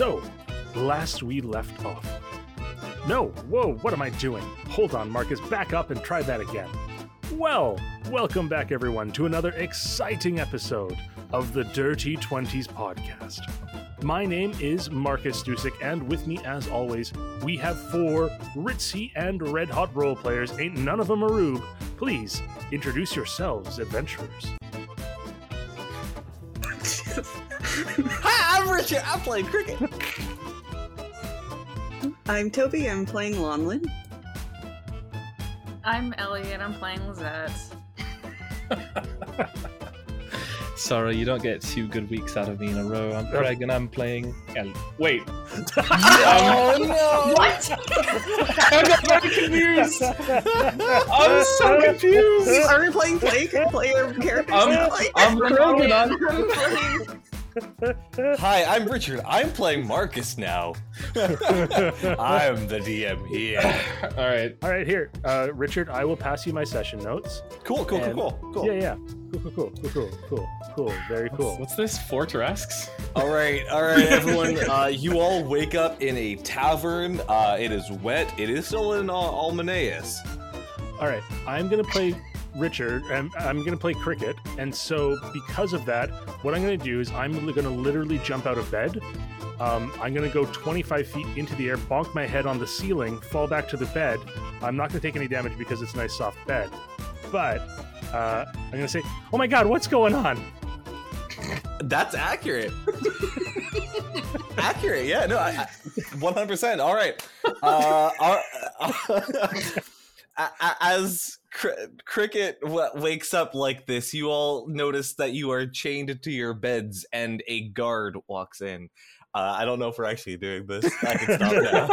So, last we left off. No, whoa, what am I doing? Hold on, Marcus, back up and try that again. Well, welcome back, everyone, to another exciting episode of the Dirty 20s podcast. My name is Marcus Dusik, and with me, as always, we have four ritzy and red hot role players. Ain't none of them a rube. Please introduce yourselves, adventurers. Richard. I'm playing cricket. I'm Toby. I'm playing Lonlin. I'm Ellie and I'm playing Lizette. Sorry, you don't get two good weeks out of me in a row. I'm Craig and I'm playing Ellie. Wait, oh no! What? I got very confused. I'm so confused. Are we playing play player characters? I'm, now? Like- I'm Craig and I'm I'm playing Hi, I'm Richard. I'm playing Marcus now. I'm the DM here. all right. All right, here, uh, Richard, I will pass you my session notes. Cool, cool, And- cool, cool, cool. Yeah, yeah. Cool, cool, cool, cool, cool, cool. Very cool. What's this? Four All right, all right, everyone. Uh, you all wake up in a tavern. Uh, it is wet. It is still in uh, Olmaneus. All right, I'm gonna play Richard, and I'm gonna play cricket, and so because of that, what I'm gonna do is I'm gonna literally jump out of bed. Um, I'm gonna go 25 feet into the air, bonk my head on the ceiling, fall back to the bed. I'm not gonna take any damage because it's a nice soft bed, but uh, I'm gonna say, "Oh my God, what's going on?" That's accurate. accurate, yeah. No, I, I, 100%. All right. Uh, our- a- as cr- Cricket w- wakes up like this, you all notice that you are chained to your beds and a guard walks in. Uh, I don't know if we're actually doing this. I can stop now.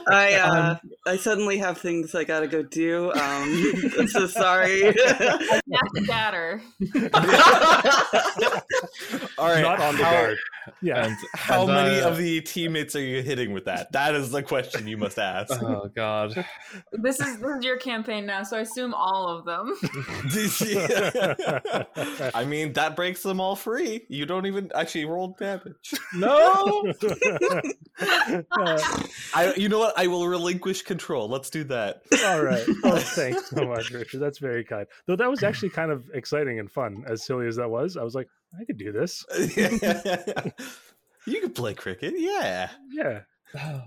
I uh, I suddenly have things I gotta go do. Um, I'm so sorry. Nasty Datter. all right. not on the how- guard. Yeah. And How and, many uh, of the teammates are you hitting with that? That is the question you must ask. Oh God. This is this is your campaign now, so I assume all of them. I mean, that breaks them all free. You don't even actually roll damage. No. I, you know what? I will relinquish control. Let's do that. All right. Oh, thanks so much, Richard. That's very kind. Though that was actually kind of exciting and fun, as silly as that was. I was like, I could do this. you could play cricket, yeah. Yeah. Oh.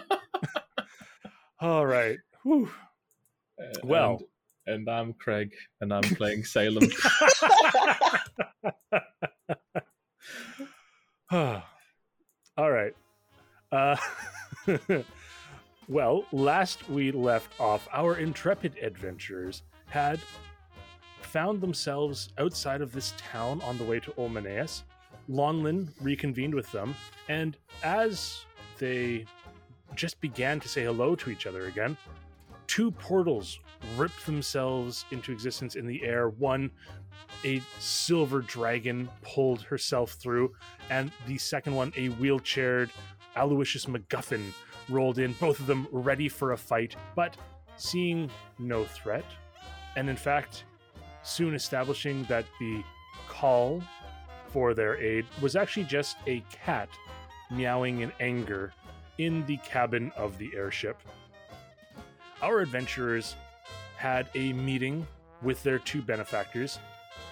All right. Whew. Well. and, and I'm Craig and I'm playing Salem. All right. Uh, well, last we left off, our intrepid adventurers had found themselves outside of this town on the way to Olmaneus. Lonlin reconvened with them, and as they just began to say hello to each other again, two portals ripped themselves into existence in the air. One, a silver dragon pulled herself through, and the second one, a wheelchaired Aloysius MacGuffin, rolled in, both of them ready for a fight, but seeing no threat. And in fact, soon establishing that the call for their aid was actually just a cat meowing in anger in the cabin of the airship. Our adventurers had a meeting with their two benefactors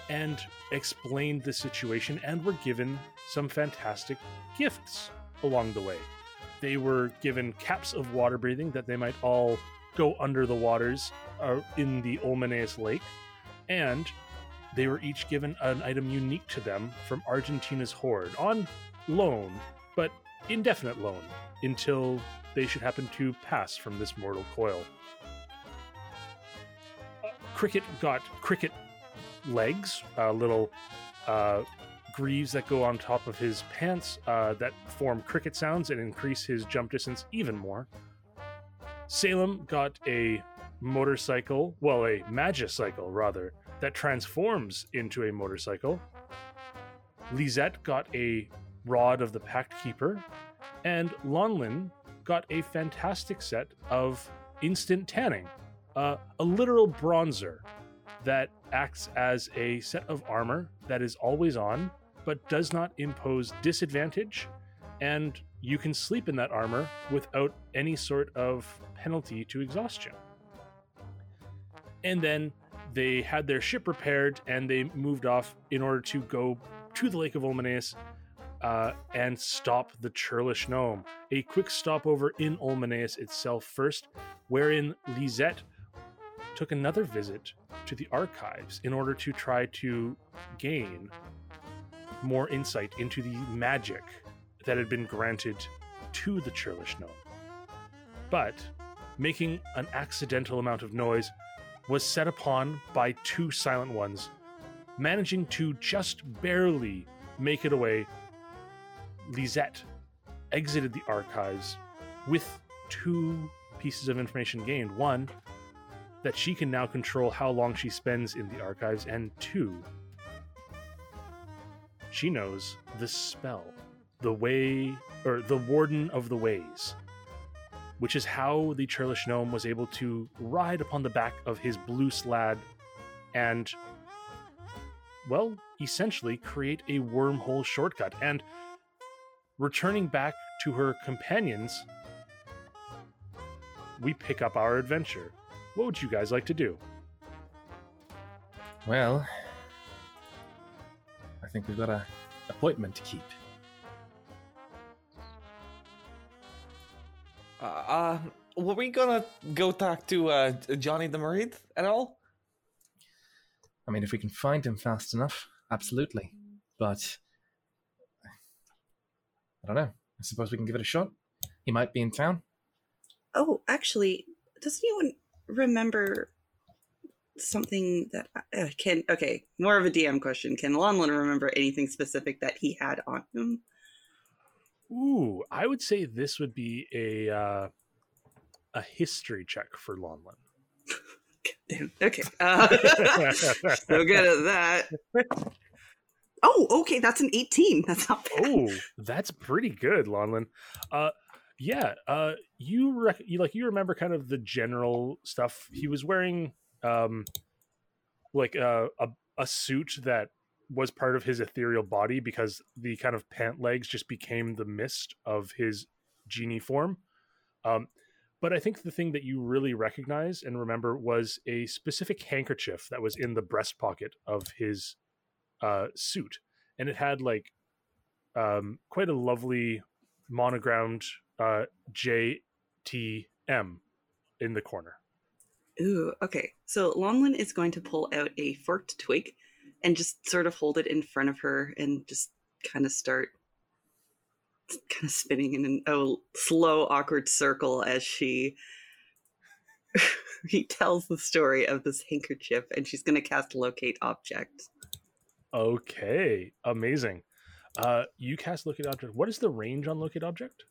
and explained the situation and were given some fantastic gifts along the way. They were given caps of water breathing that they might all go under the waters uh, in the Olmaneus Lake, and they were each given an item unique to them from Argentina's Hoard on loan, but indefinite loan until they should happen to pass from this mortal coil. Cricket got cricket legs, uh, little uh, greaves that go on top of his pants uh, that form cricket sounds and increase his jump distance even more. Salem got a motorcycle, well, a magicycle rather, that transforms into a motorcycle. Lisette got a rod of the Pact Keeper, and Lonlin got a fantastic set of instant tanning, uh, a literal bronzer that acts as a set of armor that is always on, but does not impose disadvantage, and you can sleep in that armor without any sort of penalty to exhaustion. And then they had their ship repaired and they moved off in order to go to the Lake of Olmaneus uh, and stop the churlish gnome. A quick stopover in Olmaneus itself first, wherein Lisette took another visit to the archives in order to try to gain more insight into the magic that had been granted to the churlish gnome. But making an accidental amount of noise was set upon by two silent ones, managing to just barely make it away. Lisette exited the archives with two pieces of information gained. One, that she can now control how long she spends in the archives, and two, she knows the spell, the way, or the Warden of the Ways, which is how the churlish gnome was able to ride upon the back of his blue slad and, well, essentially create a wormhole shortcut. And returning back to her companions, we pick up our adventure. What would you guys like to do? Well, I think we've got a appointment to keep. Uh, uh, were we gonna go talk to uh, Johnny the Marid at all? I mean, if we can find him fast enough, absolutely. But I don't know. I suppose we can give it a shot. He might be in town. Oh, actually, does anyone remember something that uh, can? Okay, more of a DM question. Can Lonlin remember anything specific that he had on him? Ooh, I would say this would be a uh, a history check for Lonlin. Damn. Okay. Uh, so good at that. Oh, okay. That's an 18. That's not bad. oh, that's pretty good, Lonlin. Uh, yeah. Uh, you, rec- you like you remember kind of the general stuff. He was wearing um, like a, a a suit that was part of his ethereal body because the kind of pant legs just became the mist of his genie form. Um, but I think the thing that you really recognize and remember was a specific handkerchief that was in the breast pocket of his uh, suit, and it had like um, quite a lovely monogrammed uh, JTM in the corner. Ooh, okay. So Lonlin is going to pull out a forked twig and just sort of hold it in front of her and just kind of start kind of spinning in a slow, awkward circle as she he tells the story of this handkerchief and she's going to cast locate object. Okay, amazing. Uh, you cast locate object. What is the range on locate object?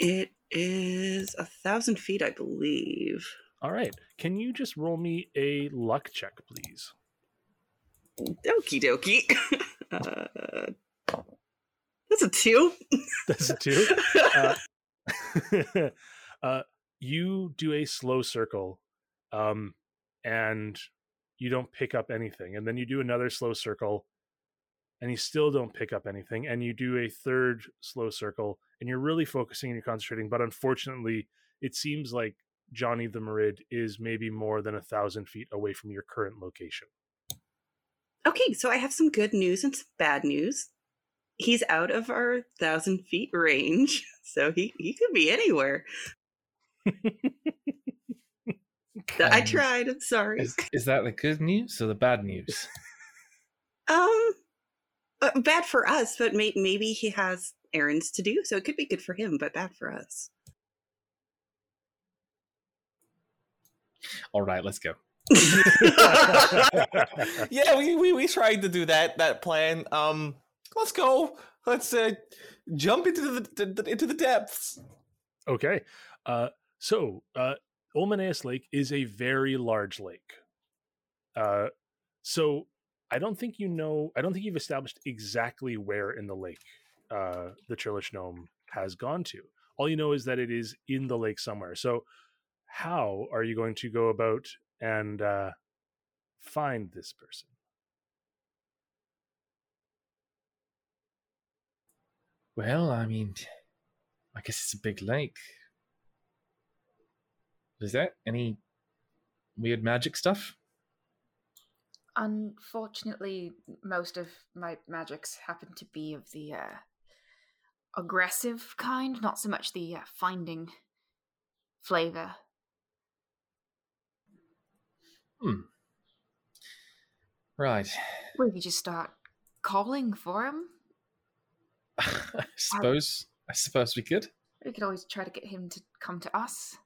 It is a thousand feet, I believe. All right. Can you just roll me a luck check, please? Okie dokie. uh, that's a two. That's a two. Uh, uh, you do a slow circle, um, and you don't pick up anything. And then you do another slow circle, and you still don't pick up anything. And you do a third slow circle, and you're really focusing and you're concentrating. But unfortunately, it seems like Johnny the Marid is maybe more than a thousand feet away from your current location. Okay, so I have some good news and some bad news. He's out of our thousand feet range, so he, he could be anywhere. I tried. I'm sorry. Is, is that the good news or the bad news? Um, uh, bad for us, but may- maybe he has errands to do, so it could be good for him, but bad for us. All right, let's go. Yeah, we, we we tried to do that that plan. Um, let's go. Let's uh, jump into the, the, the into the depths. Okay. Uh, so, uh, Olmaneus Lake is a very large lake. Uh, so, I don't think you know, I don't think you've established exactly where in the lake uh, the Churlish Gnome has gone to. All you know is that it is in the lake somewhere. So, how are you going to go about and uh, find this person? Well, I mean, I guess it's a big lake. Is that any weird magic stuff? Unfortunately, most of my magics happen to be of the uh, aggressive kind, not so much the uh, finding flavor. Hmm. Right. We could just start calling for him. I suppose. I suppose we could. We could always try to get him to come to us.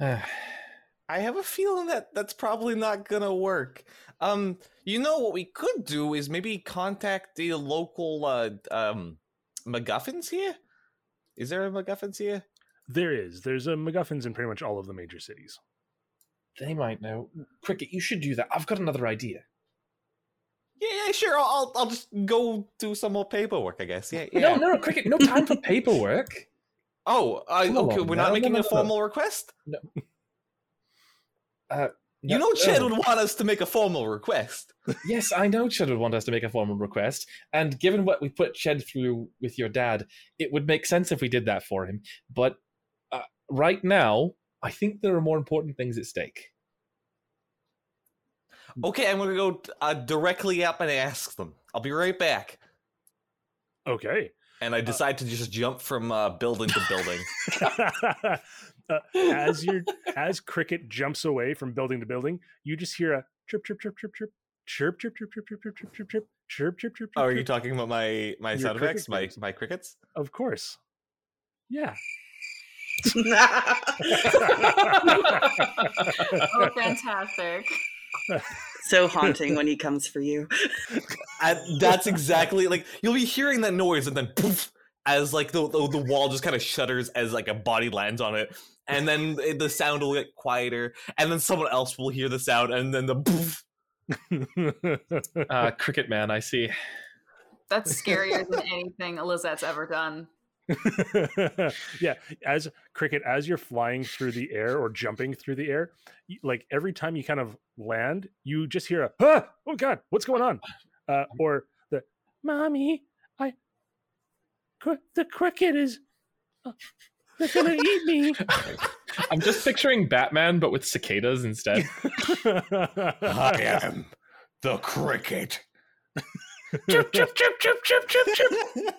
Uh, I have a feeling that that's probably not gonna work. Um, you know what we could do is maybe contact the local uh um MacGuffins here. Is there a MacGuffins here? There is. There's a MacGuffins in pretty much all of the major cities. they might know. Cricket, you should do that. I've got another idea. Yeah, yeah, sure. I'll I'll, I'll just go do some more paperwork. I guess. Yeah, yeah. No, no, Cricket, no time for paperwork. Oh, I, Come okay. on, We're no, not making no, a no. formal request. Uh, You know, Chad no. would want us to make a formal request. Yes, I know Chad would want us to make a formal request, and given what we put Chad through with your dad, it would make sense if we did that for him. But uh, right now, I think there are more important things at stake. Okay, I'm gonna go uh, directly up and ask them. I'll be right back. Okay. And I decide to just jump from uh, building to building. uh, as your as cricket jumps away from building to building, you just hear a chirp chirp chirp chirp chirp chirp chirp chirp chirp chirp chirp chirp chirp chirp chirp chirp chirp. oh, are you talking about my my Your sound effects, my my crickets? Of course. Yeah. Oh, fantastic. so haunting when he comes for you. And that's exactly like you'll be hearing that noise, and then poof, as like the the, the wall just kind of shudders as like a body lands on it, and then it- the sound will get quieter, and then someone else will hear the sound, and then the poof. Uh, Cricket Man, I see. That's scarier than anything Lizette's ever done. yeah, as cricket, as you're flying through the air or jumping through the air, like every time you kind of land, you just hear a ah, oh god, what's going on? Uh, or the mommy, I, cr- the cricket is, uh, they're gonna eat me. I'm just picturing Batman, but with cicadas instead. I am the cricket. chirp, chirp, chirp, chirp, chirp, chirp, chirp.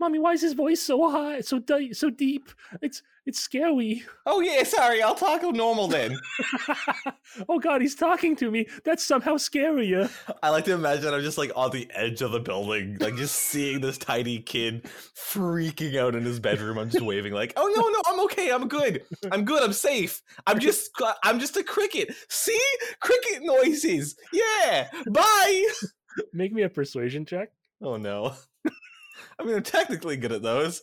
Mommy, why is his voice so high, so di- so deep? It's it's scary. Oh yeah, sorry, I'll talk normal then. oh God, he's talking to me. That's somehow scarier. I like to imagine I'm just like on the edge of the building, like just seeing this tiny kid freaking out in his bedroom. I'm just waving like, "Oh no, no, I'm okay. I'm good. I'm good. I'm safe. I'm just I'm just a cricket. See? Cricket noises. Yeah. Bye." Make me a persuasion check. Oh no. I mean, I'm technically good at those.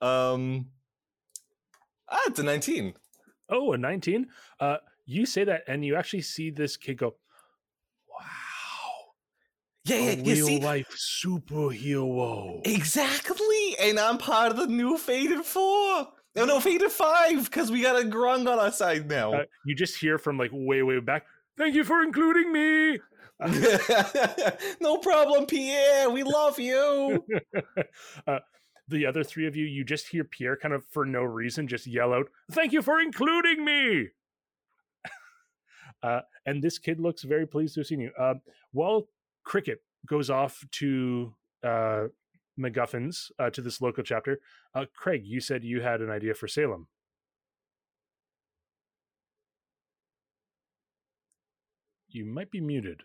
Um Ah, it's a 19. Oh, a 19. Uh, you say that, and you actually see this kid go, "Wow, Yeah, yeah, a you real see? life superhero." Exactly, and I'm part of the new Fated Four. No, no, Fated Five, because we got a grung on our side now. Uh, you just hear from like way, way back. Thank you for including me. no problem, Pierre. We love you. uh, the other three of you, you just hear Pierre kind of for no reason just yell out, Thank you for including me. uh, and this kid looks very pleased to have seen you. Uh, while Cricket goes off to uh, MacGuffins, uh, to this local chapter, uh, Craig, you said you had an idea for Salem. You might be muted.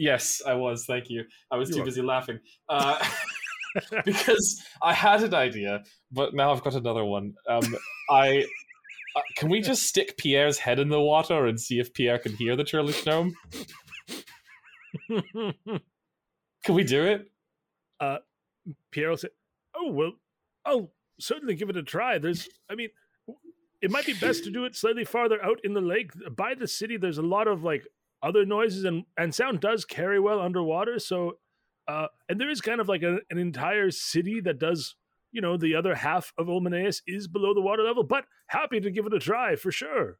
Yes, I was. Thank you. I was You're too welcome. busy laughing. Uh, because I had an idea, but now I've got another one. Um, I uh, can we just stick Pierre's head in the water and see if Pierre can hear the churlish gnome? Can we do it? Pierre will say, "Oh well, I'll certainly give it a try. There's, I mean, it might be best to do it slightly farther out in the lake by the city. There's a lot of like other noises and and sound does carry well underwater. So, uh, and there is kind of like a, an entire city that does." You know, the other half of Olmaneus is below the water level, but happy to give it a try for sure.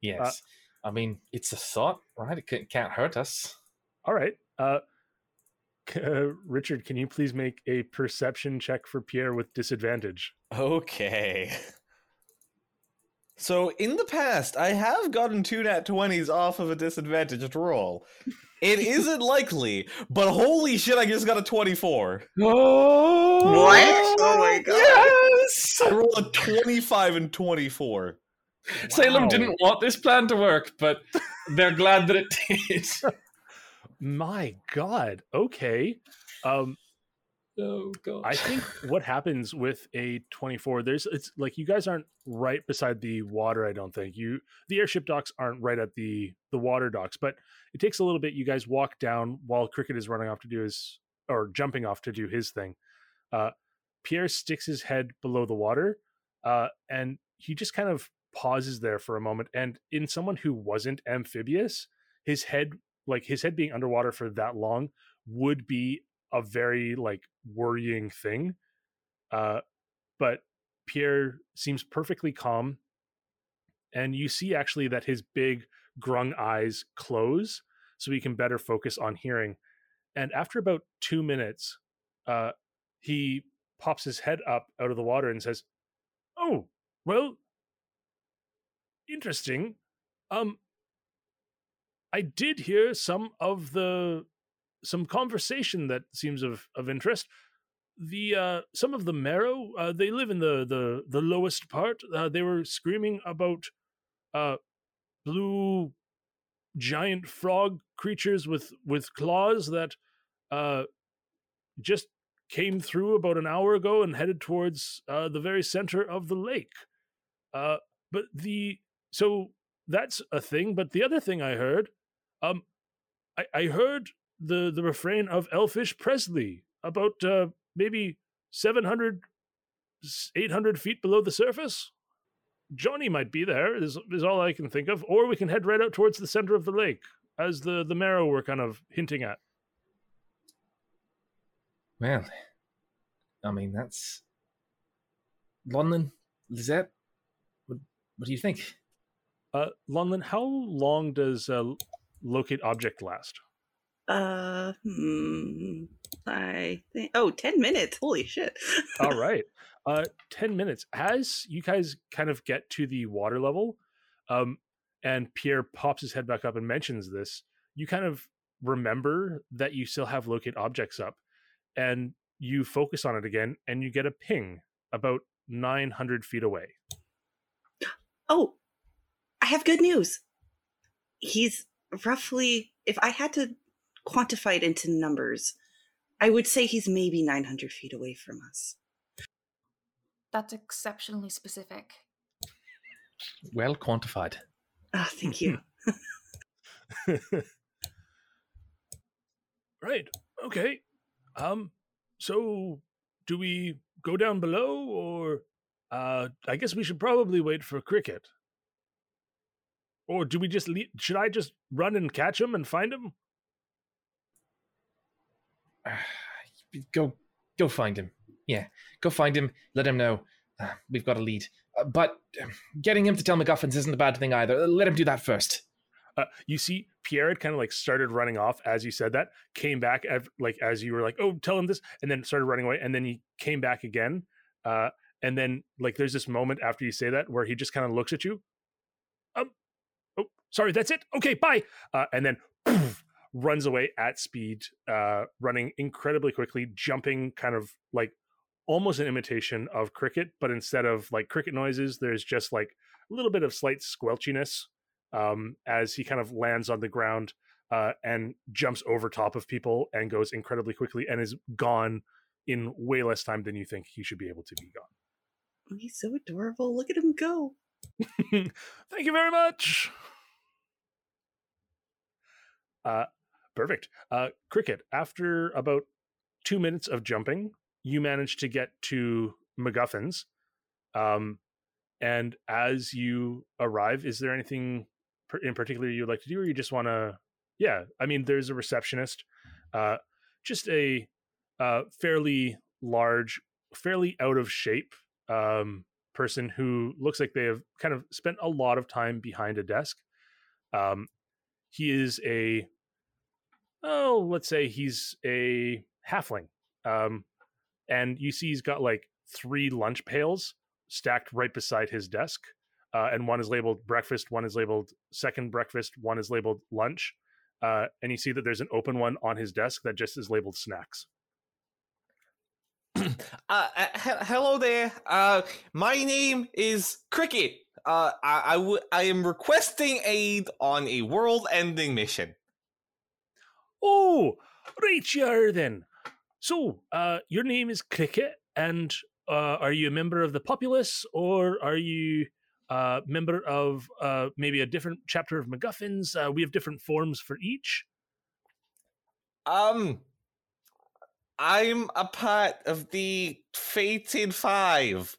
Yes. I mean, it's a thought, right? It can't hurt us. All right. Uh, uh, Richard, can you please make a perception check for Pierre with disadvantage? Okay. So in the past, I have gotten two nat 20s off of a disadvantaged roll. It isn't likely, but holy shit, I just got a 24. Oh, What? Oh my god. Yes! I rolled a 25 and 24. Salem didn't want this plan to work, but they're glad that it did. My God. Okay. Um, oh god. I think what happens with a 24, there's it's like you guys aren't right beside the water, I don't think. You the airship docks aren't right at the the water docks, but it takes a little bit. You guys walk down while Cricket is running off to do his or jumping off to do his thing. Uh Pierre sticks his head below the water, uh, and he just kind of pauses there for a moment. And in someone who wasn't amphibious, his head, like his head being underwater for that long, would be a very like worrying thing. Uh, but Pierre seems perfectly calm, and you see actually that his big grung eyes close so he can better focus on hearing. And after about two minutes, uh, he pops his head up out of the water and says, "Oh, well, interesting. Um, I did hear some of the some conversation that seems of of interest. The uh, some of the merrow, uh, they live in the the the lowest part. Uh, they were screaming about uh, blue giant frog creatures with with claws that uh, just came through about an hour ago and headed towards uh, the very center of the lake. Uh, but the so that's a thing. But the other thing I heard, um, I, I heard the the refrain of Elfish Presley about uh, maybe 700, 800 feet below the surface. Johnny might be there. Is is all I can think of. Or we can head right out towards the center of the lake, as the the merrow were kind of hinting at. Well, I mean, that's. Lonlin, Lizette, what, what do you think? Uh, Lonlin, how long does uh, locate object last? Uh, hmm, I think. Oh, 10 minutes. Holy shit. All right. Uh, 10 minutes. As you guys kind of get to the water level, um, and Pierre pops his head back up and mentions this, you kind of remember that you still have locate objects up, and you focus on it again, and you get a ping about 900 feet away. Oh, I have good news. He's roughly, if I had to quantify it into numbers, I would say he's maybe 900 feet away from us. That's exceptionally specific. Well quantified. Ah, thank you. right. Okay. Um. So, do we go down below, or uh, I guess we should probably wait for cricket. Or do we just leave? Should I just run and catch him and find him? go, go find him. Yeah, go find him. Let him know uh, we've got a lead. Uh, but um, getting him to tell MacGuffins isn't a bad thing either. Let him do that first. Uh, you see, Pierre had kind of like started running off as you said that, came back at, like as you were like, "Oh, tell him this," and then started running away, and then he came back again. Uh, and then like there's this moment after you say that where he just kind of looks at you. Um, oh, sorry, that's it. Okay, bye. Uh, and then poof, runs away at speed, uh, running incredibly quickly, jumping kind of like almost an imitation of cricket, but instead of like cricket noises, there's just like a little bit of slight squelchiness um, as he kind of lands on the ground uh, and jumps over top of people and goes incredibly quickly and is gone in way less time than you think he should be able to be gone. Oh, he's so adorable. Look at him go. Thank you very much. Uh, perfect. Uh, Cricket, after about two minutes of jumping, you manage to get to MacGuffins. Um, and as you arrive, is there anything in particular you'd like to do, or you just want to? Yeah, I mean, there's a receptionist, uh, just a uh, fairly large, fairly out of shape um, person who looks like they have kind of spent a lot of time behind a desk. Um, he is a oh, let's say he's a halfling. Um, and you see he's got like three lunch pails stacked right beside his desk. Uh, and one is labeled breakfast, one is labeled second breakfast, one is labeled lunch. Uh, and you see that there's an open one on his desk that just is labeled snacks. uh, uh, he- hello there. Uh, my name is Cricket. Uh, I, I, w- I am requesting aid on a world-ending mission. Oh, right you are then. So, uh, your name is Cricket, and uh, are you a member of the populace, or are you a member of uh, maybe a different chapter of MacGuffins? Uh, we have different forms for each. Um, I'm a part of the Fated Five.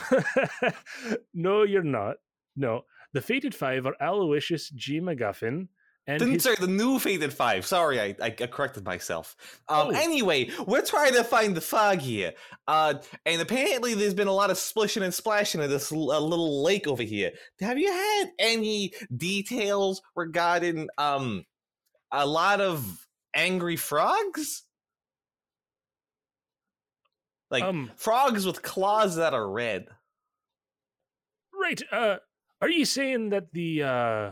no, you're not. No, the Fated Five are Aloysius G. MacGuffin and Didn't his say the new Fated Five. Sorry, I, I, I corrected myself. Um, Oh. anyway, we're trying to find the fog here. Uh, and apparently there's been a lot of splishing and splashing in this l- uh, little lake over here. Have you had any details regarding um a lot of angry frogs? Like um frogs with claws that are red. right. Uh, are you saying that the uh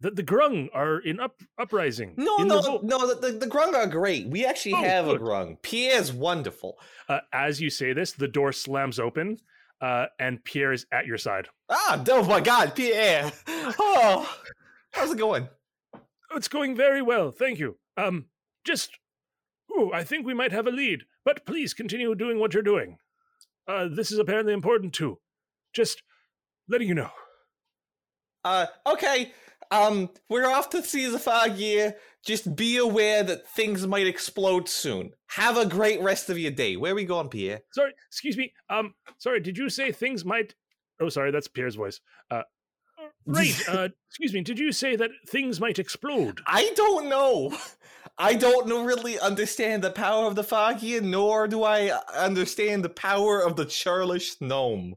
that the Grung are in up uprising? No, no, revolt? no. The, the, the grung are great. We actually Oh, have a Grung. Pierre is wonderful. Uh, as you say this, the door slams open, uh, and Pierre is at your side. Ah, oh my God, Pierre! Oh, how's it going? It's going very well, thank you. Um, just, ooh, I think we might have a lead, but please continue doing what you're doing. Uh, this is apparently important too. Just letting you know. Uh, okay. Um, we're off to see the fog year. Just be aware that things might explode soon. Have a great rest of your day. Where are we going, Pierre? Sorry, excuse me. Um, sorry, did you say things might? Oh, sorry, that's Pierre's voice. Uh, right. Uh, excuse me. Did you say that things might explode? I don't know. I don't know really understand the power of the fog year, nor do I understand the power of the churlish gnome.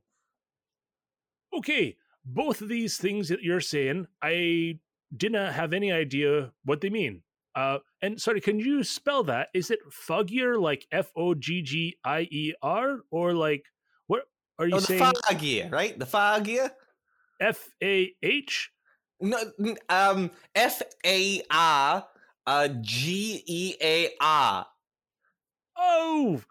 Okay, both of these things that you're saying, I didn't have any idea what they mean. Uh, and sorry, can you spell that? Is it Foggier, like F O G G I E R, or like what are you saying? Oh, the saying? fog year, right? The fog year? F A H? No, um, F A R uh, G E A R. Oh,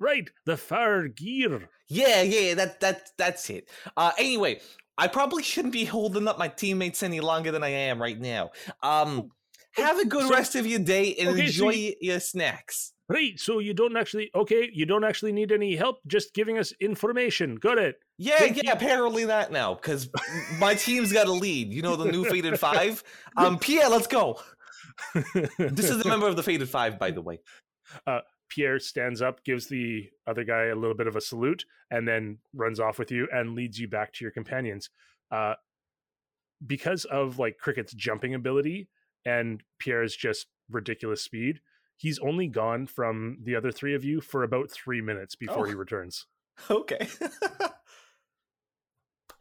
right, the Fargir. Yeah, yeah, that that that's it. Uh, anyway, I probably shouldn't be holding up my teammates any longer than I am right now. Um, have a good so- rest of your day and Okay, so enjoy you- your snacks. Right, so you don't actually okay, you don't actually need any help, just giving us information. Got it. Yeah, Thank yeah, you. apparently not now because my team's got a lead. You know the new Fated Five. Um, Pierre, let's go. This is a member of the Fated Five, by the way. Pierre stands up, gives the other guy a little bit of a salute, and then runs off with you and leads you back to your companions. Uh, because of like Cricket's jumping ability and Pierre's just ridiculous speed, he's only gone from the other three of you for about three minutes before Oh. he returns. Okay.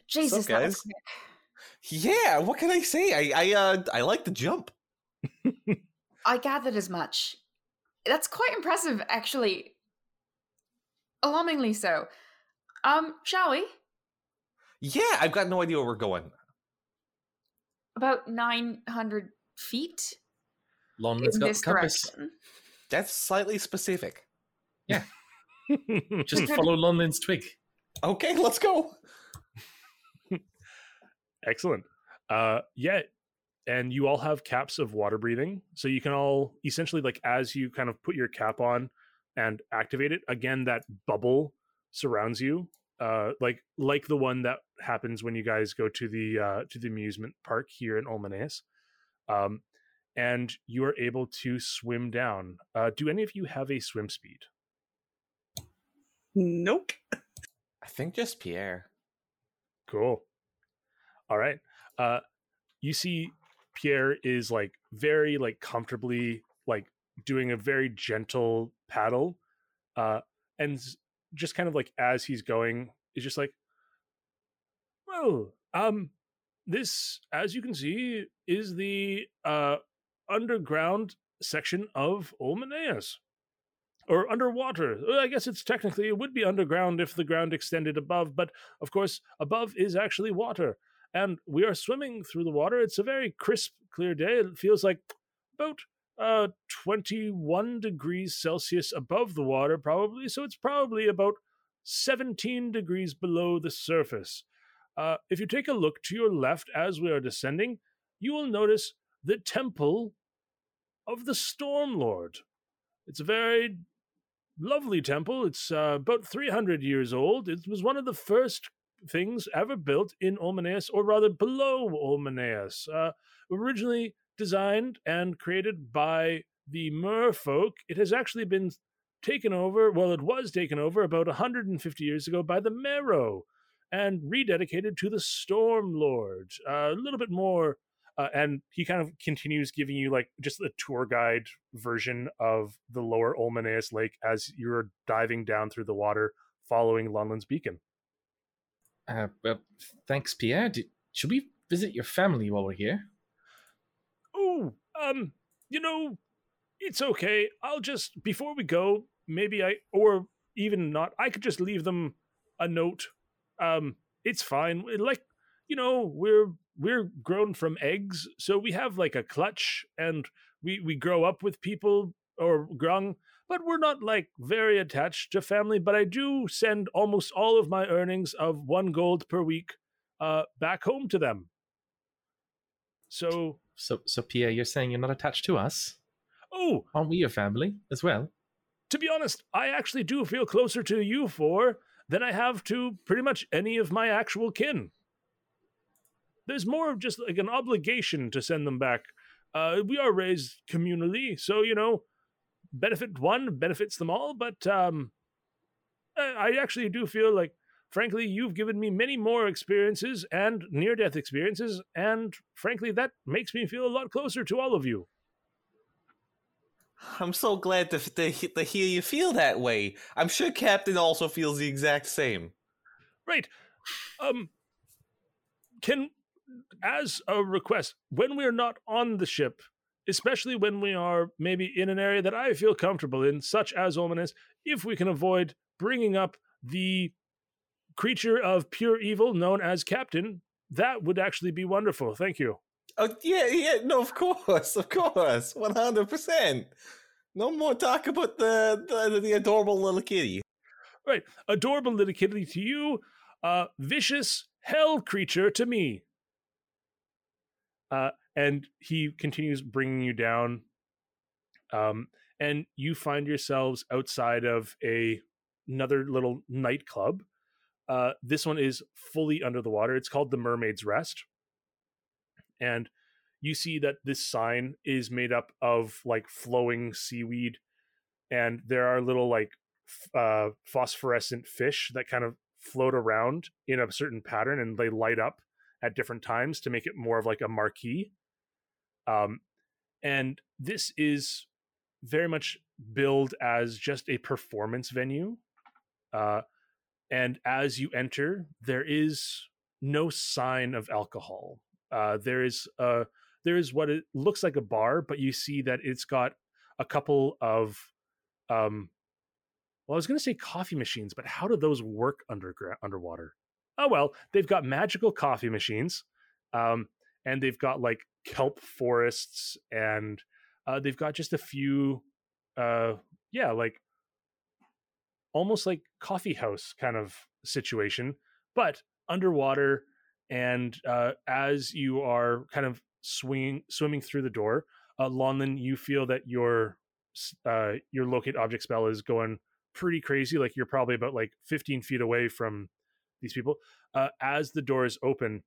Jesus, that was guys? yeah, what can I say? I I uh I like the jump. I gathered as much. That's quite impressive, actually. Alarmingly so. Um, shall we? Yeah, I've got no idea where we're going. About 900 feet Lonlin's in got this compass. direction. That's slightly specific. Yeah. Just follow Lonlin's twig. Okay, let's go. Excellent. Uh, yeah, and you all have caps of water breathing, so you can all essentially like as you kind of put your cap on and activate it again, that bubble surrounds you, uh, like like the one that happens when you guys go to the uh, to the amusement park here in Olmaneus. Um, and you are able to swim down. Uh, do any of you have a swim speed? Nope. I think just Pierre. Cool. All right. Uh you see Pierre is like very like comfortably like doing a very gentle paddle uh and just kind of like as he's going is just like well um this, as you can see, is the uh, underground section of Olmaneus. Or underwater. I guess it's technically, it would be underground if the ground extended above, but of course, above is actually water. And we are swimming through the water. It's a very crisp, clear day. It feels like about uh, 21 degrees Celsius above the water, probably. So it's probably about 17 degrees below the surface. Uh, if you take a look to your left as we are descending, you will notice the temple of the Storm Lord. It's a very lovely temple. It's uh, about 300 years old. It was one of the first things ever built in Olmaneus, or rather below Olmaneus. Uh, originally designed and created by the merfolk, it has actually been taken over, well, it was taken over about 150 years ago by the Merrow and rededicated to the Storm Lord. Uh, a little bit more, uh, and he kind of continues giving you like just a tour guide version of the lower Olmaneus Lake as you're diving down through the water following Lonlin's beacon. Uh, well, thanks, Pierre. Do, should we visit your family while we're here? Oh, um, you know, it's okay. I'll just before we go, maybe I or even not, I could just leave them a note. Um, it's fine. Like, you know, we're we're grown from eggs, so we have like a clutch and we we grow up with people or grung, but we're not like very attached to family, but I do send almost all of my earnings of 1 gold per week uh back home to them. So, So, so Pierre, you're saying you're not attached to us? oh, Aren't we your family as well? to be honest, I actually do feel closer to you four than I have to pretty much any of my actual kin. There's more of just like an obligation to send them back. Uh, we are raised communally, so you know, benefit one benefits them all. But um, I actually do feel like, frankly, you've given me many more experiences and near-death experiences, and frankly, that makes me feel a lot closer to all of you. I'm so glad to, to, to hear you feel that way. I'm sure Captain also feels the exact same. Right. Um can as a request, when we're not on the ship, especially when we are maybe in an area that I feel comfortable in, such as Ominous, if we can avoid bringing up the creature of pure evil known as Captain, that would actually be wonderful. Thank you. Oh yeah, yeah, no, of course, of course, one hundred percent. No more talk about the, the the adorable little kitty. Right. Adorable little kitty to you, uh, vicious hell creature to me. Uh, and he continues bringing you down. Um, and you find yourselves outside of a another little nightclub. Uh, this one is fully under the water. It's called the Mermaid's Rest. And you see that this sign is made up of like flowing seaweed, and there are little like uh, phosphorescent fish that kind of float around in a certain pattern, and they light up at different times to make it more of like a marquee. Um, and this is very much billed as just a performance venue. Uh, and as you enter, there is no sign of alcohol. Uh, there is uh, there is what it looks like a bar, but you see that it's got a couple of um, well, I was going to say coffee machines, but how do those work underground underwater? Oh well, they've got magical coffee machines, um, and they've got like kelp forests, and uh, they've got just a few, uh, yeah, like almost like coffee house kind of situation, but underwater. And uh, as you are kind of swinging, swimming through the door, uh, Lonlin, you feel that your uh, your locate object spell is going pretty crazy. Like you're probably about like 15 feet away from these people. Uh, as the doors open,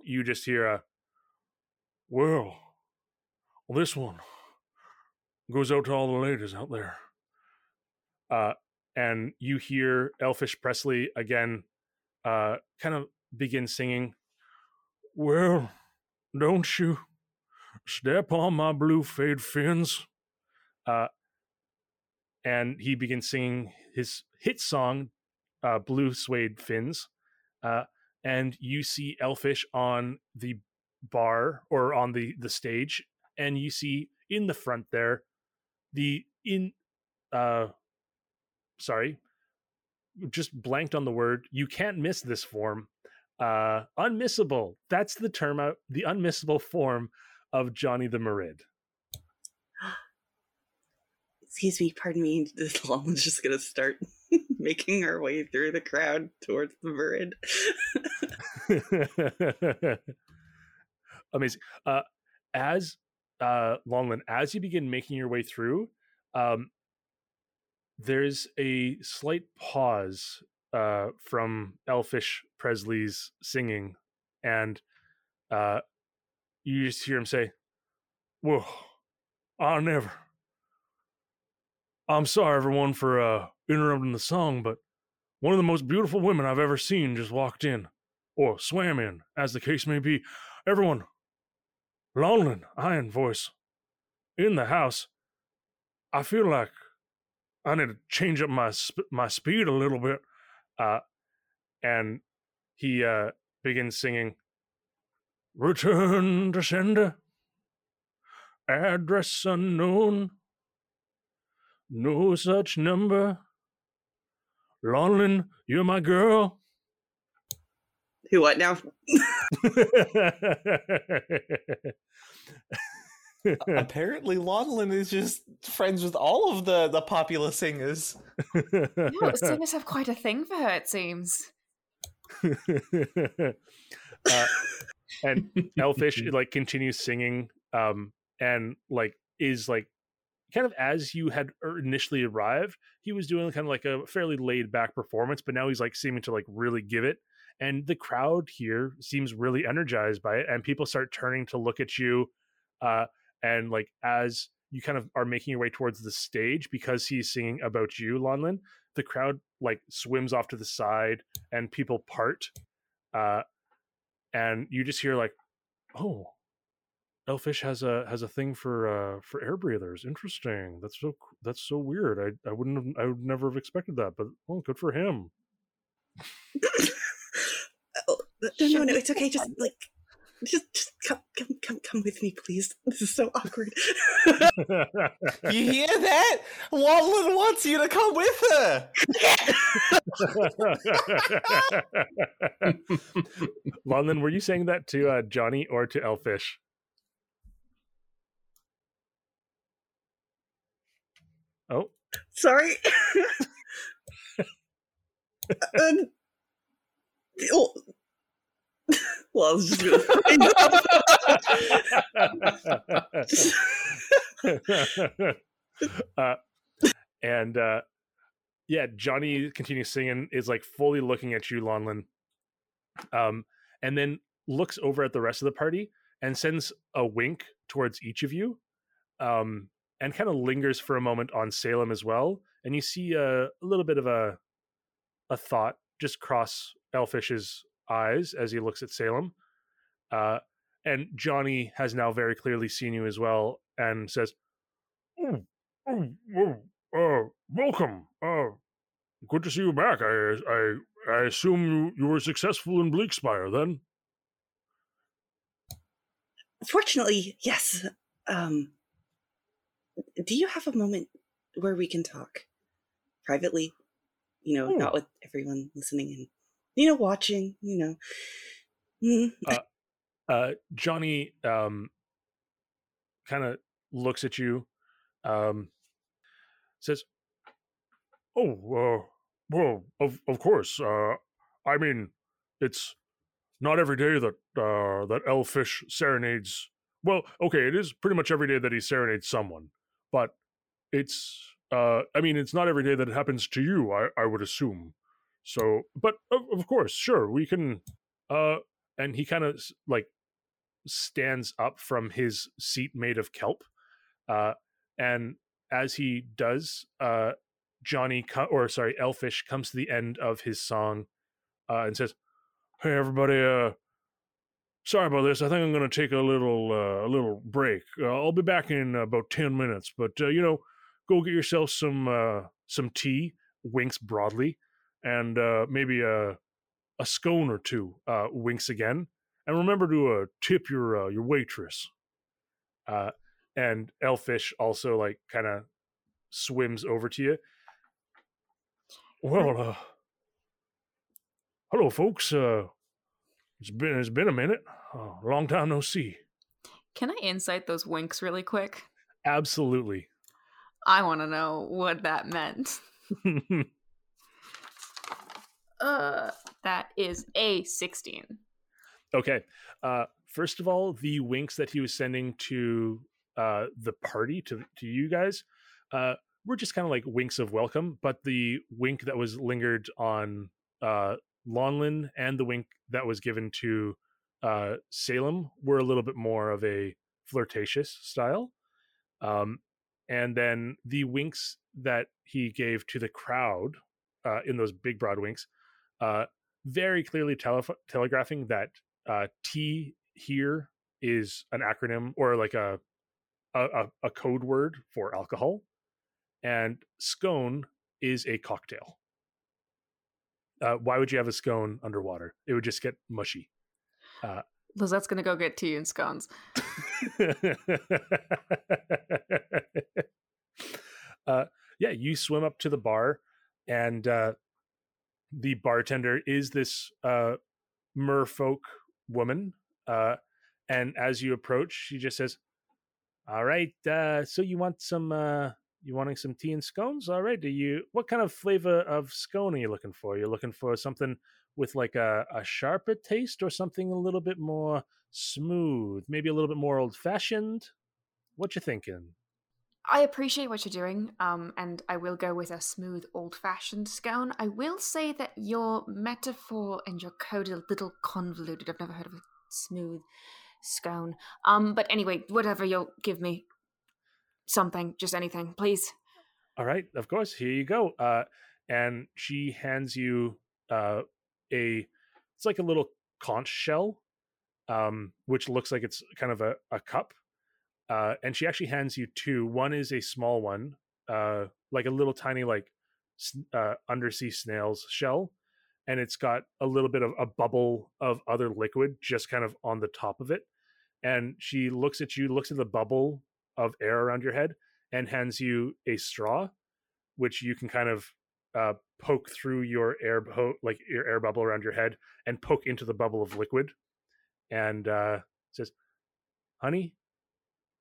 you just hear a, well, this one goes out to all the ladies out there. Uh, and you hear Elfish Presley again, uh, kind of begin singing, Well, don't you step on my blue fade fins. Uh, and he begins singing his hit song, uh, Blue Suede Fins. Uh, and you see Elfish on the bar or on the the stage, and you see in the front there the in uh sorry just blanked on the word you can't miss this form uh unmissable that's the term out the unmissable form of johnny the marid Excuse me, pardon me. This Lonlin's just gonna start making our way through the crowd towards the Marid. amazing. Uh as uh Lonlin as you begin making your way through um there's a slight pause uh from elfish presley's singing and uh you just hear him say well i never i'm sorry everyone for uh interrupting the song but one of the most beautiful women i've ever seen just walked in or swam in as the case may be. Everyone Lonlin, Iron Voice, in the house. I feel like I need to change up my sp- my speed a little bit. Uh, and he uh, begins singing, "Return to sender, address unknown, no such number. Lonlin, you're my girl." Who what now? Apparently, Lonlin is just friends with all of the the popular singers. Yeah, the singers have quite a thing for her, it seems. uh, and Elfish like continues singing, um, and like is like kind of as you had er- initially arrived, he was doing kind of like a fairly laid back performance, but now he's like seeming to like really give it. And the crowd here seems really energized by it, and people start turning to look at you, uh, and like as you kind of are making your way towards the stage because he's singing about you, Lonlin, the crowd like swims off to the side and people part. Uh and you just hear like, oh, Elfish has a has a thing for uh for air breathers. Interesting. That's so that's so weird. I I wouldn't have I would never have expected that, but well, good for him. no, no, no, it's okay. Just like, just, just come, come, come, come with me, please. This is so awkward. You hear that? Lonlin wants you to come with her. Lonlin, were you saying that to uh, Johnny or to Elfish? Oh, Sorry. um, oh. Well, I was just gonna. uh, and uh, yeah, Johnny continues singing, is like fully looking at you, Lonlin, um, and then looks over at the rest of the party and sends a wink towards each of you, um, and kind of lingers for a moment on Salem as well. And you see a, a little bit of a a thought just cross Elfish's eyes as he looks at Salem. Uh, and Johnny has now very clearly seen you as well and says, "Oh, oh, oh, uh, welcome. Uh, good to see you back. I, I, I assume you, you were successful in Bleakspire then." Fortunately, yes. Um, do you have a moment where we can talk privately? You know, Hmm. not with everyone listening and you know watching. You know. Mm, uh, Johnny um, kind of looks at you, um, says, "Oh, uh, well, of of course. Uh, I mean, it's not every day that uh, that Elfish serenades. Well, okay, it is pretty much every day that he serenades someone, but it's. Uh, I mean, it's not every day that it happens to you. I I would assume. So, but of, of course, sure, we can. Uh, and he kind of like stands up from his seat made of kelp uh and as he does uh johnny co- or sorry elfish comes to the end of his song uh and says hey everybody uh sorry about this i think i'm going to take a little uh, a little break uh, i'll be back in about 10 minutes but uh, you know go get yourself some uh some tea winks broadly and uh maybe a a scone or two. Uh, winks again, and remember to uh, tip your uh, your waitress. Uh, and Elfish also like kind of swims over to you. Well, uh, hello, folks. Uh, it's been it's been a minute. Uh, long time no see. Can I insight those winks really quick? Absolutely. I want to know what that meant. Uh, that is a 16. okay. Uh, first of all, the winks that he was sending to uh, the party to to you guys uh, were just kind of like winks of welcome. But the wink that was lingered on uh, Lonlin and the wink that was given to uh, Salem were a little bit more of a flirtatious style. Um, and then the winks that he gave to the crowd uh, in those big broad winks, uh, very clearly tele- telegraphing that uh, T here is an acronym or like a, a a- code word for alcohol, and scone is a cocktail. Uh, why would you have a scone underwater? It would just get mushy. Uh, Lizette's gonna go get tea and scones. uh, yeah, you swim up to the bar, and uh, the bartender is this uh, merfolk woman. Uh, and as you approach, she just says, "All right, uh, so you want some? Uh, you wanting some tea and scones? All right. Do you? What kind of flavor of scone are you looking for? You're looking for something with like a, a sharper taste, or something a little bit more smooth, maybe a little bit more old fashioned? What you thinking?" I appreciate what you're doing, um, and I will go with a smooth, old-fashioned scone. I will say that your metaphor and your code are a little convoluted. I've never heard of a smooth scone. Um, but anyway, whatever you'll give me, something, just anything, please. All right, of course. Here you go. Uh, and she hands you uh, a. It's like a little conch shell, um, which looks like it's kind of a, a cup. Uh, and she actually hands you two. One is a small one, uh, like a little tiny like uh, undersea snail's shell, and it's got a little bit of a bubble of other liquid just kind of on the top of it. And she looks at you, looks at the bubble of air around your head, and hands you a straw, which you can kind of uh, poke through your air like your air bubble around your head and poke into the bubble of liquid, and uh, says, "Honey,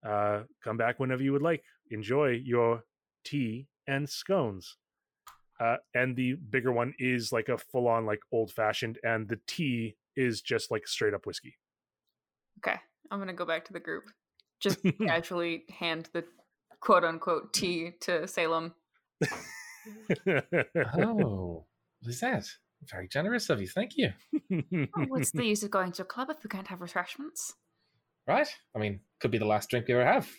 uh, come back whenever you would like. Enjoy your tea and scones." Uh, and the bigger one is like a full-on like old-fashioned, and the tea is just like straight up whiskey. Okay, I'm gonna go back to the group. Just casually hand the quote-unquote tea to Salem. Oh, what is that? Very generous of you. Thank you. Oh, what's the use of going to a club if we can't have refreshments? Right? I mean, could be the last drink you ever have.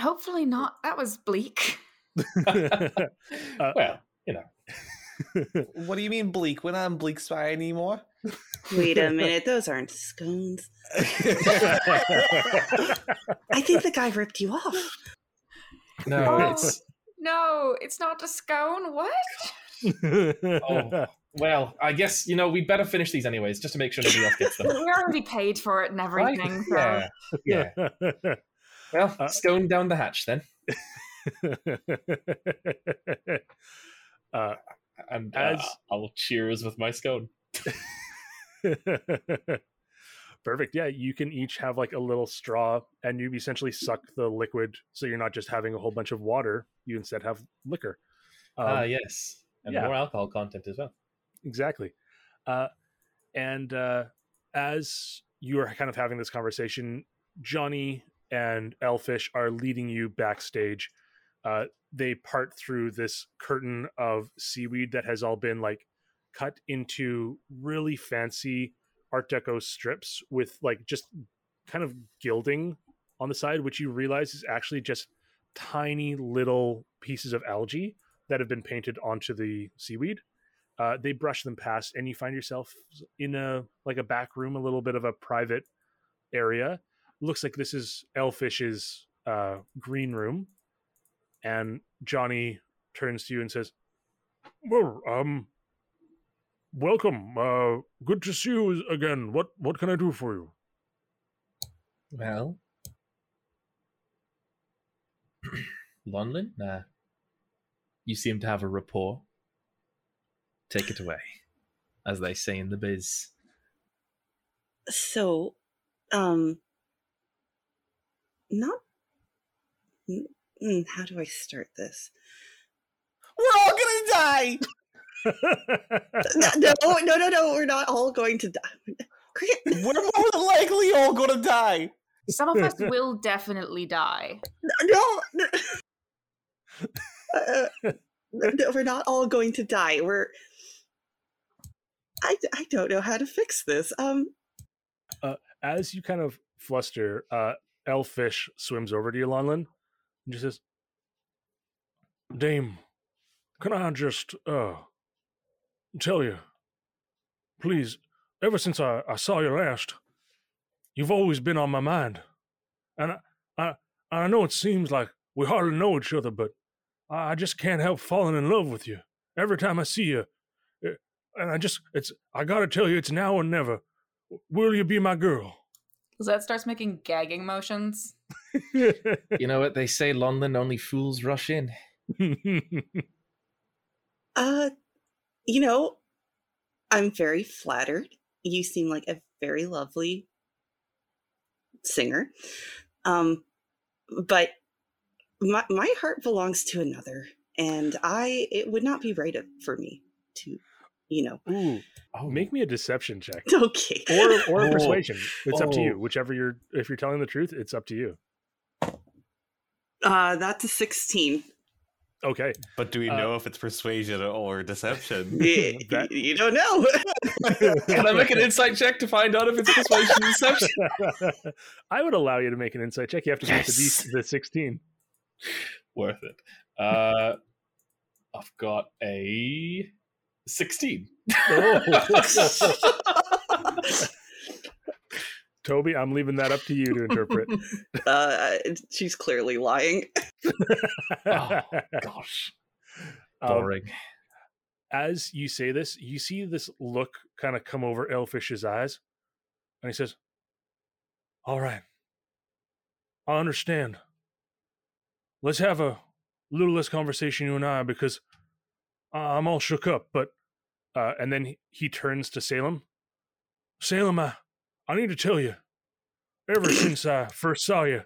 Hopefully not. That was bleak. Uh, well, you know. What do you mean bleak? We're not on Bleakspire anymore. Wait a minute, those aren't scones. I think the guy ripped you off. No, Oh. it's No, it's not a scone. What? oh well. I guess you know we better finish these anyways, just to make sure nobody else gets them. we already paid for it and Right? everything. so- Yeah, yeah. Well, Uh, scone down the hatch then, uh, and uh, I'll cheers with my scone. Perfect. Yeah, you can each have like a little straw, and you essentially suck the liquid, so you're not just having a whole bunch of water. You instead have liquor. Um, Ah, yes, and yeah. more alcohol content as well. Exactly. Uh, and uh, as you are kind of having this conversation, Johnny and Elfish are leading you backstage. Uh, they part through this curtain of seaweed that has all been like cut into really fancy Art Deco strips with like just kind of gilding on the side, which you realize is actually just tiny little pieces of algae that have been painted onto the seaweed uh, they brush them past and you find yourself in a like a back room a little bit of a private area looks like this is elfish's uh, green room and johnny turns to you and says well um welcome. Uh, good to see you again. What what can I do for you? Well, Lonlin, uh, you seem to have a rapport. Take it away, as they say in the biz. So, um, not. mm, How do I start this? We're all gonna die. No, no, no, no, no. We're not all going to die. We're more than likely all gonna die. Some of us will definitely die. No, no. Uh, no, we're not all going to die. We're. I, I don't know how to fix this. Um, As you kind of fluster, uh, Elfish swims over to you, Lonlin, and just says, "Dame, can I just uh tell you, please? Ever since I, I saw you last, you've always been on my mind, and I, I I know it seems like we hardly know each other, but I just can't help falling in love with you every time I see you. And I just, it's, I gotta tell you, it's now or never. Will you be my girl? Lizette starts making gagging motions. You know what they say, Lonlin only fools rush in. uh, you know, I'm very flattered. You seem like a very lovely singer. Um, but my my heart belongs to another, and I it would not be right for me to, you know. Ooh, Oh, make me a deception check. Okay. or or a Oh. persuasion. It's up to you. Oh. Whichever you're if you're telling the truth, it's up to you. Uh, that's a sixteen. Okay. But do we Uh, know if it's persuasion or deception? Y- That- you don't know. Can I make an insight check to find out if it's persuasion and deception? I would allow you to make an insight check. You have to beat the, Yes. The 16. Worth it. Uh, I've got a 16. Toby, I'm leaving that up to you to interpret. uh, she's clearly lying. Oh, Gosh, Um, boring. as you say this, you see this look kind of come over Elfish's eyes, and he says, All right, I understand. Let's have a little less conversation, you and I, because I- I'm all shook up. But, uh, and then he, turns to Salem. Salem, I, I need to tell you, ever since I first saw you,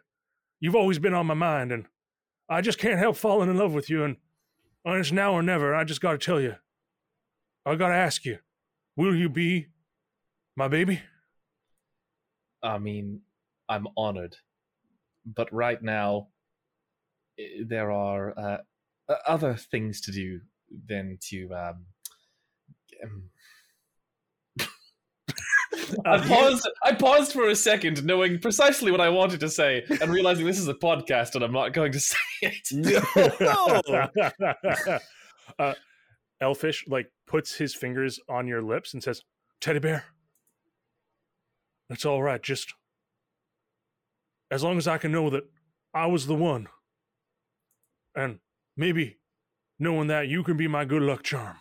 you've always been on my mind, and I just can't help falling in love with you, and, and it's now or never. I just got to tell you, I gotta ask you, will you be my baby? I mean, I'm honored, but right now there are uh, other things to do than to. Um, um, I paused. I paused for a second, knowing precisely what I wanted to say, and realizing this is a podcast and I'm not going to say it. uh, Elfish like puts his fingers on your lips and says, "Teddy bear, it's all right. Just as long as I can know that I was the one, and maybe knowing that you can be my good luck charm.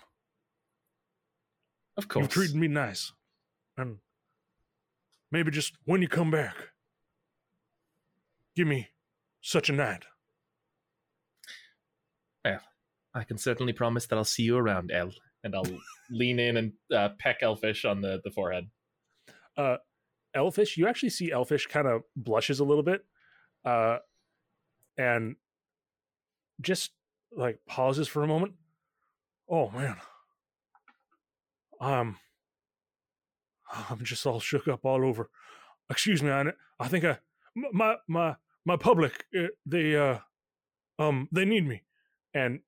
Of course. You've treated me nice, and maybe just when you come back, give me such a night." Well, I can certainly promise that I'll see you around, El, and I'll lean in and uh, peck Elfish on the, the forehead. uh elfish you actually see elfish kind of blushes a little bit uh and just like pauses for a moment. Oh man. Um i'm just all shook up all over. Excuse me i, I think i my my my public uh, they uh um they need me. And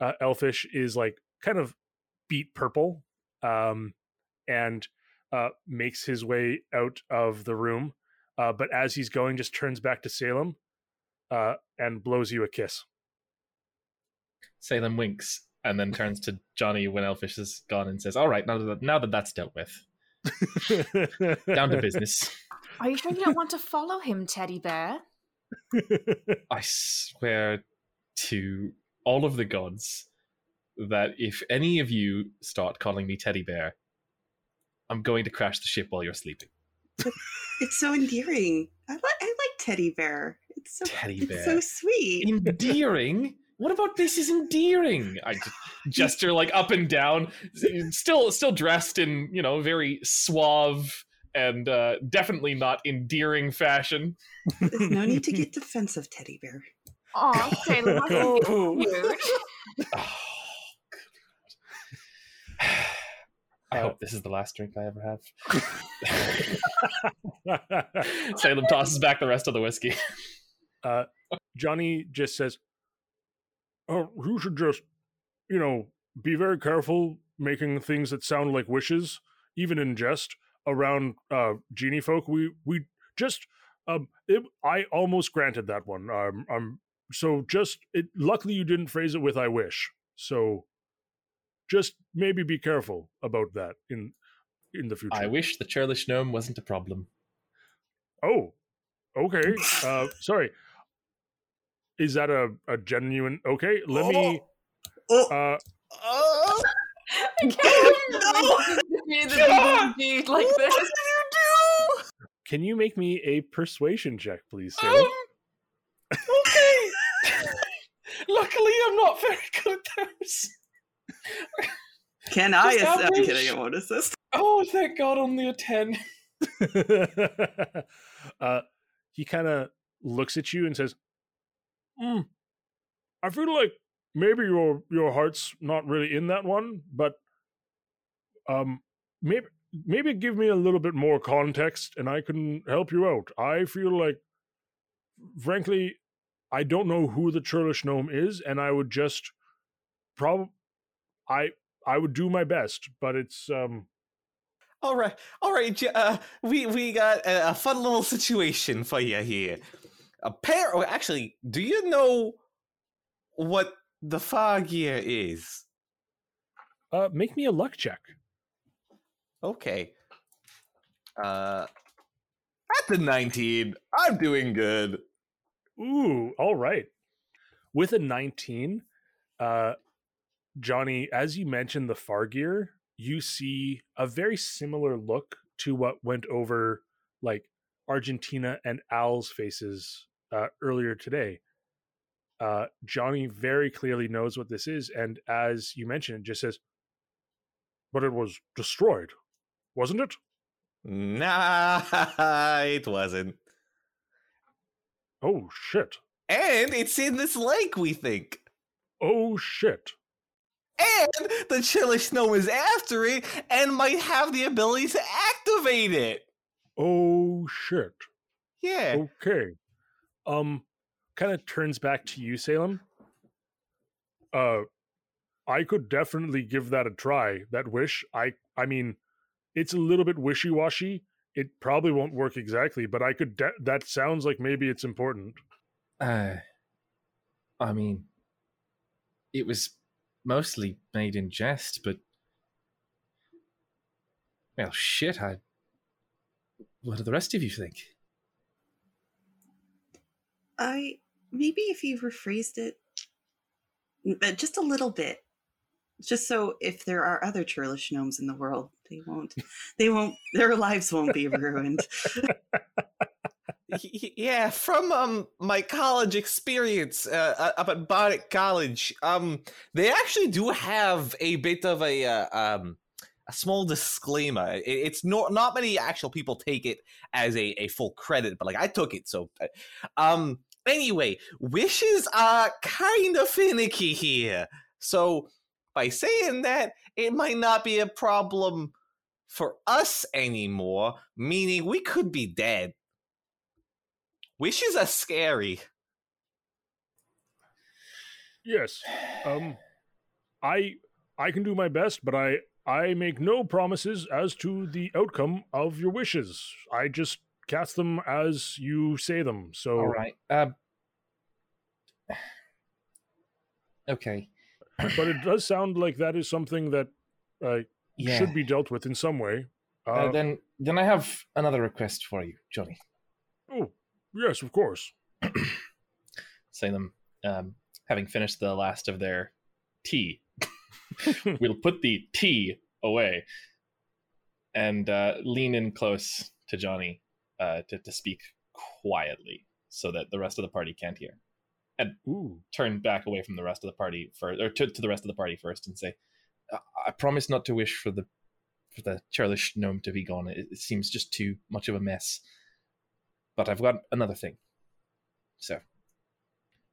uh, elfish is like kind of beat purple um and uh, makes his way out of the room, uh, but as he's going, just turns back to Salem uh, and blows you a kiss. Salem winks and then turns to Johnny when Elfish is gone and says, "All right, now that now that that's dealt with, down to business." Are you sure you don't want to follow him, Teddy Bear? I swear to all of the gods that if any of you start calling me teddy bear, I'm going to crash the ship while you're sleeping. It's so endearing. I like I like teddy bear. It's so Teddy it's bear. so sweet. endearing. What about this is endearing? I gesture like up and down, still still dressed in you know very suave and uh, definitely not endearing fashion. There's no need to get defensive, teddy bear. Aw, Salem, I think Oh. cute. Oh, I Uh, hope this is the last drink I ever have. Salem tosses back the rest of the whiskey. Johnny just says, "Oh, you should just, you know, be very careful making things that sound like wishes, even in jest, around uh, genie folk. We we just, um, it, I almost granted that one. Um, um, so just, it. Luckily, you didn't phrase it with "I wish." So, just maybe be careful about that in in the future. I wish the churlish gnome wasn't a problem. Oh, okay. Uh, sorry. Is that a, a genuine? Okay, let me. Oh, Uh, oh, I can't believe you the BBG like this. can you make me a persuasion check, please, Sarah? Um, okay. Luckily, I'm not very good at those. Can I? Just Ass- I'm kidding. I won't assist. Oh, thank God, only a 10. uh, he kind of looks at you and says, "Hmm, "I feel like maybe your your heart's not really in that one, but um, maybe maybe give me a little bit more context, and I can help you out. I feel like, frankly, I don't know who the churlish gnome is, and I would just probably I I would do my best, but it's um." all right, all right. Uh, we we got a, a fun little situation for you here. A pair. oh, Actually, do you know what the fog year is? Uh, make me a luck check. Okay. Uh, at the nineteen, I'm doing good. Ooh, all right. With a 19, uh Johnny, as you mentioned the Fargear, you see a very similar look to what went over like Argentina and Al's faces uh, earlier today. Uh, Johnny very clearly knows what this is, and as you mentioned, it just says, "But it was destroyed, wasn't it?" Nah, it wasn't. Oh shit! And it's in this lake, we think. Oh shit! And the churlish gnome is after it and might have the ability to activate it. Oh shit! Yeah. Okay. Um kind of turns back to you, Salem. Uh I could definitely give that a try. That wish. I I mean, it's a little bit wishy-washy. It probably won't work exactly, but I could de- that sounds like maybe it's important. Uh, I mean, it was mostly made in jest, but. Well, shit, I. What do the rest of you think? I maybe if you rephrased it uh, just a little bit, just so if there are other churlish gnomes in the world, they won't, they won't, their lives won't be ruined. Yeah, from um my college experience uh, uh, up at Bardic College, um, they actually do have a bit of a uh, um a small disclaimer. It, it's not not many actual people take it as a, a full credit, but like I took it. So, uh, um, anyway, wishes are kind of finicky here. So, by saying that, it might not be a problem for us anymore. Meaning, we could be dead. Wishes are scary. Yes. Um I I can do my best, but I I make no promises as to the outcome of your wishes. I just cast them as you say them. So All right. Uh, okay. but it does sound like that is something that uh, Yeah. should be dealt with in some way. Uh, Uh, then, then I have another request for you, Johnny. oh, yes, of course. Salem, um, having finished the last of their tea, we'll put the tea away. and uh, lean in close to Johnny uh, to, to speak quietly so that the rest of the party can't hear. Ooh. Turn back away from the rest of the party first, or to, to the rest of the party first, and say, "I- "I promise not to wish for the for the churlish gnome to be gone. It, it seems just too much of a mess. But I've got another thing. So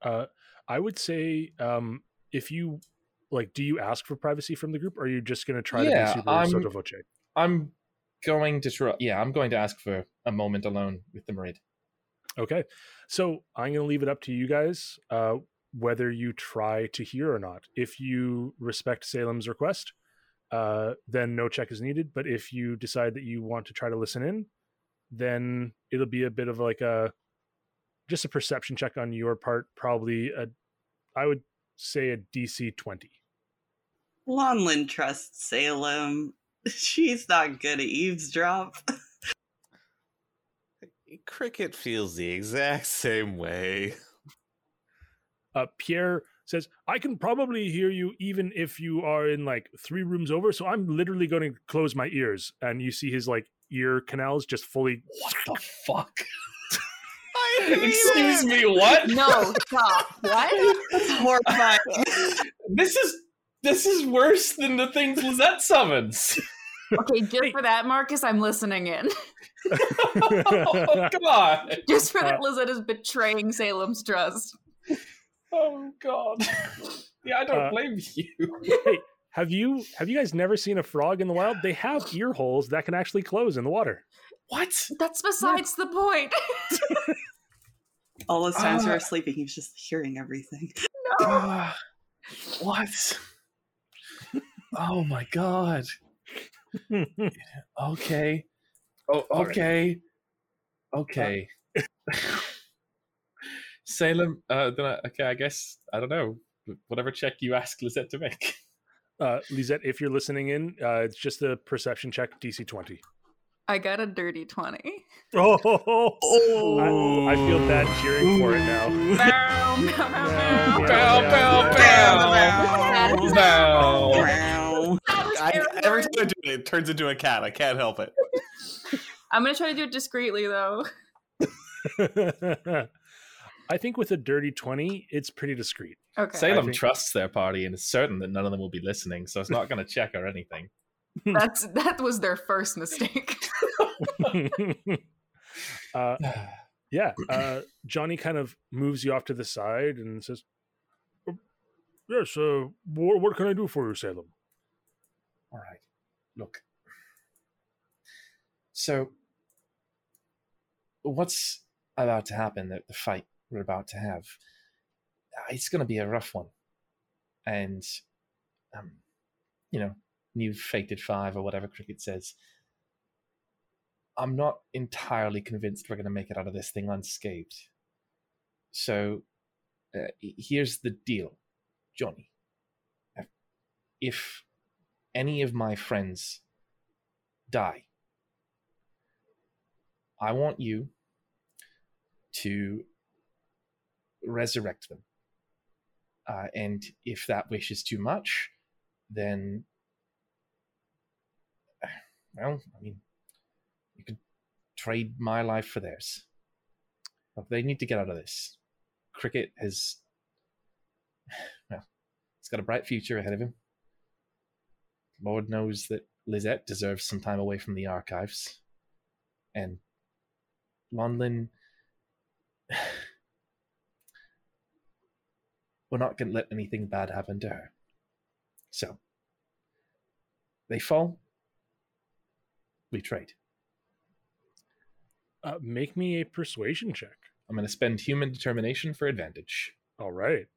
Uh, I would say um, if you like, do you ask for privacy from the group, or are you just going to try Yeah, to be super I'm- sotto voce? I'm going to try. Yeah, I'm going to ask for a moment alone with the Marid. Okay, so I'm going to leave it up to you guys uh, whether you try to hear or not. If you respect Salem's request, uh, then no check is needed. But if you decide that you want to try to listen in, then it'll be a bit of like a just a perception check on your part. Probably a, I would say a DC twenty. Lonlin trusts Salem. She's not gonna eavesdrop. Cricket feels the exact same way. uh, Pierre says, I can probably hear you even if you are in like three rooms over. So I'm literally going to close my ears. And you see his like ear canals just fully. What the fuck? I Excuse it! me, what? No, stop. What? That's horrifying. This is this is worse than the things Lizette summons. Okay, just for that, Marcus, I'm listening in. oh god. Just for that, Uh, Lizette is betraying Salem's trust. Oh god. Yeah, I don't Uh, blame you. hey, have you have you guys never seen a frog in the wild? They have ear holes that can actually close in the water. What? That's besides the point. All those times we Ah. were sleeping, he was just hearing everything. Ah, what? Oh my god. Okay. Oh, All right. okay. Okay. Salem, uh, then I, okay, I guess, I don't know, whatever check you ask Lizette to make. uh, Lizette, if you're listening in, uh, it's just a perception check, DC 20. I got a dirty 20. Oh, I, I feel bad cheering for it now. Bow, bow, bow, Yeah, bow. yeah, bow, yeah. bow, bow. Wow. Every time I do it, it turns into a cat. I can't help it. I'm gonna try to do it discreetly though. I think with a dirty 20, it's pretty discreet. Okay. Salem think- trusts their party and is certain that none of them will be listening, so it's not going to check or anything. That's that was their first mistake. uh, yeah, uh, Johnny kind of moves you off to the side and says, "Oh, Yes, uh, what, what can I do for you, Salem? All right. Look. So, what's about to happen? The, the fight we're about to have, uh, it's going to be a rough one. And, um, you know, new fated five or whatever Cricket says. I'm not entirely convinced we're going to make it out of this thing unscathed. So, uh, here's the deal, Johnny. If any of my friends die, I want you to resurrect them. Uh, and if that wish is too much, then, well, I mean, you could trade my life for theirs. But they need to get out of this. Cricket has, well, he's got a bright future ahead of him. Lord knows that Lizette deserves some time away from the archives. And Lonlin. We're not going to let anything bad happen to her. So, they fall. We trade. Uh, make me a persuasion check. I'm going to spend human determination for advantage. All right.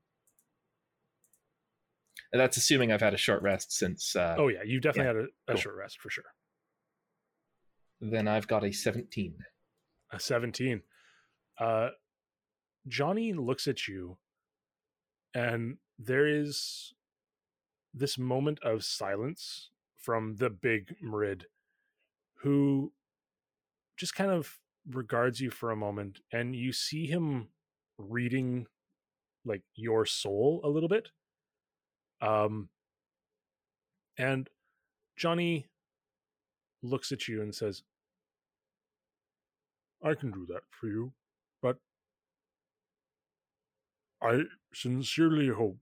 That's assuming I've had a short rest since. Uh, Oh, yeah, you definitely yeah, had a, a cool. short rest for sure. Then I've got a 17. A 17. Uh, Johnny looks at you, and there is this moment of silence from the big Marid, who just kind of regards you for a moment, and you see him reading like your soul a little bit. Um, and Johnny, looks at you and says, I can do that for you, but I sincerely hope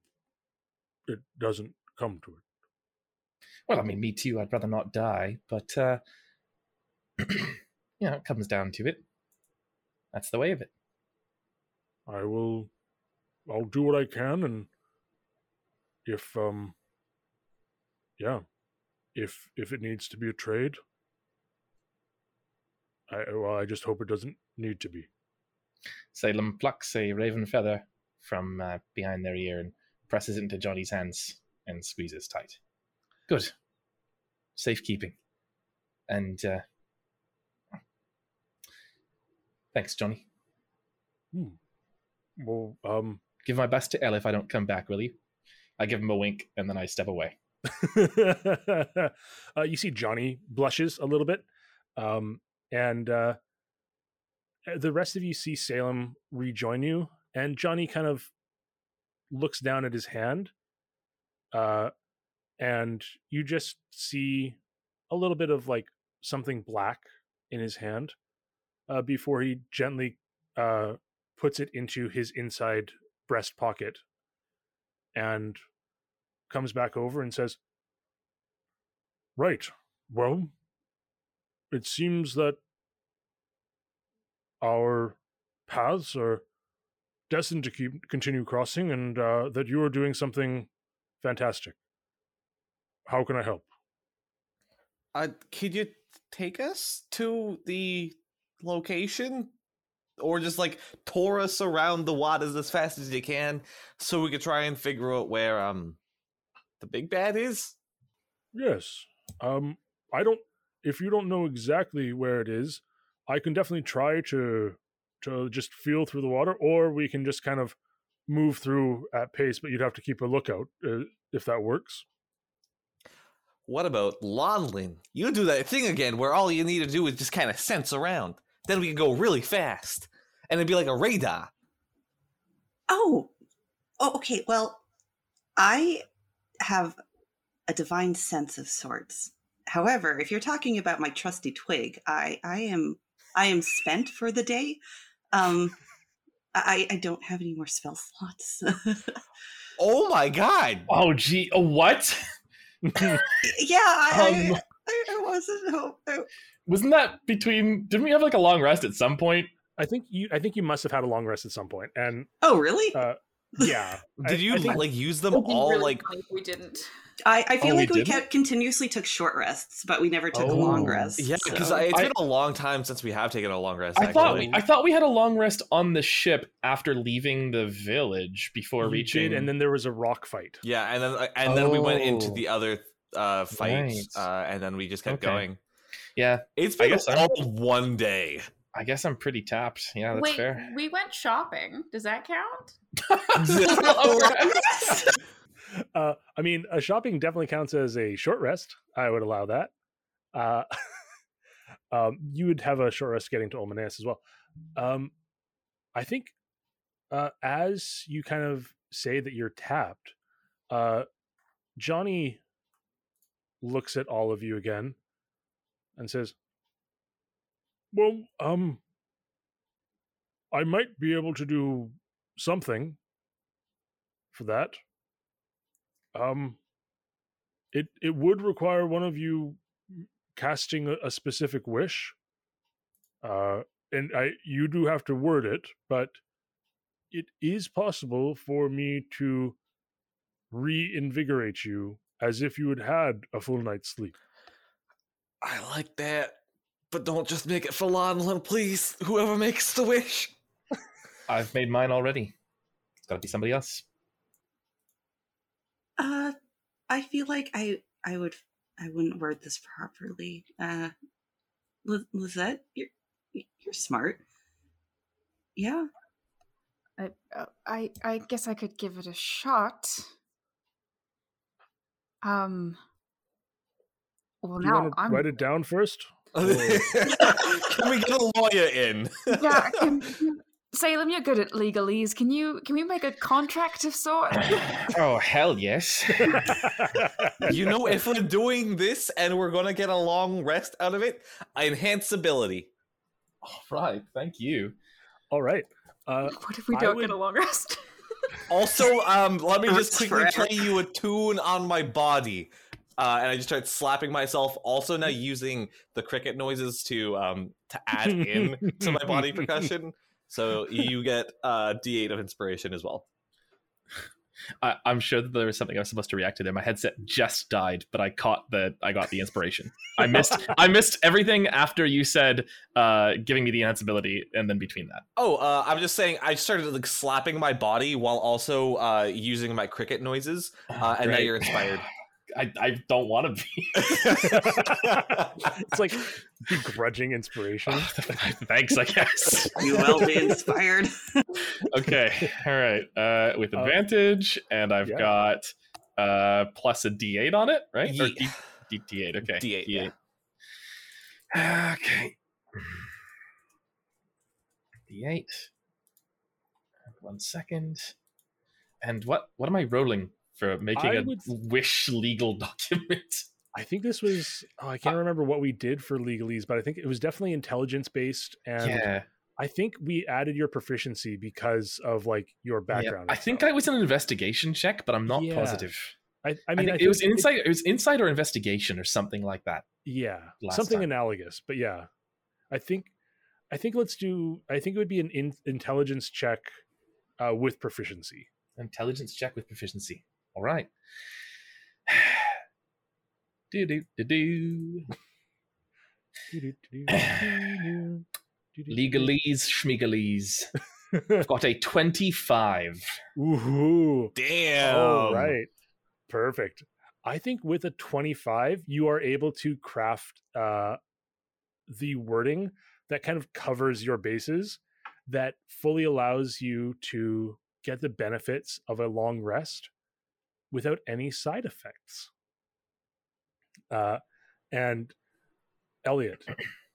it doesn't come to it. Well, I mean, me too. I'd rather not die, but uh, you know, it comes down to it. That's the way of it. I will I'll do what I can and if um yeah, if if it needs to be a trade, I well, I just hope it doesn't need to be. Salem plucks a raven feather from uh, behind their ear and presses it into Johnny's hands and squeezes tight. Good. Safekeeping. And uh, thanks, Johnny. Hmm. Well, um Give my best to Elle if I don't come back, will you? I give him a wink and then I step away. uh, you see Johnny blushes a little bit. Um and uh the rest of you see Salem rejoin you and Johnny kind of looks down at his hand. Uh and you just see a little bit of like something black in his hand uh, before he gently uh, puts it into his inside breast pocket and comes back over and says, Right. Well, it seems that our paths are destined to keep continue crossing and uh, that you are doing something fantastic. How can I help? Uh, could you take us to the location? Or just like tour us around the waters as fast as you can so we could try and figure out where um the big bad is? Yes. Um I don't if you don't know exactly where it is, I can definitely try to to just feel through the water or we can just kind of move through at pace but you'd have to keep a lookout uh, if that works. What about Lonlin? You do that thing again where all you need to do is just kind of sense around. Then we can go really fast. And it'd be like a radar. Oh, oh, okay. Well, I have a divine sense of sorts. However, if you're talking about my trusty twig, I, I am, I am spent for the day. Um, I, I don't have any more spell slots. Oh my god! Oh, gee. Oh, what? yeah, I, Um, I, I, I wasn't. Oh, oh, Wasn't that between. Didn't we have like a long rest at some point? I think you I think you must have had a long rest at some point. point and oh, really? uh yeah. Did I- you I think- like use them all really like we didn't. I, I feel Oh, like we, didn't? kept continuously took short rests, but we never took a long Oh. rest. Yeah, because so- it's I- been a long time since we have taken a long rest. I thought actually. I thought we had a long rest on the ship after leaving the village before you reaching. did, and then there was a rock fight. Yeah, and then uh, and then we went into Oh. the other uh fight, Right. uh, and then we just kept Okay. going. yeah, It's I been guess I'm- all one day. I guess I'm pretty tapped. Yeah, that's Wait, fair. we went shopping. Does that count? Uh, I mean, a shopping definitely counts as a short rest. I would allow that. Uh, um, you would have a short rest getting to Olmaneus as well. Um, I think uh, as you kind of say that you're tapped, uh, Johnny looks at all of you again and says, "Well, um, I might be able to do something for that." um it it would require one of you casting a, a specific wish uh and i you do have to word it but it is possible for me to reinvigorate you as if you had had a full night's sleep I like that, but don't just make it for Lonlin, please. Whoever makes the wish. I've made mine already. It's got to be somebody else. Uh, I feel like I I would I wouldn't word this properly. Uh, Liz- Lizette, you're you're smart. Yeah. I, uh, I I guess I could give it a shot. Um. Well, do you now want to I'm. write it down first Can we get a lawyer in? Yeah, can, Salem, you're good at legalese. Can you can we make a contract of sort? oh hell yes. you know, if we're doing this and we're gonna get a long rest out of it, enhance ability. All right, thank you. All right. Uh, what if we don't would- get a long rest? Also, um, let me just quickly play you a tune on my body. Uh, and I just start slapping myself. Also, now using the cricket noises to um to add in to my body percussion. So you get uh D8 of inspiration as well. I, I'm sure that there was something I was supposed to react to there. My headset just died, but I caught the I got the inspiration. I missed I missed everything after you said uh giving me the enhanceability and then between that. Oh, uh, I'm just saying I started like slapping my body while also uh using my cricket noises. Uh, and now you're inspired. I, I don't want to be. it's like begrudging inspiration. Thanks, I guess. You will be inspired. Okay, all right. Uh, with Uh, advantage, and I've yeah. got uh plus a D8 on it, right? Or D, D, D8. Okay, D8, yeah. D8. Okay. D8. One second. And what what am I rolling for making I a would- wish legal document? I think this was oh, I can't remember what we did for legalese, but I think it was definitely intelligence based, and yeah, I think we added your proficiency because of like your yeah. background. I think. I was an investigation check, but I'm not Yeah. positive. I, I mean, I it was insight. It was insight or investigation or something like that. yeah, something time. analogous. But yeah, I think I think let's do. I think it would be an in, intelligence check uh, with proficiency. Intelligence check with proficiency. All right. do do do do. Legalese, schmigalese. I've got a twenty-five. Ooh. Damn. All right. Perfect. I think with a 25, you are able to craft uh, the wording that kind of covers your bases that fully allows you to get the benefits of a long rest without any side effects. Uh, and Elliot,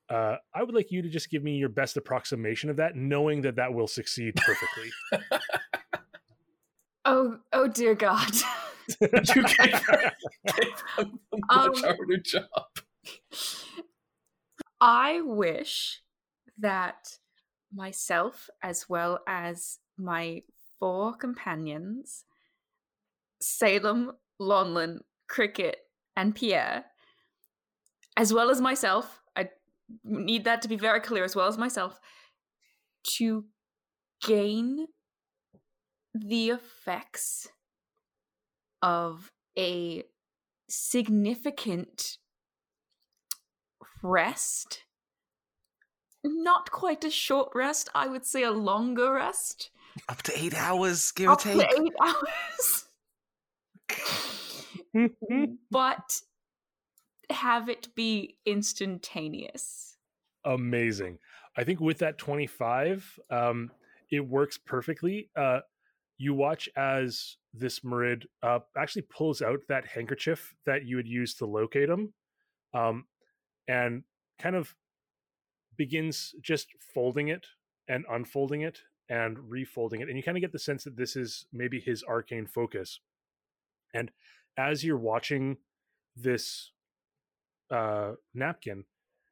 uh, I would like you to just give me your best approximation of that, knowing that that will succeed perfectly. oh, oh dear God. you gave gave her a much Um, harder job. I wish that myself, as well as my four companions, Salem, Lonlin, Cricket, and Pierre, as well as myself, I need that to be very clear, as well as myself, to gain the effects of a significant rest. Not quite a short rest, I would say a longer rest. Up to eight hours, give or Up to take. eight hours. but have it be instantaneous. amazing. I think with that 25, um, it works perfectly. Uh, you watch as this Marid uh, actually pulls out that handkerchief that you would use to locate him um, and kind of begins just folding it and unfolding it and refolding it. And you kind of get the sense that this is maybe his arcane focus. And as you're watching this uh, napkin,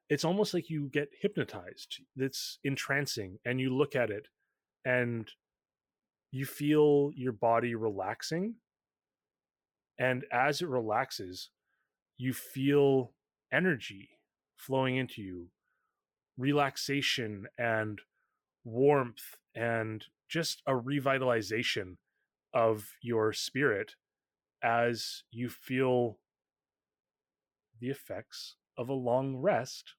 it's almost like you get hypnotized. It's entrancing, and you look at it, and you feel your body relaxing. And as it relaxes, you feel energy flowing into you, relaxation and warmth, and just a revitalization of your spirit as you feel the effects of a long rest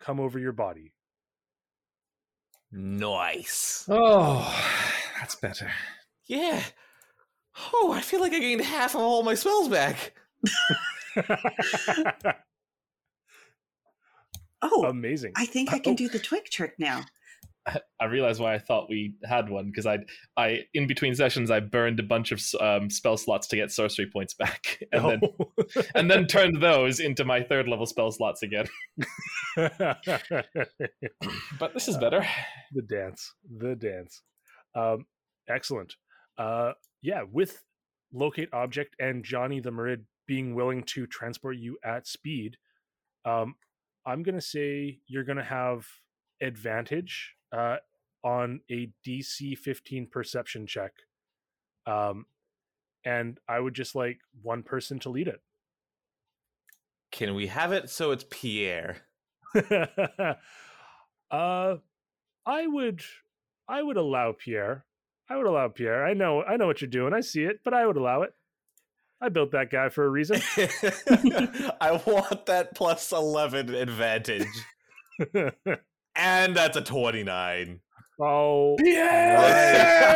come over your body. Nice. Oh, that's better. Yeah. Oh, I feel like I gained half of all my spells back. Oh, Amazing. I think Uh, I can oh. do the twig trick now. I realized why I thought we had one because I, I in between sessions I burned a bunch of um, spell slots to get sorcery points back, and then Oh. and then turned those into my third level spell slots again. But this is better. the dance the dance um excellent uh yeah with locate object and johnny the marid being willing to transport you at speed um i'm gonna say you're gonna have advantage uh on a dc 15 perception check um and i would just like one person to lead it. Can we have it so it's Pierre? uh i would i would allow pierre i would allow pierre i know i know what you're doing i see it but i would allow it i built that guy for a reason I want that plus 11 advantage. And that's a 29. oh Yeah.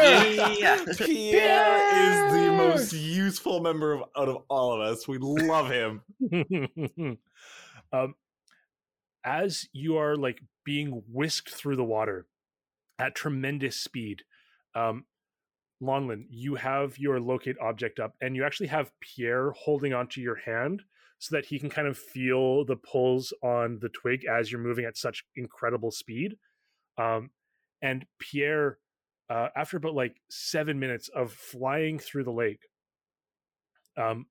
Pierre is the most useful member of, out of all of us. We love him. um, as you are like being whisked through the water at tremendous speed, um, Lonlin, you have your locate object up, and you actually have Pierre holding onto your hand so that he can kind of feel the pulls on the twig as you're moving at such incredible speed. Um, and Pierre, uh, after about like seven minutes of flying through the lake, um,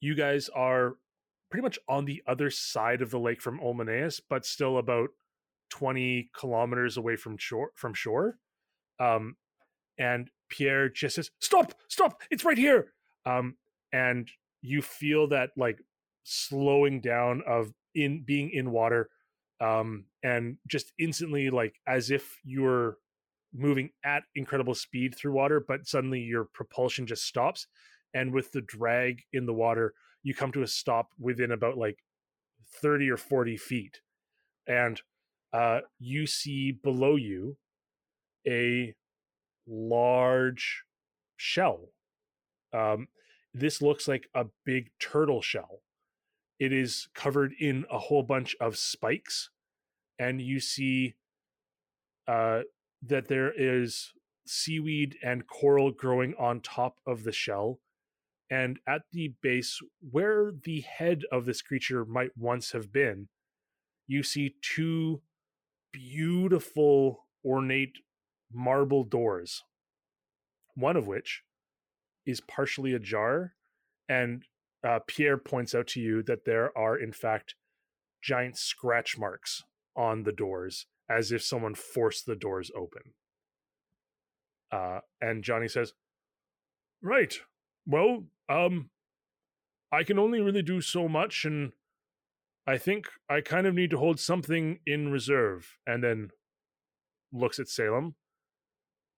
you guys are pretty much on the other side of the lake from Olmaneus, but still about 20 kilometers away from shore from shore. Um, and Pierre just says, Stop, stop, it's right here. Um, and you feel that like slowing down of in being in water. Um, and just instantly like as if you're moving at incredible speed through water, but suddenly your propulsion just stops. And with the drag in the water, you come to a stop within about like 30 or 40 feet and uh, you see below you a large shell um, this looks like a big turtle shell it is covered in a whole bunch of spikes and you see uh, that there is seaweed and coral growing on top of the shell and at the base where the head of this creature might once have been you see two beautiful ornate marble doors one of which is partially ajar and uh, pierre points out to you that there are in fact giant scratch marks on the doors as if someone forced the doors open. Uh, and johnny says right. Well um i can only really do so much and i think i kind of need to hold something in reserve. And then looks at salem.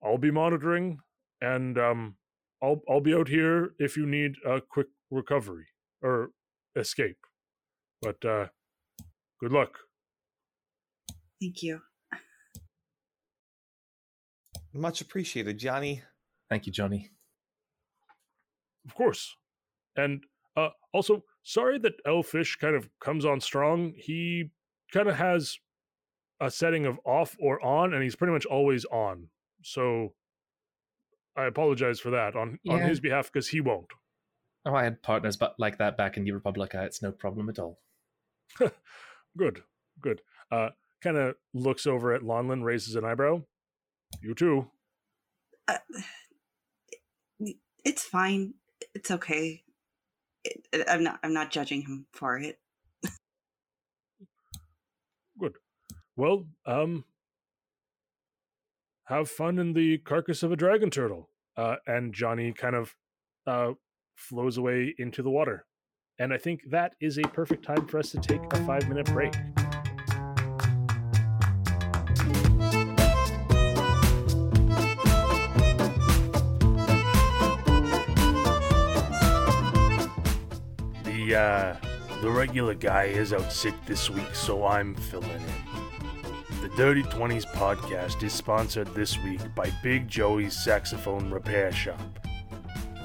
I'll be monitoring and um i'll i'll be out here if you need a quick recovery or escape but uh good luck Thank you. Much appreciated, Johnny. Thank you, Johnny. Of course. And uh also sorry that Elfish kind of comes on strong. He kind of has a setting of off or on and he's pretty much always on. So I apologize for that on on his behalf because he won't. Oh, I had partners but like that back in the Republica. It's no problem at all. Good. Good. Uh kind of looks over at Lonlin, raises an eyebrow. You too. Uh, it's fine. It's okay. It, it- I'm not. I'm not judging him for it. Good. Well, um have fun in the carcass of a dragon turtle. Uh and Johnny kind of uh flows away into the water. And I think that is a perfect time for us to take a 5-minute break. The uh the regular guy is out sick this week, so I'm filling in. The Dirty 20s podcast is sponsored this week by Big Joey's Saxophone Repair Shop.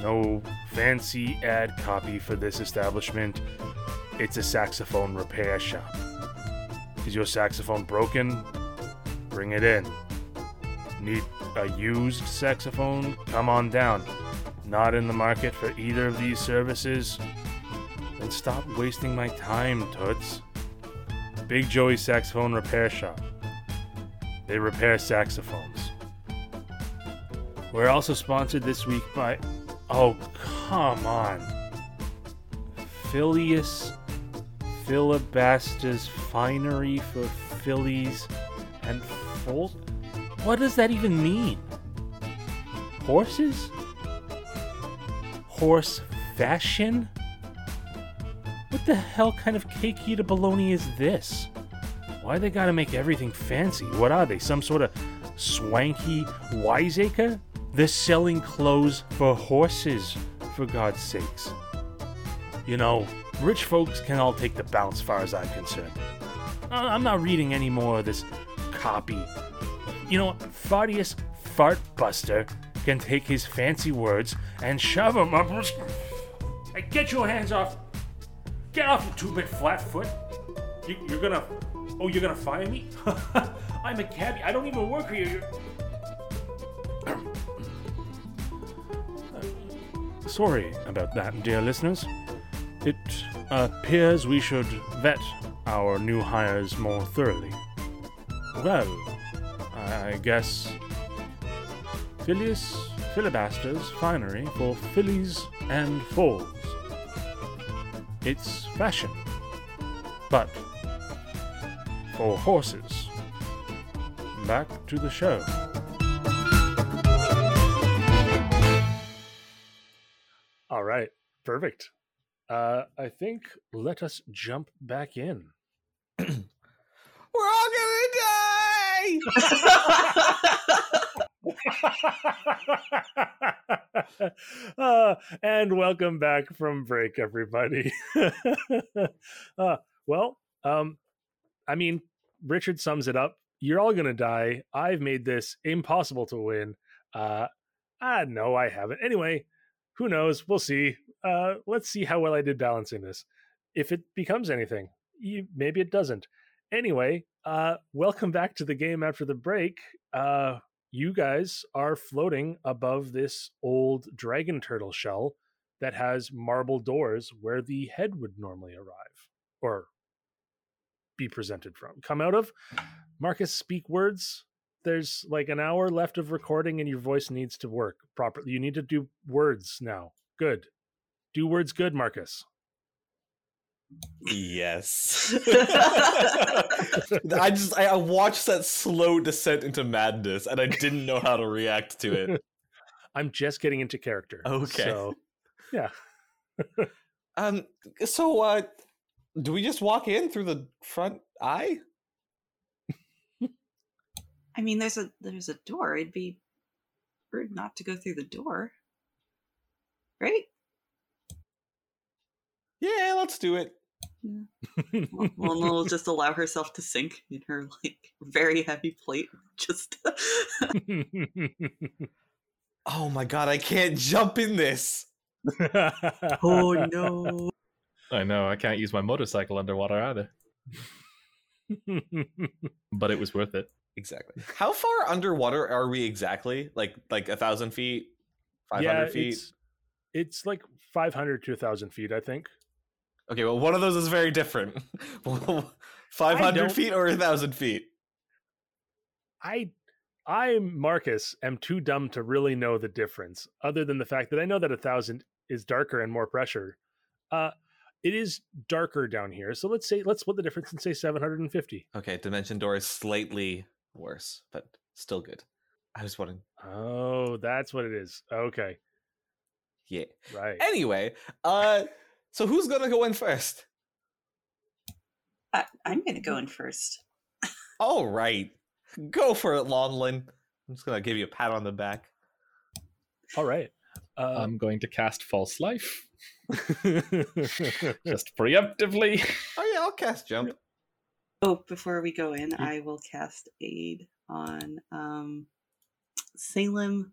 No fancy ad copy for this establishment. It's a saxophone repair shop. Is your saxophone broken? Bring it in. Need a used saxophone? Come on down. Not in the market for either of these services? Then stop wasting my time, Toots. Big Joey Saxophone Repair Shop. They repair saxophones. We're also sponsored this week by. Oh, come on. Phileas Filibuster's Finery for Fillies and Foals? What does that even mean? Horses? Horse fashion? What the hell kind of cake eater baloney is this? Why they gotta make everything fancy? What are they? Some sort of swanky wiseacre? They're selling clothes for horses, for God's sakes. You know, rich folks can all take the bounce, far as I'm concerned. I'm not reading any more of this copy. You know, Fartius Fartbuster can take his fancy words and shove them up. Hey, get your hands off! Get off, you two-bit flatfoot! You, you're gonna. Oh, you're gonna fire me? I'm a cabbie. I don't even work here. You're- Sorry about that, dear listeners. It appears we should vet our new hires more thoroughly. Well, I guess Phileas Filibuster's finery for fillies and foals. It's fashion, but for horses. Back to the show. All right, perfect. Uh, I think let us jump back in. We're all gonna die. uh, and welcome back from break, everybody. uh, well, um, I mean, Richard sums it up. You're all gonna die. I've made this impossible to win. Uh, ah, no, I haven't. Anyway, who knows? We'll see. Uh, let's see how well I did balancing this. If it becomes anything, you, maybe it doesn't. Anyway, uh, welcome back to the game after the break. Uh, you guys are floating above this old dragon turtle shell that has marble doors where the head would normally arrive or be presented from. Come out of. Marcus, speak words. There's like an hour left of recording and your voice needs to work properly. You need to do words now. Good. Do words good, Marcus. yes. I just I I watched that slow descent into madness and I didn't know how to react to it. I'm just getting into character. Okay. So, yeah. Um so uh do we just walk in through the front eye? I mean, there's a there's a door. It'd be rude not to go through the door, right? Yeah, let's do it. Well, we'll just allow herself to sink in her like very heavy plate. Just Oh my god, I can't jump in this. oh no! I know, I can't use my motorcycle underwater either. But it was worth it. Exactly. How far underwater are we exactly? Like like a thousand feet? Five hundred yeah, feet? It's, it's like 500 to a 1,000 feet, I think. Okay, well one of those is very different. Five hundred feet or a thousand feet? I I Marcus am too dumb to really know the difference, other than the fact that I know that a thousand is darker and more pressure. Uh it is darker down here. So let's say let's split the difference and say 750. Okay, dimension door is slightly worse, but still good. I was wondering. Oh, that's what it is. Okay. Yeah. Right. Anyway, uh so who's gonna go in first? I, I'm gonna go in first. All right. Go for it, Lonlin. I'm just gonna give you a pat on the back. All right. Uh, I'm going to cast False Life, just preemptively. Oh yeah, I'll cast jump. Oh, before we go in, I will cast aid on um, Salem,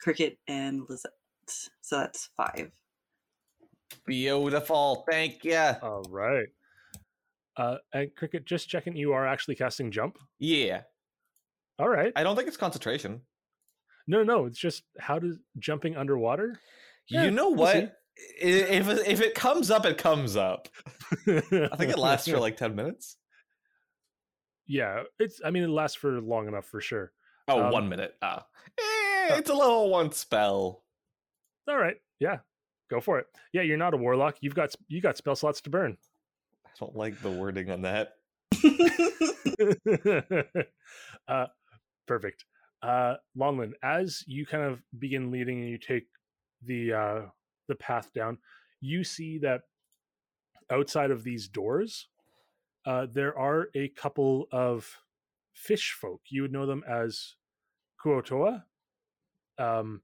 Cricket, and Lizette. So that's five. Beautiful. Thank you. All right. Uh, and Cricket, just checking, you are actually casting jump. Yeah. All right. I don't think it's concentration. No, no, it's just how does jumping underwater? Yeah, you know we'll what? If if it comes up, it comes up. I think it lasts for like ten minutes. yeah, it's. I mean, it lasts for long enough for sure. Oh, Um, one minute. Ah, Eh, it's a level one spell. All right, yeah, go for it. Yeah, you're not a warlock. You've got you got spell slots to burn. I don't like the wording on that. uh, perfect. Uh, Lonlin, as you kind of begin leading and you take the uh, the path down, you see that outside of these doors, uh, there are a couple of fish folk. You would know them as Kuotoa, um,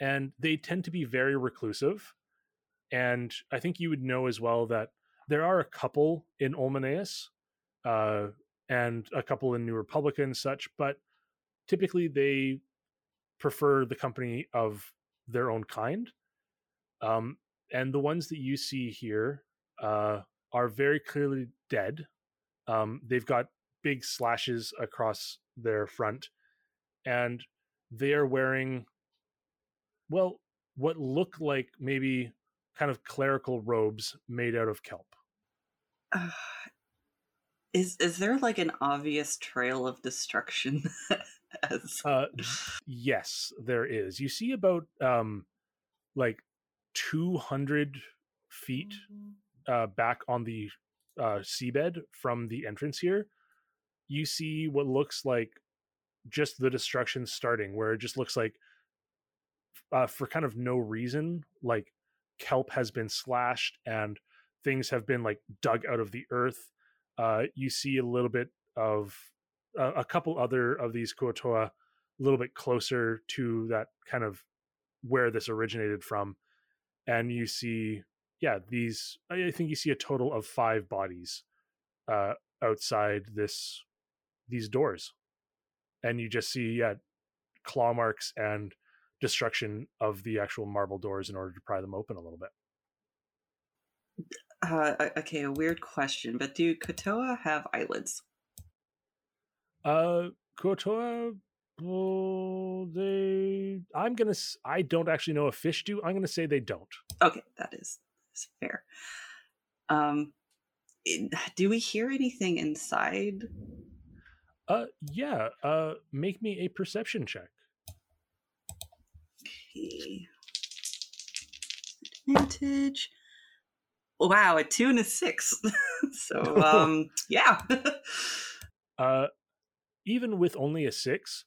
and they tend to be very reclusive. And I think you would know as well that there are a couple in Olmaneus, uh, and a couple in New Republic and such, but typically they prefer the company of their own kind. Um, and the ones that you see here uh, are very clearly dead. Um, they've got big slashes across their front, and they are wearing, well, what look like maybe kind of clerical robes made out of kelp. Uh, is is there like an obvious trail of destruction? As Uh, yes, there is. You see about um, like two hundred feet uh, back on the uh, seabed from the entrance here. You see what looks like just the destruction starting, where it just looks like uh, for kind of no reason, like kelp has been slashed and things have been like dug out of the earth. Uh, you see a little bit of uh, a couple other of these kuotoa a little bit closer to that kind of where this originated from and you see yeah these i think you see a total of five bodies uh outside this these doors and you just see yeah claw marks and destruction of the actual marble doors in order to pry them open a little bit uh, okay, a weird question, but do Kuotoa have eyelids? Uh, Kuotoa, well, they. I'm gonna. I don't actually know if fish do. I'm gonna say they don't. Okay, that is, is fair. Um, do we hear anything inside? Uh, yeah. Uh, make me a perception check. Okay. Advantage. Wow, a two and a six. so, um, yeah. Uh, even with only a six,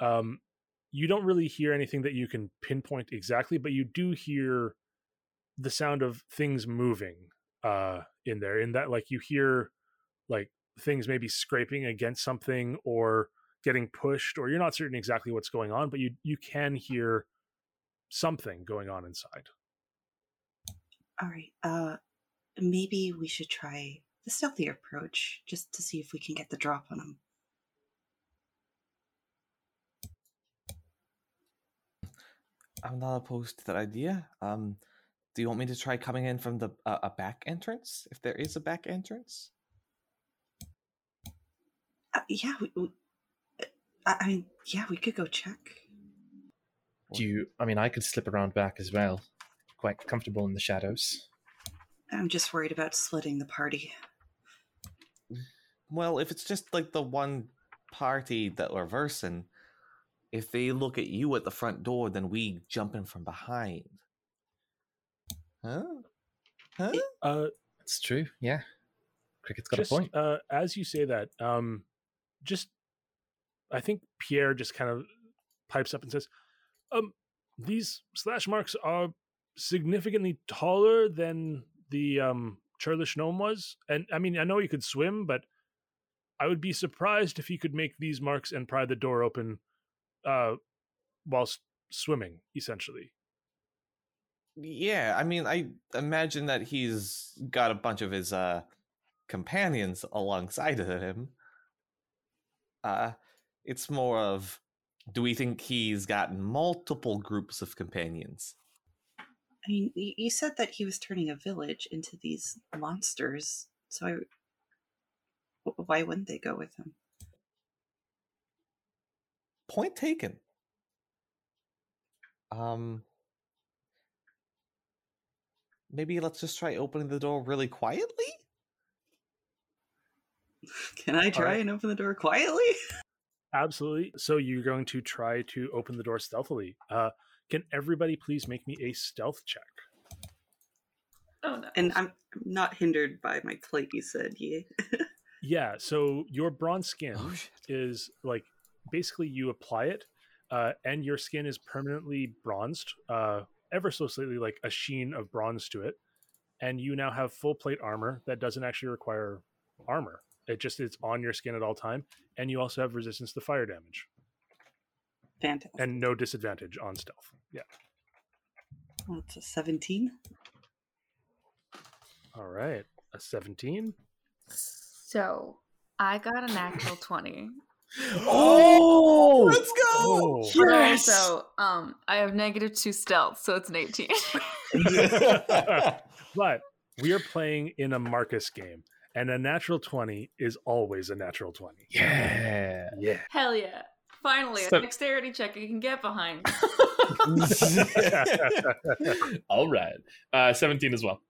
um, you don't really hear anything that you can pinpoint exactly, but you do hear the sound of things moving uh in there. In that, like you hear like things maybe scraping against something or getting pushed, or you're not certain exactly what's going on, but you you can hear something going on inside. All right. Uh, maybe we should try the stealthy approach just to see if we can get the drop on them. I'm not opposed to that idea. Um, do you want me to try coming in from the uh, a back entrance, if there is a back entrance? Uh, yeah, we, we, I, I mean, yeah, we could go check. Do you? I mean, I could slip around back as well. Quite comfortable in the shadows. I'm just worried about splitting the party. Well, if it's just like the one party that we're versing, if they look at you at the front door, then we jump in from behind. Huh? Huh? Uh, That's true. Yeah, Cricket's got just, a point. Uh, as you say that, um, just I think Pierre just kind of pipes up and says, "Um, these slash marks are significantly taller than the um churlish gnome was, and I mean I know he could swim, but I would be surprised if he could make these marks and pry the door open, uh, whilst swimming, essentially." Yeah, I mean, I imagine that he's got a bunch of his uh companions alongside of him. Uh it's more of do we think he's got multiple groups of companions? I mean, you said that he was turning a village into these monsters, so I. Why wouldn't they go with him? point taken. Um, maybe let's just try opening the door really quietly. Can I try Alright. and open the door quietly? Absolutely. So you're going to try to open the door stealthily. Uh, can everybody please make me a stealth check? Oh no. And I'm I'm not hindered by my plate. You said, yeah. Yeah. So your bronze skin Oh is like basically you apply it, uh, and your skin is permanently bronzed, uh, ever so slightly, like a sheen of bronze to it, and you now have full plate armor that doesn't actually require armor. It just it's on your skin at all time, and you also have resistance to fire damage Fantastic. and no disadvantage on stealth. Yeah. It's a 17. All right. A seventeen. So I got a natural twenty. Oh, Let's go. Oh. Yes! also, um, I have negative two stealth, so it's an eighteen. but we are playing in a Marcus game, and a natural 20 is always a natural 20. yeah. Yeah. Hell yeah! Finally, a dexterity check you can get behind. All right. Uh, 17 as well.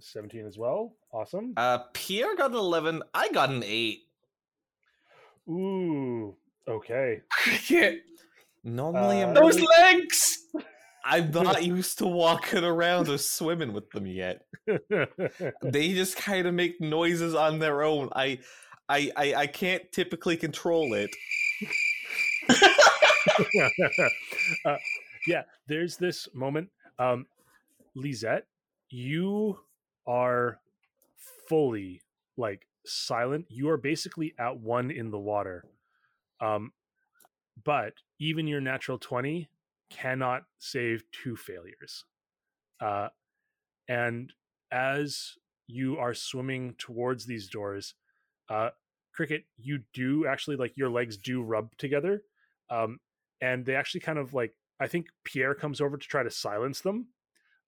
17 as well. Awesome. Uh, Pierre got an eleven. I got an eight. Ooh. Okay. Cricket. Normally, Uh, I'm Those really- legs. I'm not used to walking around or swimming with them yet. They just kind of make noises on their own. I, I, I, I can't typically control it. uh, yeah, there's this moment. Um, Lizette, you are fully like silent. You are basically at one in the water. Um, but even your natural 20 cannot save two failures. Uh, and as you are swimming towards these doors, uh, Cricket, you do actually like your legs do rub together um, and they actually kind of like I think Pierre comes over to try to silence them,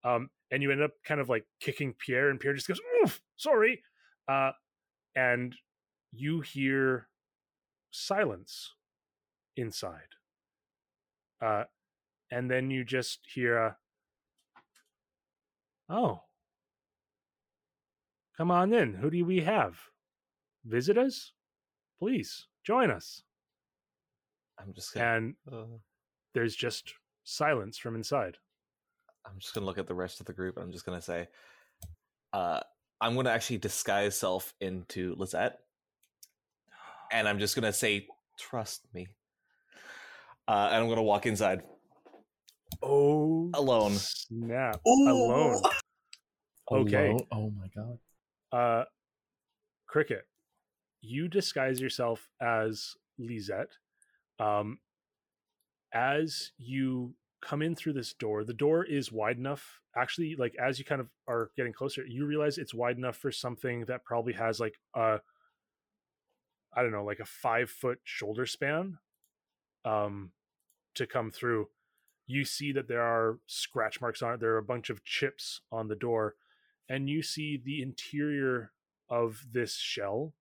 um, and you end up kind of like kicking Pierre, and Pierre just goes, "Oof, sorry," uh, and you hear silence inside, uh, and then you just hear, a, "Oh, come on in. Who do we have? Visitors? Please join us." I'm just gonna. And uh, there's just silence from inside. I'm just gonna look at the rest of the group and I'm just gonna say, uh, I'm gonna actually disguise self into Lizette, and I'm just gonna say, "Trust me," uh, and I'm gonna walk inside Oh, alone. snap! Alone. Okay. Alone? Oh my god. Uh, Cricket, you disguise yourself as Lizette. Um, as you come in through this door, the door is wide enough. Actually, like as you kind of are getting closer, you realize it's wide enough for something that probably has like a, I don't know, like a five foot shoulder span, um, to come through. You see that there are scratch marks on it. There are a bunch of chips on the door, and you see the interior of this shell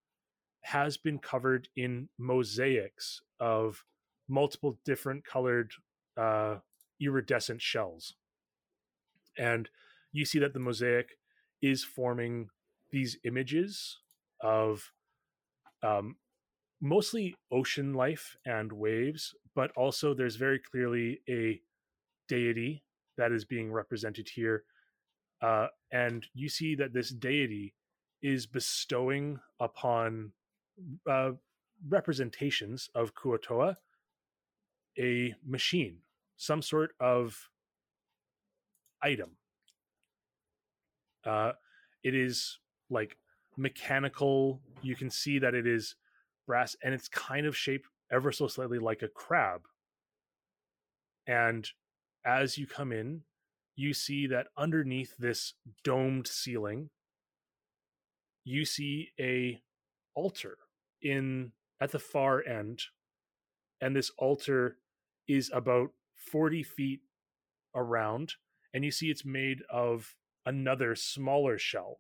has been covered in mosaics of multiple different colored uh, iridescent shells. And you see that the mosaic is forming these images of um, mostly ocean life and waves, but also there's very clearly a deity that is being represented here. Uh, and you see that this deity is bestowing upon uh, representations of Kuotoa a machine, some sort of item. Uh, it is like mechanical. You can see that it is brass and it's kind of shaped ever so slightly like a crab. And as you come in, you see that underneath this domed ceiling, you see a altar in at the far end and this altar is about 40 feet around and you see it's made of another smaller shell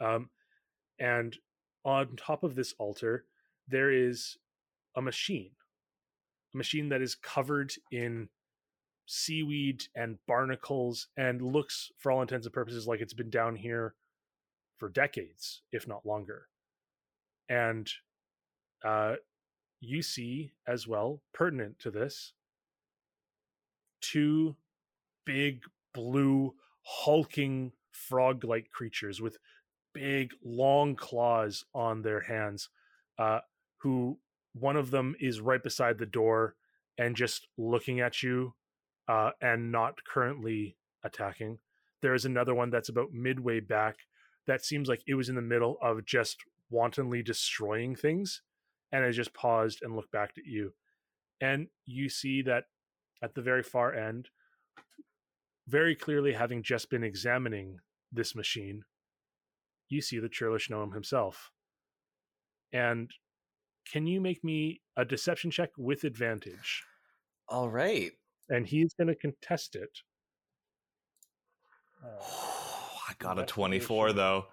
um, and on top of this altar there is a machine a machine that is covered in seaweed and barnacles and looks, for all intents and purposes, like it's been down here for decades, if not longer. And uh, you see as well, pertinent to this, two big blue hulking frog like creatures with big long claws on their hands uh who one of them is right beside the door and just looking at you uh and not currently attacking. There is another one that's about midway back that seems like it was in the middle of just wantonly destroying things and has just paused and looked back at you. And you see that at the very far end very clearly having just been examining this machine, you see the churlish gnome himself. And can you make me a deception check with advantage? All right. And he's going to contest it. Uh, I got a 24 though.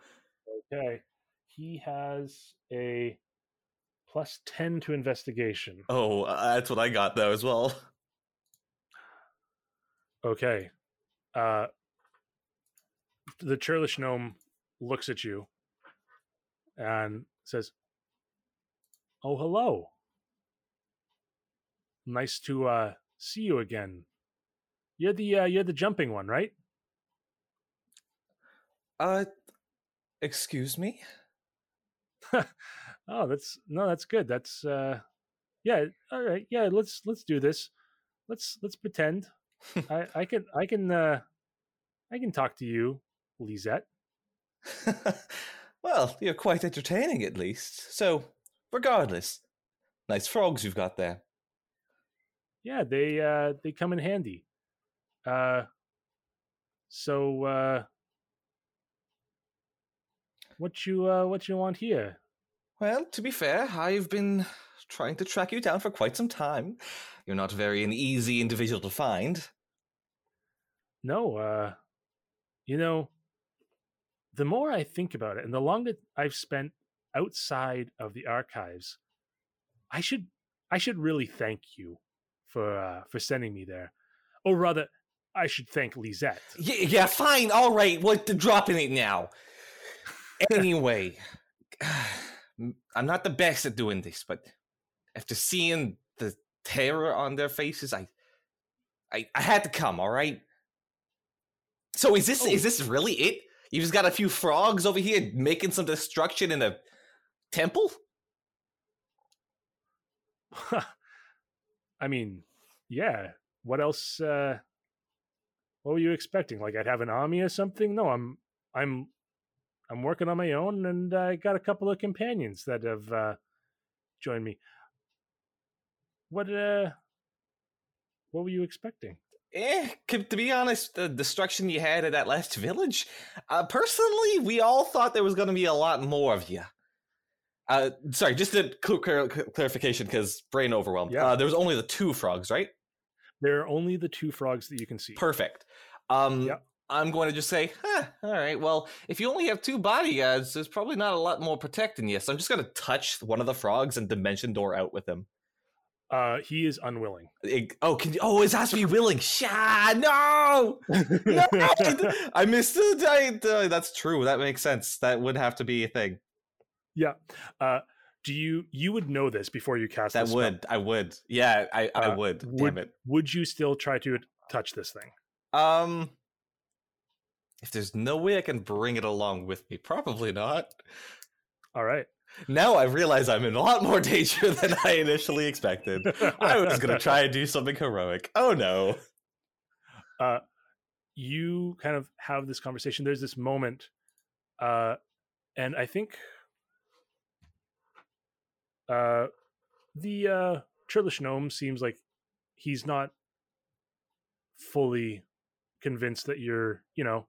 okay. He has a plus 10 to investigation. Oh, uh, that's what I got though as well. Okay. Uh, the churlish gnome looks at you and says, "Oh, hello. Nice to uh, see you again. You're the uh, you're the jumping one, right? Uh excuse me? oh, that's no, that's good. That's uh, yeah. All right, yeah. Let's let's do this. Let's let's pretend. I I can I can uh, I can talk to you, Lizette. well, you're quite entertaining at least. So, regardless, nice frogs you've got there. yeah they uh they come in handy uh so uh what you uh what you want here Well, to be fair, I've been trying to track you down for quite some time. You're not very an easy individual to find. no uh you know the more i think about it and the longer i've spent outside of the archives i should i should really thank you for uh for sending me there or rather i should thank lizette Yeah, yeah, fine, all right. What the dropping it now? Anyway, I'm not the best at doing this, but after seeing terror on their faces, I, I, I had to come. All right. So is this is this really it? You just got a few frogs over here making some destruction in a temple? I mean, yeah. What else? Uh, what were you expecting? Like I'd have an army or something? No, I'm, I'm, I'm working on my own, and I got a couple of companions that have uh, joined me. What? Uh, what were you expecting? Eh, to be honest, the destruction you had at that last village, uh, personally, we all thought there was going to be a lot more of you. Uh, sorry, just a cl- clar- clarification because brain overwhelmed. Yeah. Uh, there was only the two frogs, right? There are only the two frogs that you can see. Perfect. Um, Yep. I'm going to just say, huh, all right, well, if you only have two bodyguards, there's probably not a lot more protecting you. So I'm just going to touch one of the frogs and dimension door out with him. Uh, he is unwilling. It- oh, can you, oh, it has to be willing. Sha, no, no, I missed it. I, uh, that's true. That makes sense. That would have to be a thing. yeah. Uh, do you? You would know this before you cast. That the spell. would. I would. Yeah, I, I Uh, would. would- Damn it. Would you still try to touch this thing? Um, if there's no way I can bring it along with me, probably not. All right. Now I realize I'm in a lot more danger than I initially expected. I was going to try and do something heroic. Oh no. uh, you kind of have this conversation. There's this moment, uh, and I think uh, the uh, Churlish Gnome seems like he's not fully convinced that you're, you know,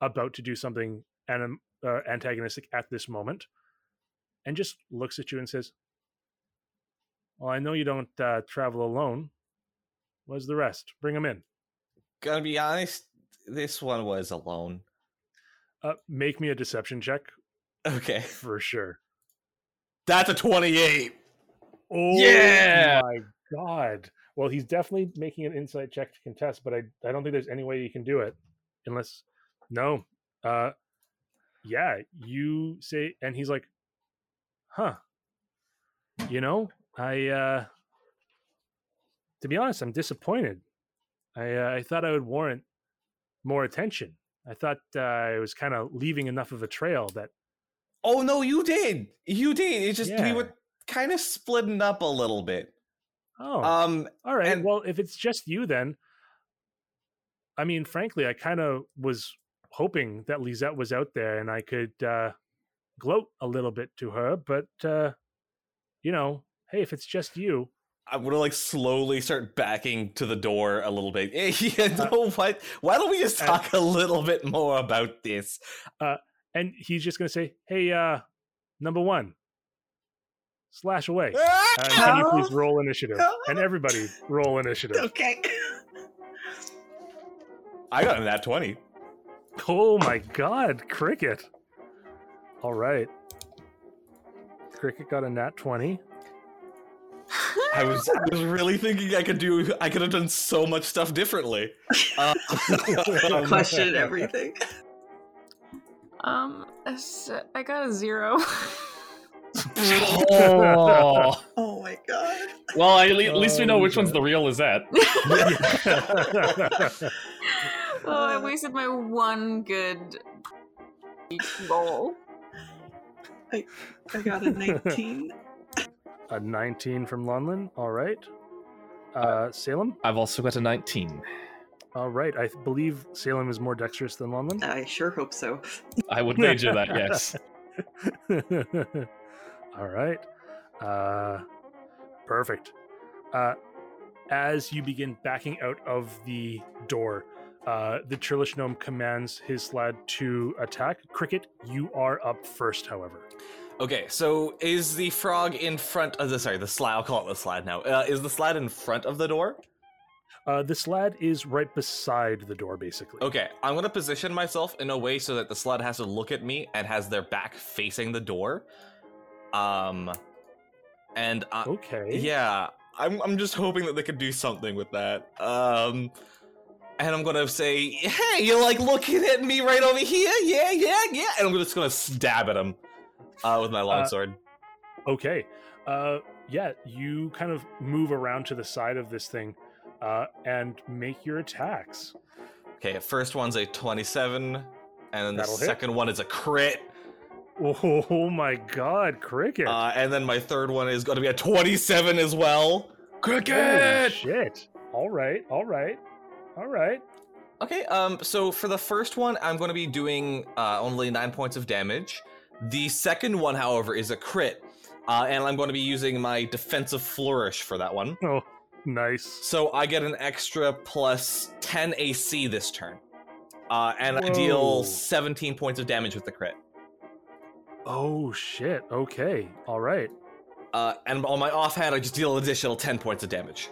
about to do something anim- uh, antagonistic at this moment, and just looks at you and says, "Well, I know you don't uh, travel alone. Where's the rest? Bring them in." Gonna be honest, this one was alone. Uh, make me a deception check Okay. for sure. That's a 28. Oh Yeah! my god. Well, he's definitely making an insight check to contest, but I I don't think there's any way you can do it unless no. Uh yeah, you say and he's like, "Huh. You know, I uh to be honest, I'm disappointed. I uh, I thought I would warrant more attention. I thought uh, I was kind of leaving enough of a trail that Oh no, you did. You did. It's just we were kind of splitting up a little bit. oh, Um, All right. And- well, if it's just you, then I mean, frankly, I kind of was hoping that Lizette was out there and I could uh, gloat a little bit to her. But uh, you know, hey, if it's just you, I'm gonna like slowly start backing to the door a little bit. You Uh, know what? Why don't we just uh, talk a little bit more about this? Uh, and he's just gonna say, "Hey, uh, number one, slash away." Uh, can you please roll initiative? And everybody roll initiative. Okay. I got a nat twenty. Oh my god, Cricket. All right. Cricket got a nat 20. I was I was really thinking I could do. I could have done so much stuff differently. Uh, Question everything. Um, s- I got a zero. Oh. Oh my god. well, I, at least we know Oh, which one's the real Lizette. oh, I wasted my one good roll. I got a 19. a 19 from Lonlin. All right. Uh, Salem. I've also got a 19. All right. I th- believe Salem is more dexterous than Lonlin. I sure hope so. I would wager that, yes. All right. Uh, perfect. Uh, as you begin backing out of the door, uh, the Churlish Gnome commands his lad to attack. Cricket, you are up first, however. okay, so is the frog in front of the? Sorry, the slad. I'll call it the slad now. Uh, is the slad in front of the door? Uh, this lad is right beside the door, basically. Okay, I'm gonna position myself in a way so that the slad has to look at me and has their back facing the door. Um, and I, Okay. yeah, I'm I'm just hoping that they could do something with that. Um, and I'm gonna say, hey, you're like looking at me right over here, yeah, yeah, yeah, and I'm just gonna stab at him, uh, with my Uh, longsword. Okay. Uh, yeah, you kind of move around to the side of this thing uh, and make your attacks. okay, first one's a 27, and then the That'll hit. second one is a crit. Oh my god, Cricket. Uh, and then my third one is going to be a 27 as well. Holy Cricket! shit. All right, all right, all right. Okay, um, so for the first one, I'm going to be doing uh, only nine points of damage. The second one, however, is a crit, uh, and I'm going to be using my defensive flourish for that one. Oh, nice. So I get an extra plus 10 AC this turn, uh, and I deal 17 points of damage with the crit. Oh shit. Okay. All right. Uh, and on my offhand, I just deal an additional 10 points of damage.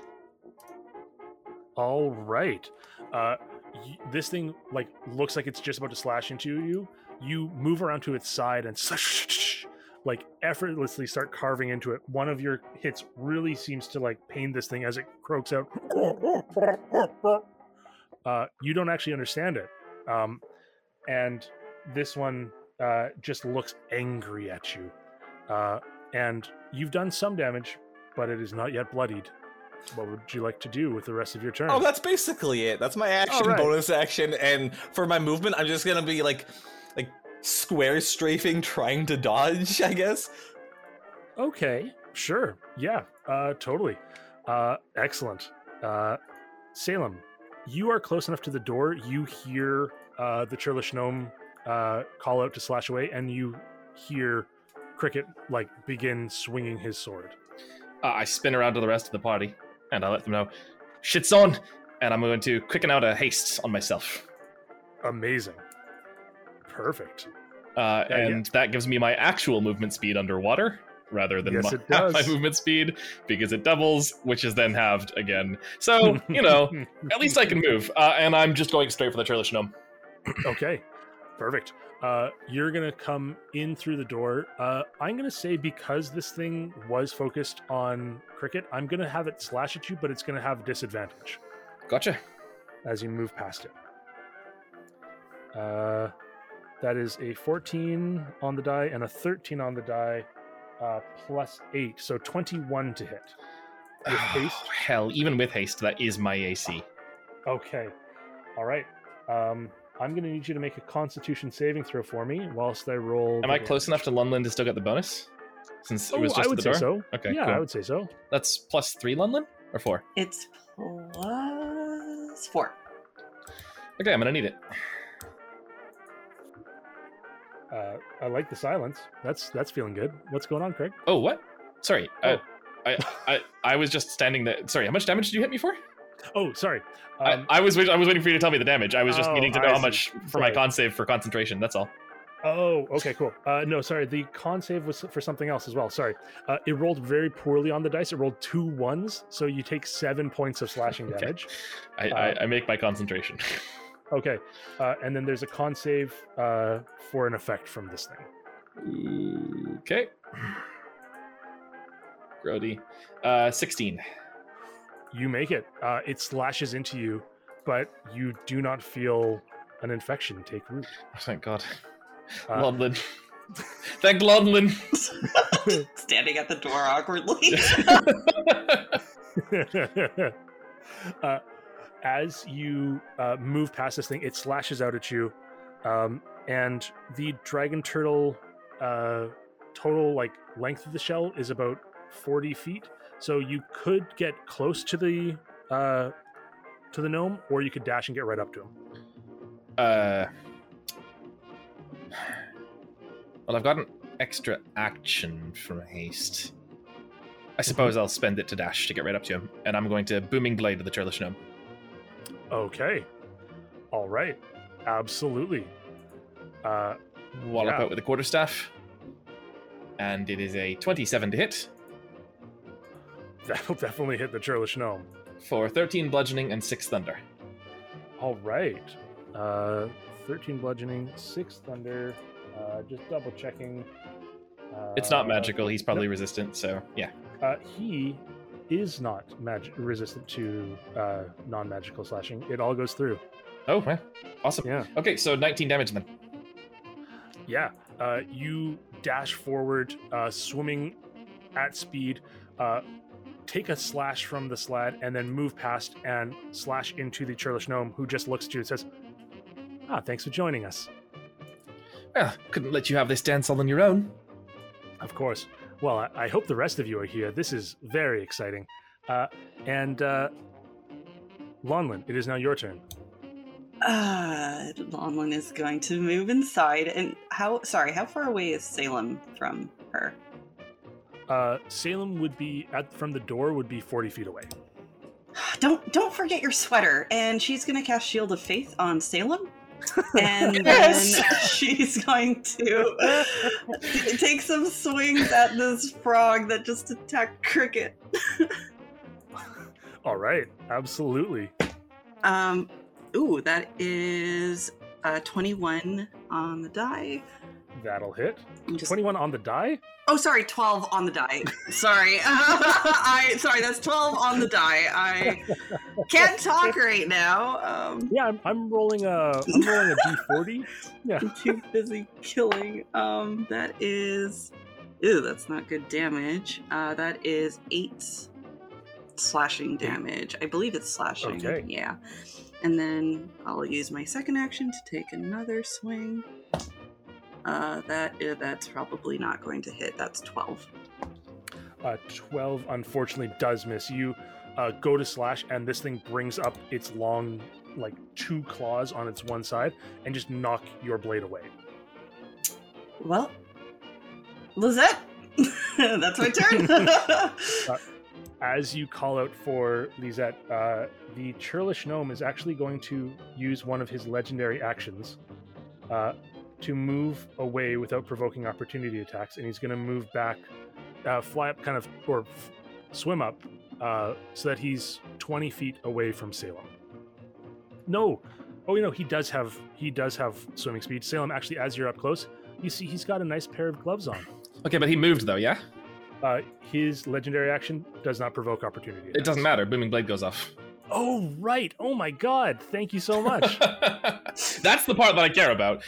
All right. Uh, y- this thing like looks like it's just about to slash into you. You move around to its side and like effortlessly start carving into it. One of your hits really seems to like pain this thing as it croaks out. Uh, you don't actually understand it, um, and this one uh, just looks angry at you. Uh, and you've done some damage, but it is not yet bloodied. What would you like to do with the rest of your turn? Oh, that's basically it. That's my action, Alright. bonus action, and for my movement, I'm just gonna be like, like square strafing, trying to dodge. I guess. Okay, sure. Yeah, uh, totally. Uh, excellent. Uh, Salem, you are close enough to the door. You hear uh, the Churlish Gnome uh, call out to slash away, and you hear Cricket like begin swinging his sword. Uh, I spin around to the rest of the party, and I let them know, shit's on, and I'm going to quicken out a haste on myself. Amazing. Perfect. Uh, Yeah, yeah. and that gives me my actual movement speed underwater rather than Yes, my, my movement speed because it doubles, which is then halved again. So, you know, at least I can move. Uh, and I'm just going straight for the Churlish Gnome. okay. Perfect. Uh, you're gonna come in through the door. Uh, I'm gonna say because this thing was focused on cricket, I'm gonna have it slash at you, but it's gonna have disadvantage Gotcha. as you move past it. Uh, that is a 14 on the die and a 13 on the die, uh, plus eight, so 21 to hit. With haste? Oh, hell, even with haste, that is my AC. Okay. All right. Um, I'm gonna need you to make a Constitution saving throw for me whilst I roll. Am the I close enough to Lonlin to still get the bonus? Since it Oh, was just I at would the say door. so. Okay, yeah, cool. I would say so. That's plus three Lonlin or four. It's plus four. Okay, I'm gonna need it. Uh, I like the silence. That's that's feeling good. What's going on, Craig? Oh, what? Sorry. Uh, Oh. I, I I was just standing there. Sorry, how much damage did you hit me for? Oh, sorry. Um, I, I was I was waiting for you to tell me the damage. I was just Oh, needing to know I how see. much for my Sorry. con save for concentration. That's all. oh, okay, cool. Uh, no, sorry. The con save was for something else as well. Sorry. Uh, it rolled very poorly on the dice. It rolled two ones, so you take seven points of slashing Okay. damage. I, Uh, I, I make my concentration. Okay, uh, and then there's a con save uh, for an effect from this thing. okay. Grody. Uh, 16. You make it. Uh, it slashes into you, but you do not feel an infection take root. Oh, thank God. Uh, Lonlin. thank Lonlin. Standing at the door awkwardly. uh, as you uh, move past this thing, it slashes out at you, um, and the dragon turtle uh, total like length of the shell is about forty feet. So you could get close to the uh, to the gnome, or you could dash and get right up to him. uh, well, I've got an extra action from haste. I suppose I'll spend it to dash to get right up to him, and I'm going to booming blade to the churlish gnome. Okay, all right, absolutely. Uh, Wallop Yeah. out with a quarterstaff, and it is a 27 to hit that'll definitely hit the churlish gnome. for 13 bludgeoning and 6 thunder. All right. Uh, 13 bludgeoning, 6 thunder. Uh, just double checking. Uh, It's not magical; he's probably resistant. So yeah. Uh, he is not mag- resistant to uh, non magical slashing. It all goes through. Oh, well, awesome. Yeah. Okay, so 19 damage then. Yeah. Uh, you dash forward, uh, swimming at speed, uh, take a slash from the slad, and then move past and slash into the churlish gnome, who just looks at you and says, Ah, thanks for joining us. Well, couldn't let you have this dance all on your own. Of course. Well, I, I hope the rest of you are here. This is very exciting. Uh, and uh, Lonlin, it is now your turn. Uh, Lonlin is going to move inside. And how? Sorry, how far away is Salem from her? Uh, Salem would be at from the door would be forty feet away. Don't don't forget your sweater. And she's going to cast Shield of Faith on Salem. And Yes! then she's going to take some swings at this frog that just attacked Cricket. All right, absolutely. Um, ooh, that is uh, 21 on the die. That'll hit. Just- Twenty-one on the die. Oh, sorry, 12 on the die. Sorry. I sorry, that's 12 on the die. I can't talk right now. Um, Yeah, I'm, I'm rolling a I'm rolling a d forty. Yeah. I'm too busy killing. Um, that is Ew, that's not good damage. Uh, that is 8 slashing damage. I believe it's slashing. Okay. Yeah. And then I'll use my second action to take another swing. Uh, that uh, that's probably not going to hit. That's 12. Uh, Twelve unfortunately does miss. You uh, go to slash, and this thing brings up its long, like two claws on its one side, and just knock your blade away. Well, Lizette, that's my turn. As you call out for Lizette, uh, the churlish gnome is actually going to use one of his legendary actions uh, to move away without provoking opportunity attacks, and he's going to move back, uh, fly up, kind of, or f- swim up, uh, so that he's 20 feet away from Salem. No, Oh, you know, he does have he does have swimming speed. Salem, actually, as you're up close, you see he's got a nice pair of gloves on. Okay, but he moved though, yeah? Uh, his legendary action does not provoke opportunity. It doesn't matter. Booming blade goes off. Oh, right. Oh my God. Thank you so much. That's the part that I care about.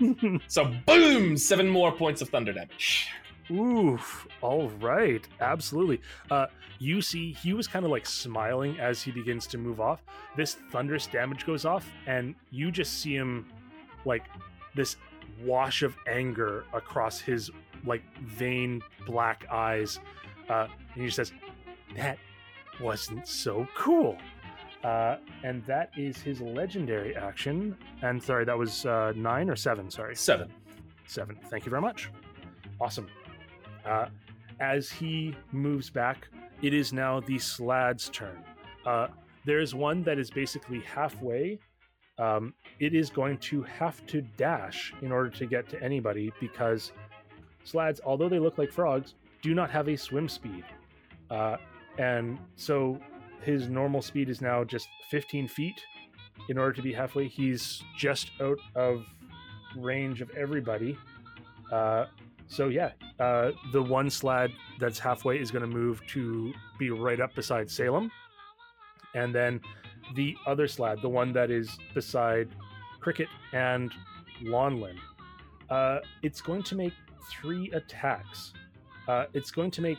So boom, seven more points of thunder damage. Oof. All right. Absolutely. Uh, you see, he was kind of like smiling as he begins to move off. This thunderous damage goes off, and you just see him like this wash of anger across his like vein black eyes. Uh, and he says, That wasn't so cool. Uh, and that is his legendary action. And sorry, that was uh, nine or seven. Sorry. Seven. Seven. Thank you very much. Awesome. Uh, as he moves back, it is now the Slad's turn. Uh, there is one that is basically halfway. Um, it is going to have to dash in order to get to anybody because Slads, although they look like frogs, do not have a swim speed. Uh, and so his normal speed is now just 15 feet in order to be halfway. He's just out of range of everybody. Uh, so yeah, uh, the one slad that's halfway is going to move to be right up beside Salem, and then the other slad, the one that is beside Cricket and Lonlin, uh, it's going to make three attacks. Uh, it's going to make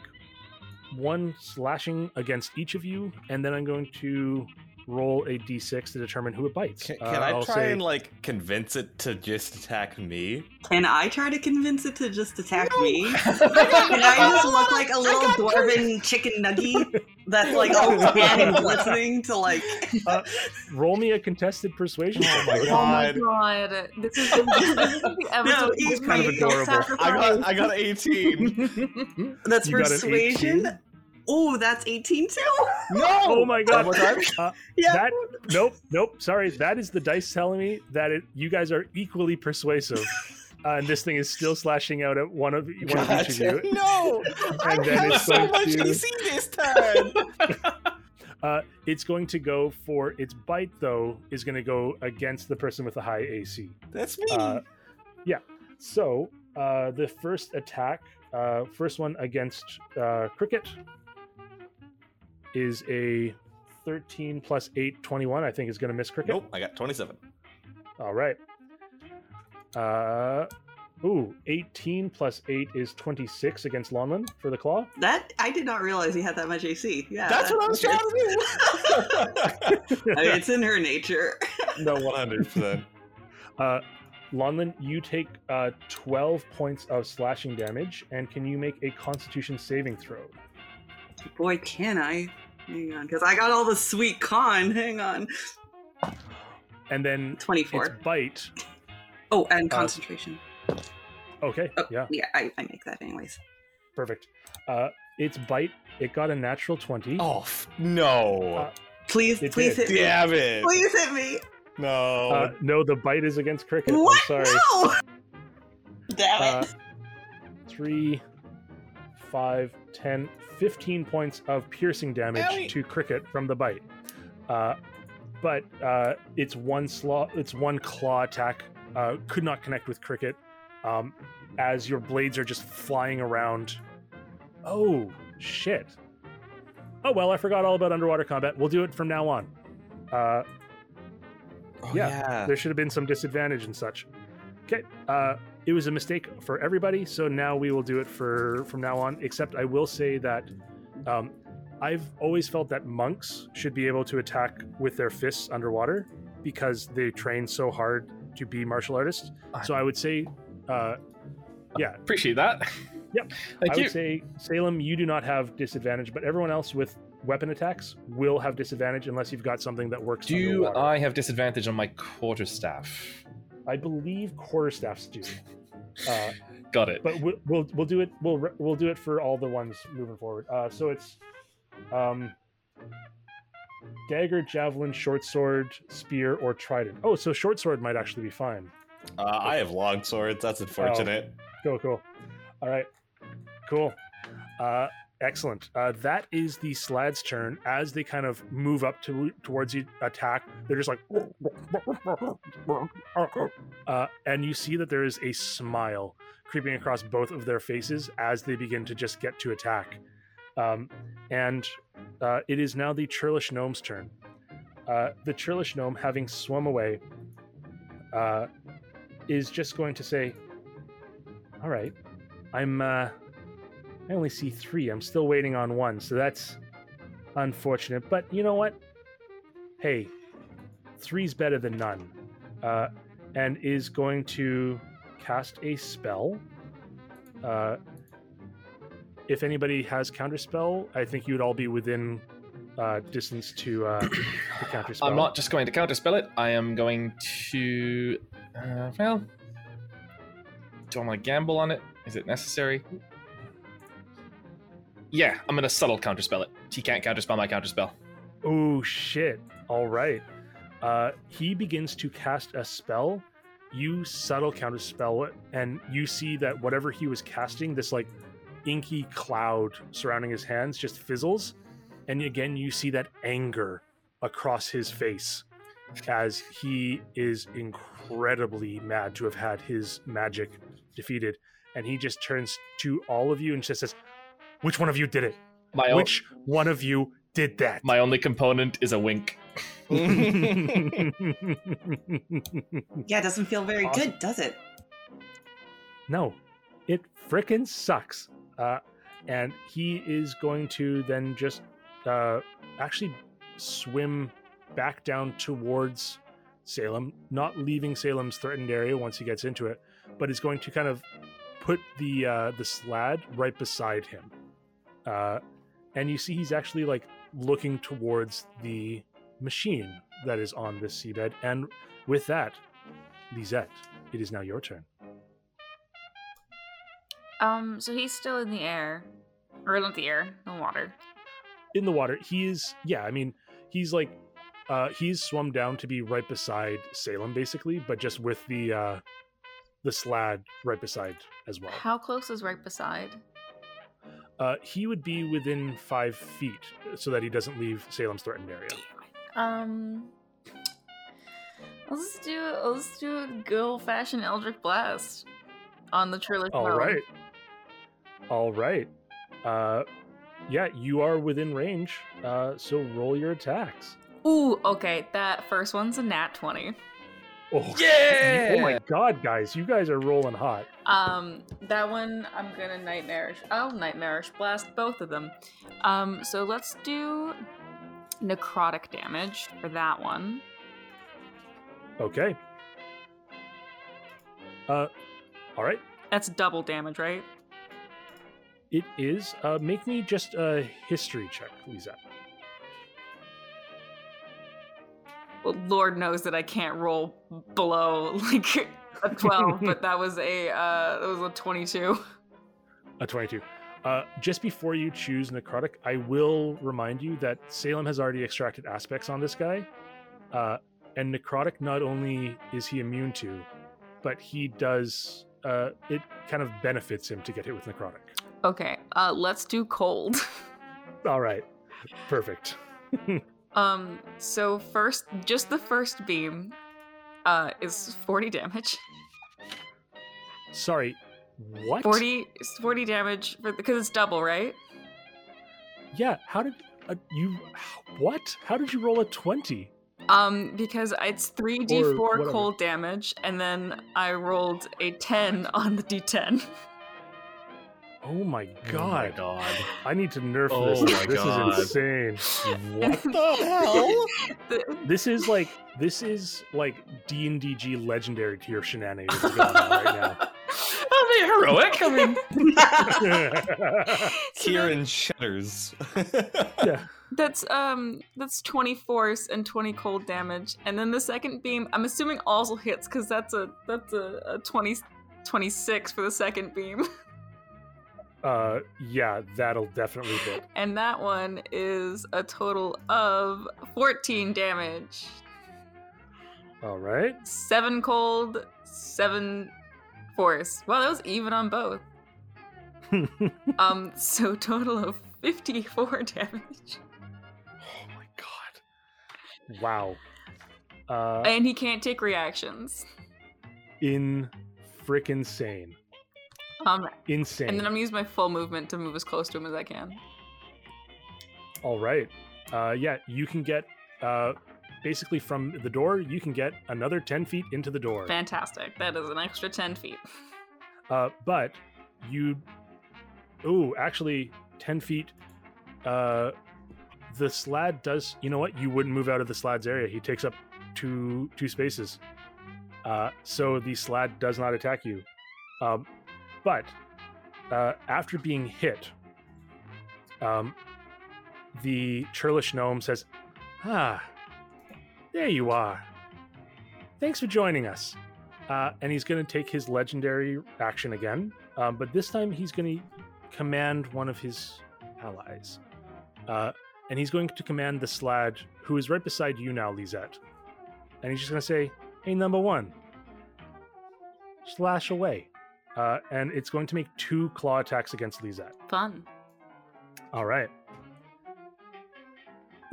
one slashing against each of you, and then I'm going to roll a d6 to determine who it bites. Can, Uh, I I'll try say- and like convince it to just attack me? Can I try to convince it to just attack me? Can I just look like a little dwarven chicken nugget that's like all tan and glistening to like? roll me a contested persuasion. Oh my Oh my God. god. This is, this is the episode he's of kind of adorable. I got I got 18. That's You persuasion. 18? Oh, that's 18 too. no! Oh my god! One more time? Uh, Yeah. that nope, nope. Sorry, that is the dice telling me that it, you guys are equally persuasive, uh, and this thing is still slashing out at one of one of each of you. Gotcha. No! I And then have it's so going much to- AC this time! Uh, it's going to go for its bite though. Is going to go against the person with the high AC. That's me! Uh, yeah. So uh, the first attack, uh, first one against uh, Cricket, is a 13 plus 8, 21. I think is going to miss Cricket. nope, I got 27. All right. Uh, ooh, 18 plus 8 is 26 against Lonlin for the claw. That I did not realize he had that much AC. Yeah, That's what I was trying to do! I mean, it's in her nature. no, 100%. Uh, Lonlin, you take uh, 12 points of slashing damage, and can you make a constitution saving throw? Boy, can I? Hang on, because I got all the sweet con. Hang on. And then its 24. bite. Oh, and uh, concentration. Okay, Oh, yeah, Yeah, I, I make that anyways. perfect. Uh, its bite, it got a natural 20. Oh, f- no. Uh, Please, It please did. hit me. Damn it. Please hit me. No. Uh, no, the bite is against Cricket. What? I'm sorry. No. Damn Uh, it. three, five, ten, 15 points of piercing damage Owie. to Cricket from the bite. Uh, but uh, its one slaw, its one claw attack uh, could not connect with Cricket, um, as your blades are just flying around. Oh shit! Oh well, I forgot all about underwater combat. We'll do it from now on. Uh, Oh, yeah, there should have been some disadvantage and such. Okay, uh, it was a mistake for everybody, so now we will do it for from now on. Except I will say that um, I've always felt that monks should be able to attack with their fists underwater because they train so hard to be martial artists. So I would say, uh, yeah, Appreciate that. Yep. Thank I you. would say Salem, you do not have disadvantage, but everyone else with weapon attacks will have disadvantage unless you've got something that works. Do underwater. I have disadvantage on my quarterstaff? I believe quarterstaffs do. Uh, Got it. but we'll, we'll we'll do it. We'll we'll do it for all the ones moving forward. Uh, so it's um, dagger, javelin, short sword, spear, or trident. Oh, so short sword might actually be fine. Uh, I have long swords. That's unfortunate. Cool, cool. All right, cool. Uh, Excellent. Uh, that is the slad's turn. As they kind of move up to towards you, attack, they're just like, uh, and you see that there is a smile creeping across both of their faces as they begin to just get to attack. Um, and uh, it is now the Churlish Gnome's turn. Uh, the Churlish Gnome, having swum away, uh, is just going to say, "All right, I'm. Uh, I only see three. I'm still waiting on one, so that's unfortunate. But you know what? Hey, three's better than none. Uh, and is going to cast a spell. If anybody has counterspell, I think you would all be within uh, distance to uh, the counterspell. I'm not just going to counterspell it. I am going to. Uh, well, do I want to gamble on it? Is it necessary? Yeah, I'm going to subtle counterspell it. He can't counterspell my counterspell. Oh shit! All right. Uh, he begins to cast a spell. You subtle counterspell it, and you see that whatever he was casting, this like inky cloud surrounding his hands, just fizzles. And again, you see that anger across his face as he is incredibly mad to have had his magic defeated. And he just turns to all of you and just says, Which one of you did it? My own, Which one of you did that? my only component is a wink. Yeah, it doesn't feel very Awesome. good, does it? no, it frickin' sucks. Uh, and he is going to then just uh, actually swim back down towards Salem, not leaving Salem's threatened area once he gets into it, but is going to kind of put the uh, the slad right beside him. Uh, and you see he's actually like looking towards the machine that is on this seabed. And with that, Lizette, it is now your turn. Um, so he's still in the air, or not the air, in the water. in the water. He is, yeah, I mean, he's like, uh, he's swum down to be right beside Salem, basically, but just with the uh, the slad right beside as well. How close is right beside? Uh, he would be within five feet, so that he doesn't leave Salem's threatened area. Um, let's do let's do a good old fashioned Eldritch Blast on the Churlish. All right, all right. Uh, yeah, you are within range, uh, so roll your attacks. Ooh, okay. That first one's a nat twenty. Oh, yeah! Oh my god, guys, you guys are rolling hot. Um, that one I'm gonna nightmarish. Oh, nightmarish blast both of them. Um, so let's do necrotic damage for that one. Okay. Uh, all right. That's double damage, right? It is. Uh, make me just a history check, Lisa. Well, Lord knows that I can't roll below like a twelve, but that was a uh, that was a twenty-two. A 22. Uh, just before you choose Necrotic, I will remind you that Salem has already extracted aspects on this guy. Uh, and Necrotic, not only is he immune to, but he does. Uh, it kind of benefits him to get hit with Necrotic. Okay, uh, let's do cold. All right. Perfect. Um, so first, just the first beam, uh, is forty damage. Sorry. What? 40, 40 damage because it's double, right? Yeah. How did uh, you. What? How did you roll a 20? Um, because it's three d four cold damage, and then I rolled a ten on the d ten. Oh my Oh god. my god. I need to nerf Oh this. my this God. is insane. what the hell? This is like this is like D and DG legendary tier shenanigans going on right now. Oh, they're heroic. I mean, now. Kieran shudders. yeah. That's um that's twenty force and twenty cold damage, and then the second beam I'm assuming also hits because that's a that's a, a 20, 26 for the second beam, Uh yeah, that'll definitely hit. and that one is a total of fourteen damage. All right. Seven cold, seven force. Wow, that was even on both. Um, so total of 54 damage. Oh my god. Wow. Uh, And he can't take reactions. in frickin' sane. Um, Insane. and then I'm gonna use my full movement to move as close to him as I can. All right. Uh, yeah, you can get uh, basically from the door. You can get another ten feet into the door. Fantastic. That is an extra 10 feet. Uh, but you, oh, actually, ten feet. Uh, the slad does. You know what? You wouldn't move out of the slad's area. He takes up two two spaces. Uh, so the slad does not attack you. Um, but uh, after being hit, um, the churlish gnome says, "Ah, there you are. Thanks for joining us." Uh, and he's going to take his legendary action again, um, but this time he's going to command one of his allies, uh, and he's going to command the slad who is right beside you now, Lizette. And he's just going to say, "Hey, number one, slash away," uh, and it's going to make two claw attacks against Lizette. Fun. All right.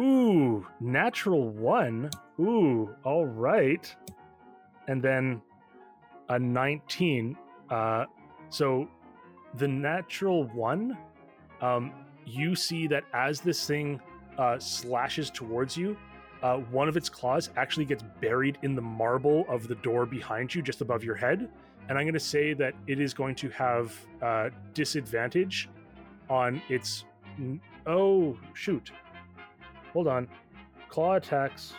Ooh, natural one. Ooh, all right. And then a 19. Uh, so the natural one, um, you see that as this thing uh, slashes towards you, uh, one of its claws actually gets buried in the marble of the door behind you, just above your head. And I'm going to say that it is going to have uh, disadvantage on its Oh, shoot. Hold on. Claw attacks.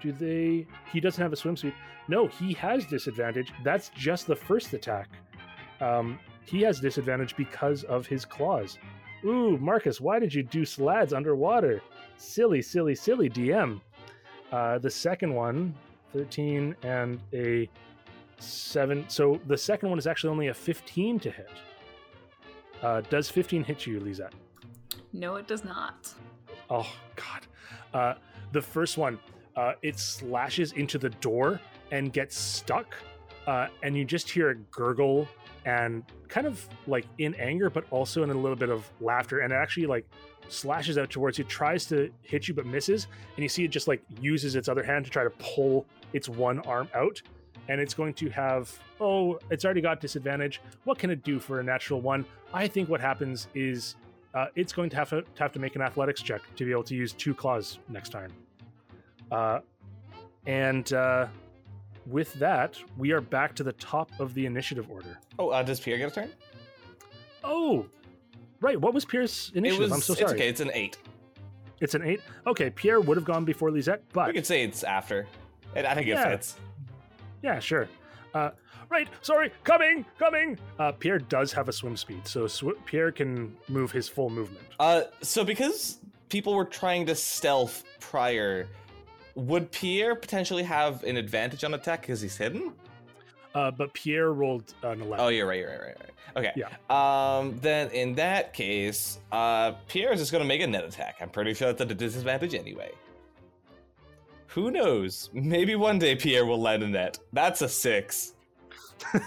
Do they. He doesn't have a swimsuit. No, he has disadvantage. That's just the first attack. Um, he has disadvantage because of his claws. Ooh, Marcus, why did you do slads underwater? Silly, silly, silly DM. Uh, the second one, 13 and a 7. So the second one is actually only a 15 to hit. Uh, does 15 hit you, Lizette? No, it does not. Oh God! Uh, the first one, uh, it slashes into the door and gets stuck, uh, and you just hear a gurgle and kind of like in anger, but also in a little bit of laughter, and it actually like slashes out towards you, tries to hit you but misses, and you see it just like uses its other hand to try to pull its one arm out, and it's going to have oh, it's already got disadvantage. What can it do for a natural one? I think what happens is uh, it's going to have to, to have to make an athletics check to be able to use two claws next time. Uh, and uh, with that, we are back to the top of the initiative order. Oh, uh, does Pierre get a turn? Oh, right. What was Pierre's initiative? it was. I'm so sorry. It's okay. It's an eight. It's an eight. Okay, Pierre would have gone before Lizette, but We could say it's after. And I think Yeah. it fits. Yeah, sure. Uh, right. Sorry. Coming. Coming. Uh, Pierre does have a swim speed, so sw- Pierre can move his full movement. Uh, so because people were trying to stealth prior, would Pierre potentially have an advantage on attack because he's hidden? Uh, but Pierre rolled an eleven. Oh, you're right. You're right. Right. Right. Okay. Yeah. Um. Then in that case, uh, Pierre is just gonna make a net attack. I'm pretty sure that's at a disadvantage anyway. Who knows? Maybe one day Pierre will land a net. That's a six. uh,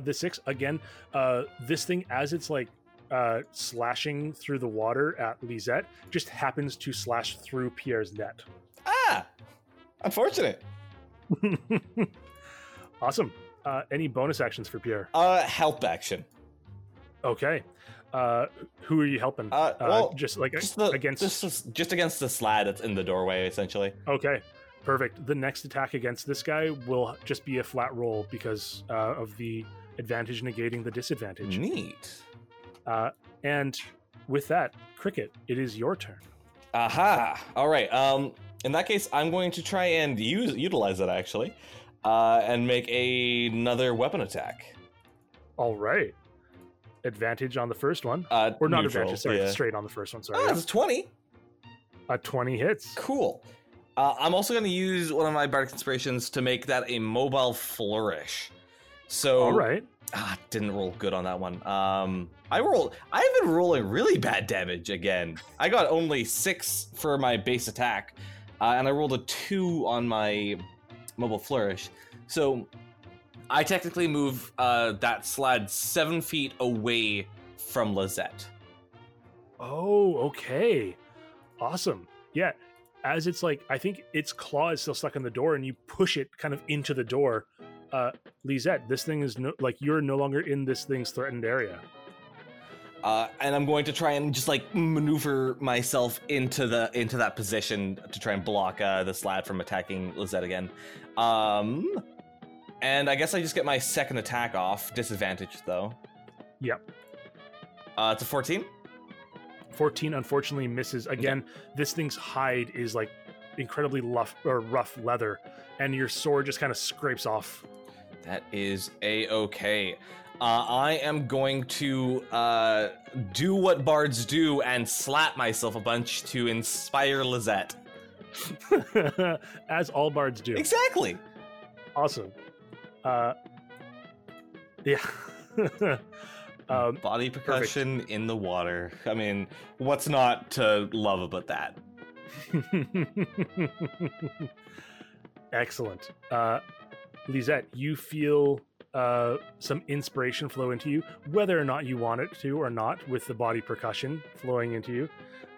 the six again. Uh, this thing, as it's like uh, slashing through the water at Lizette, just happens to slash through Pierre's net. Ah, unfortunate. awesome. Uh, any bonus actions for Pierre? Uh, help action. Okay. Uh, who are you helping? Uh, well, just like Just the against. just, just against the slad that's in the doorway, essentially. Okay, perfect. The next attack against this guy will just be a flat roll because uh, of the advantage negating the disadvantage. Neat. Uh, and with that, Cricket, it is your turn. Aha! All right. Um, in that case, I'm going to try and use utilize it actually, uh, and make a, another weapon attack. All right. Advantage on the first one. Uh, Or not neutral, advantage, sorry, yeah. straight on the first one. Sorry. Oh, that's twenty. A 20 hits. Cool. Uh, I'm also going to use one of my bardic inspirations to make that a mobile flourish. So, All right. ah, didn't roll good on that one. Um, I rolled. I've been rolling really bad damage again. I got only six for my base attack, uh, and I rolled a two on my mobile flourish. So, I technically move uh, that slad seven feet away from Lizette. Oh, okay. Awesome. Yeah. As it's like, I think its claw is still stuck in the door, and you push it kind of into the door. Uh, Lizette, this thing is no, like you're no longer in this thing's threatened area. Uh, and I'm going to try and just like maneuver myself into the into that position to try and block uh, this lad from attacking Lizette again. Um, and I guess I just get my second attack off, disadvantage though. Yep. Uh, it's a 14. 14 unfortunately misses again. This thing's hide is like incredibly rough or rough leather, and your sword just kind of scrapes off. That is a okay. Uh, I am going to uh, do what bards do and slap myself a bunch to inspire Lizette. As all bards do. Exactly. Awesome. Uh, yeah. um, Body percussion in the water. I mean, what's not to love about that? Excellent. Uh, Lizette, you feel uh, some inspiration flow into you, whether or not you want it to or not, with the body percussion flowing into you,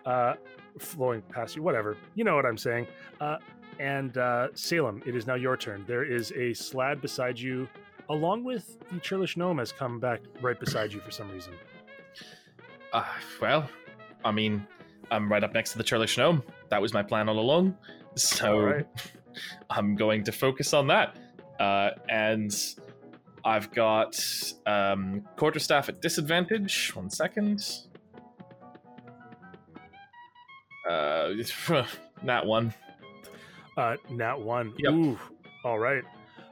uh, flowing past you, whatever. You know what I'm saying. Uh, and uh, Salem, it is now your turn. There is a slad beside you, along with the churlish gnome has come back right beside you for some reason. Uh, well, I mean, I'm right up next to the churlish gnome. That was my plan all along. So All right. I'm going to focus on that. Uh, and I've got um, quarterstaff at disadvantage. One second. Uh, not one. Uh, nat one. Yep. Ooh. All right.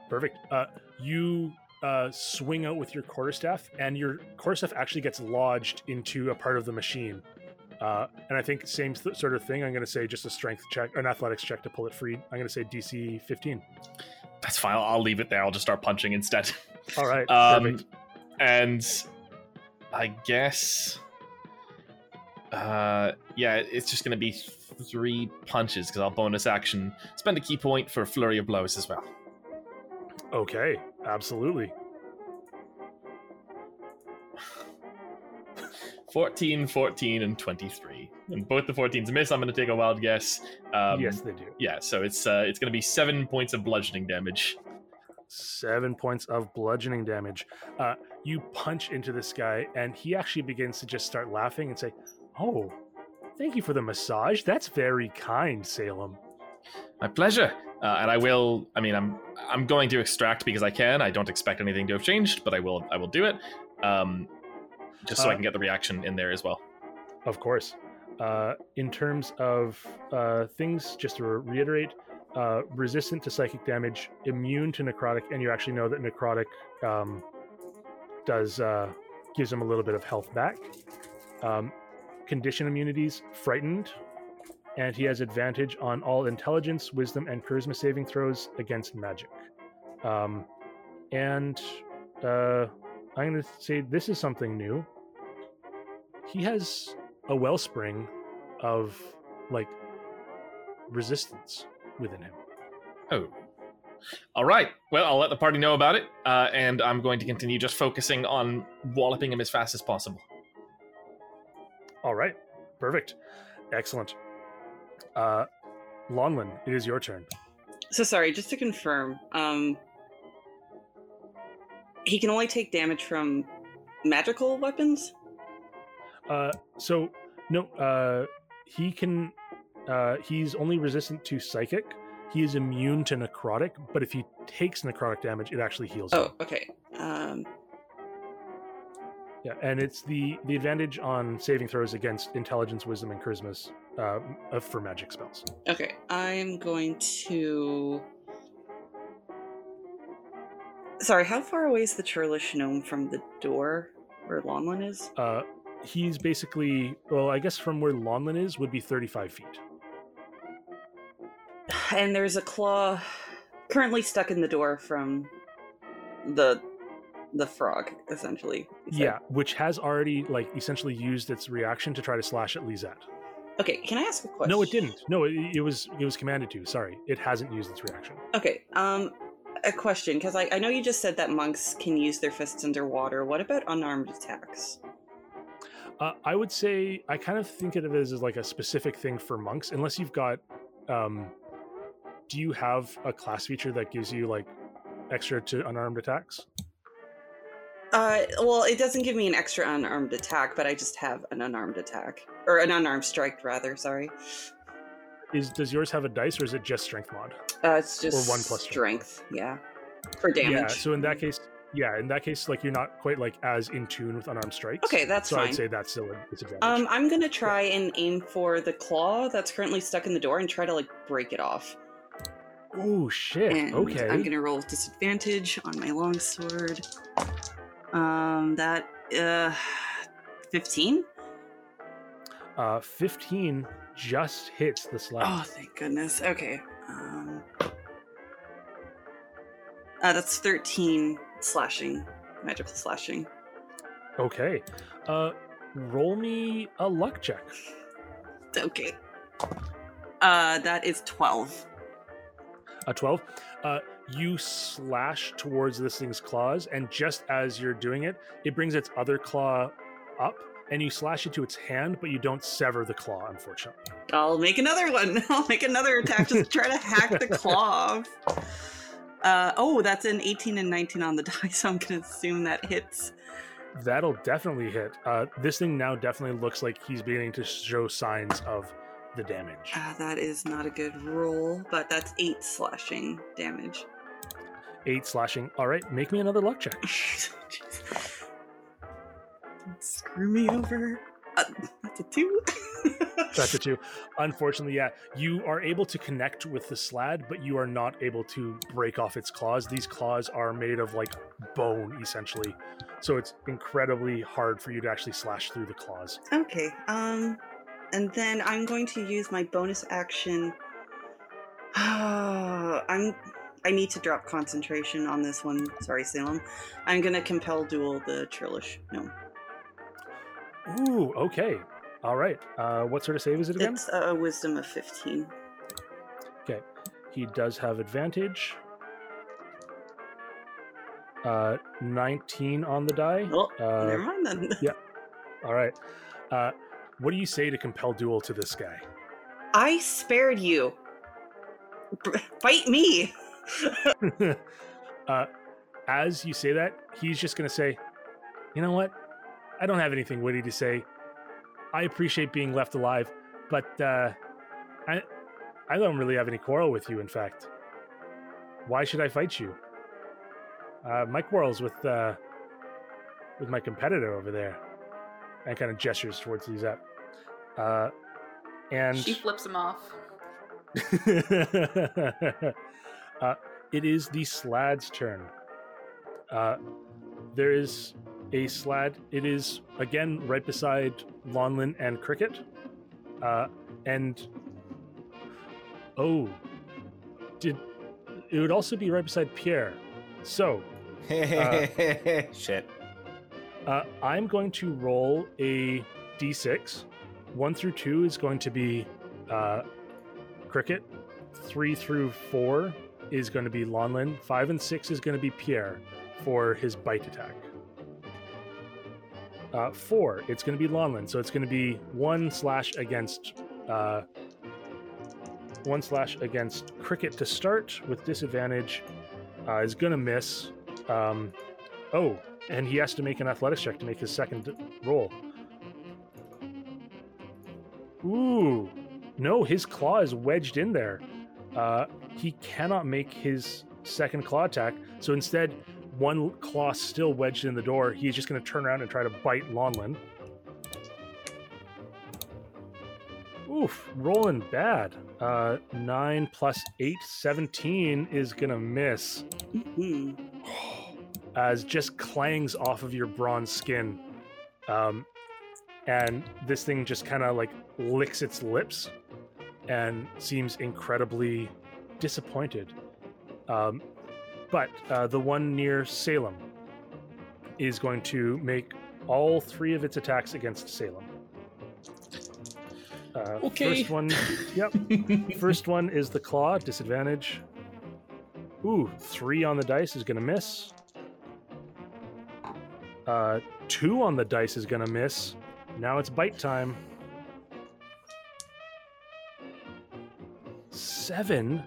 Perfect. Uh, you uh, swing out with your quarterstaff, and your quarterstaff actually gets lodged into a part of the machine. Uh, and I think same th- sort of thing. I'm going to say just a strength check, an athletics check to pull it free. I'm going to say DC 15. That's fine. I'll, leave it there. I'll just start punching instead. All right. Um, perfect. and I guess, uh, yeah, it's just going to be three punches because I'll bonus action spend a ki point for a flurry of blows as well. Okay. Absolutely. 14, 14, and 23. And both the 14s miss. I'm going to take a wild guess. Um, yes, they do. Yeah, so it's uh, it's going to be seven points of bludgeoning damage. Seven points of bludgeoning damage. Uh, you punch into this guy, and he actually begins to just start laughing and say, "Oh, thank you for the massage. That's very kind, Salem." My pleasure. Uh, and I will. I mean, I'm I'm going to extract because I can. I don't expect anything to have changed, but I will. I will do it. Um, just so I Uh, can get the reaction in there as well. Of course. Uh, in terms of uh, things, just to reiterate, uh, resistant to psychic damage, immune to necrotic, and you actually know that necrotic um, does uh, gives him a little bit of health back. Um, condition immunities, frightened, and he has advantage on all intelligence, wisdom, and charisma saving throws against magic. Um, and uh, I'm going to say this is something new. He has a wellspring of like resistance within him. Oh. All right. Well, I'll let the party know about it, uh, and I'm going to continue just focusing on walloping him as fast as possible. All right, perfect, excellent. Uh, Lonlin, it is your turn. So sorry, just to confirm, um, he can only take damage from magical weapons. Uh, so no, uh, he can. Uh, he's only resistant to psychic. He is immune to necrotic, but if he takes necrotic damage, it actually heals him. Oh, okay. Um, Yeah, and it's the the advantage on saving throws against intelligence, wisdom, and charisma uh, for magic spells. okay, I'm going to. Sorry, how far away is the churlish gnome from the door where Lonlin is? Uh, he's basically well, I guess from where Lonlin is would be thirty five feet. And there's a claw currently stuck in the door from the the frog, essentially. Yeah, which has already like essentially used its reaction to try to slash at Lizette. Okay, can I ask a question? No, it didn't. No, it, it was it was commanded to. Sorry, it hasn't used its reaction. Okay, um, a question, because I, I know you just said that monks can use their fists underwater. What about unarmed attacks? Uh, I would say I kind of think of it as like a specific thing for monks, unless you've got. Um, do you have a class feature that gives you like extra to unarmed attacks? Uh, well, it doesn't give me an extra unarmed attack, but I just have an unarmed attack or an unarmed strike, rather. Sorry. Is does yours have a dice or is it just strength mod? Uh, it's just one plus strength. Yeah, for damage. Yeah. So in that case, yeah, in that case, like you're not quite like as in tune with unarmed strikes. okay, that's so fine. I'd say that's still a disadvantage. Um, I'm gonna try and aim for the claw that's currently stuck in the door and try to like break it off. oh shit. And okay. I'm gonna roll with disadvantage on my longsword. Um, that uh, fifteen. Uh, 15 just hits the slab. Oh, thank goodness. Okay. Um, uh, that's thirteen slashing, magical slashing. Okay. Uh, roll me a luck check. Okay. Uh, that is twelve. A 12. Uh, you slash towards this thing's claws, and just as you're doing it, it brings its other claw up, and you slash into its hand, but you don't sever the claw, unfortunately. I'll make another one. I'll make another attack. Just try to hack the claw off. Uh, oh, that's an 18 and 19 on the die, so I'm gonna assume that hits. That'll definitely hit. Uh, this thing now definitely looks like he's beginning to show signs of the damage. Uh, that is not a good roll, but that's eight slashing damage. Eight slashing. All right, make me another luck check. Screw me over. Uh, that's a two. That's a two. Unfortunately, yeah, you are able to connect with the slad, but you are not able to break off its claws. These claws are made of like bone, essentially. So it's incredibly hard for you to actually slash through the claws. Okay. Um, and then I'm going to use my bonus action. I'm. I need to drop concentration on this one. Sorry, Salem. I'm gonna compel duel the Churlish. No, Ooh, okay. All right. Uh, what sort of save is it again? it's a wisdom of 15. Okay. He does have advantage. Uh, 19 on the die. Oh, Uh, never mind then. Yeah. All right. Uh, what do you say to compel duel to this guy? I spared you. B- Fight me. uh, as you say that, he's just going to say, You know what? I don't have anything witty to say. I appreciate being left alive, but uh, I, I don't really have any quarrel with you, in fact. Why should I fight you? Uh, my quarrel's with, uh, with my competitor over there. And kind of gestures towards Lizette. Uh, and She flips him off. uh, it is the slad's turn. Uh, there is a slad. It is again right beside Lonlin and Cricket. Uh, and oh, did it would also be right beside Pierre. So Shit. uh, I'm going to roll a d6. One through two is going to be uh, Cricket. Three through four is going to be Lonlin. Five and six is going to be Pierre for his bite attack. Uh, four, it's going to be Lonlin. So it's going to be one slash against uh, one slash against Cricket to start with disadvantage. Uh, is going to miss. Um, oh, and he has to make an athletics check to make his second roll. Ooh, no, his claw is wedged in there. Uh, he cannot make his second claw attack, so instead, one claw still wedged in the door. He's just going to turn around and try to bite Lonlin. Oof, rolling bad. Uh, 9 plus 8, 17 is going to miss as just clangs off of your bronze skin. Um, and this thing just kind of like licks its lips and seems incredibly disappointed. Um, but uh, the one near Salem is going to make all three of its attacks against Salem. Uh, Okay. First one, yep. First one is the claw, disadvantage. Ooh, three on the dice is going to miss. Uh, two on the dice is going to miss. now it's bite time. Seven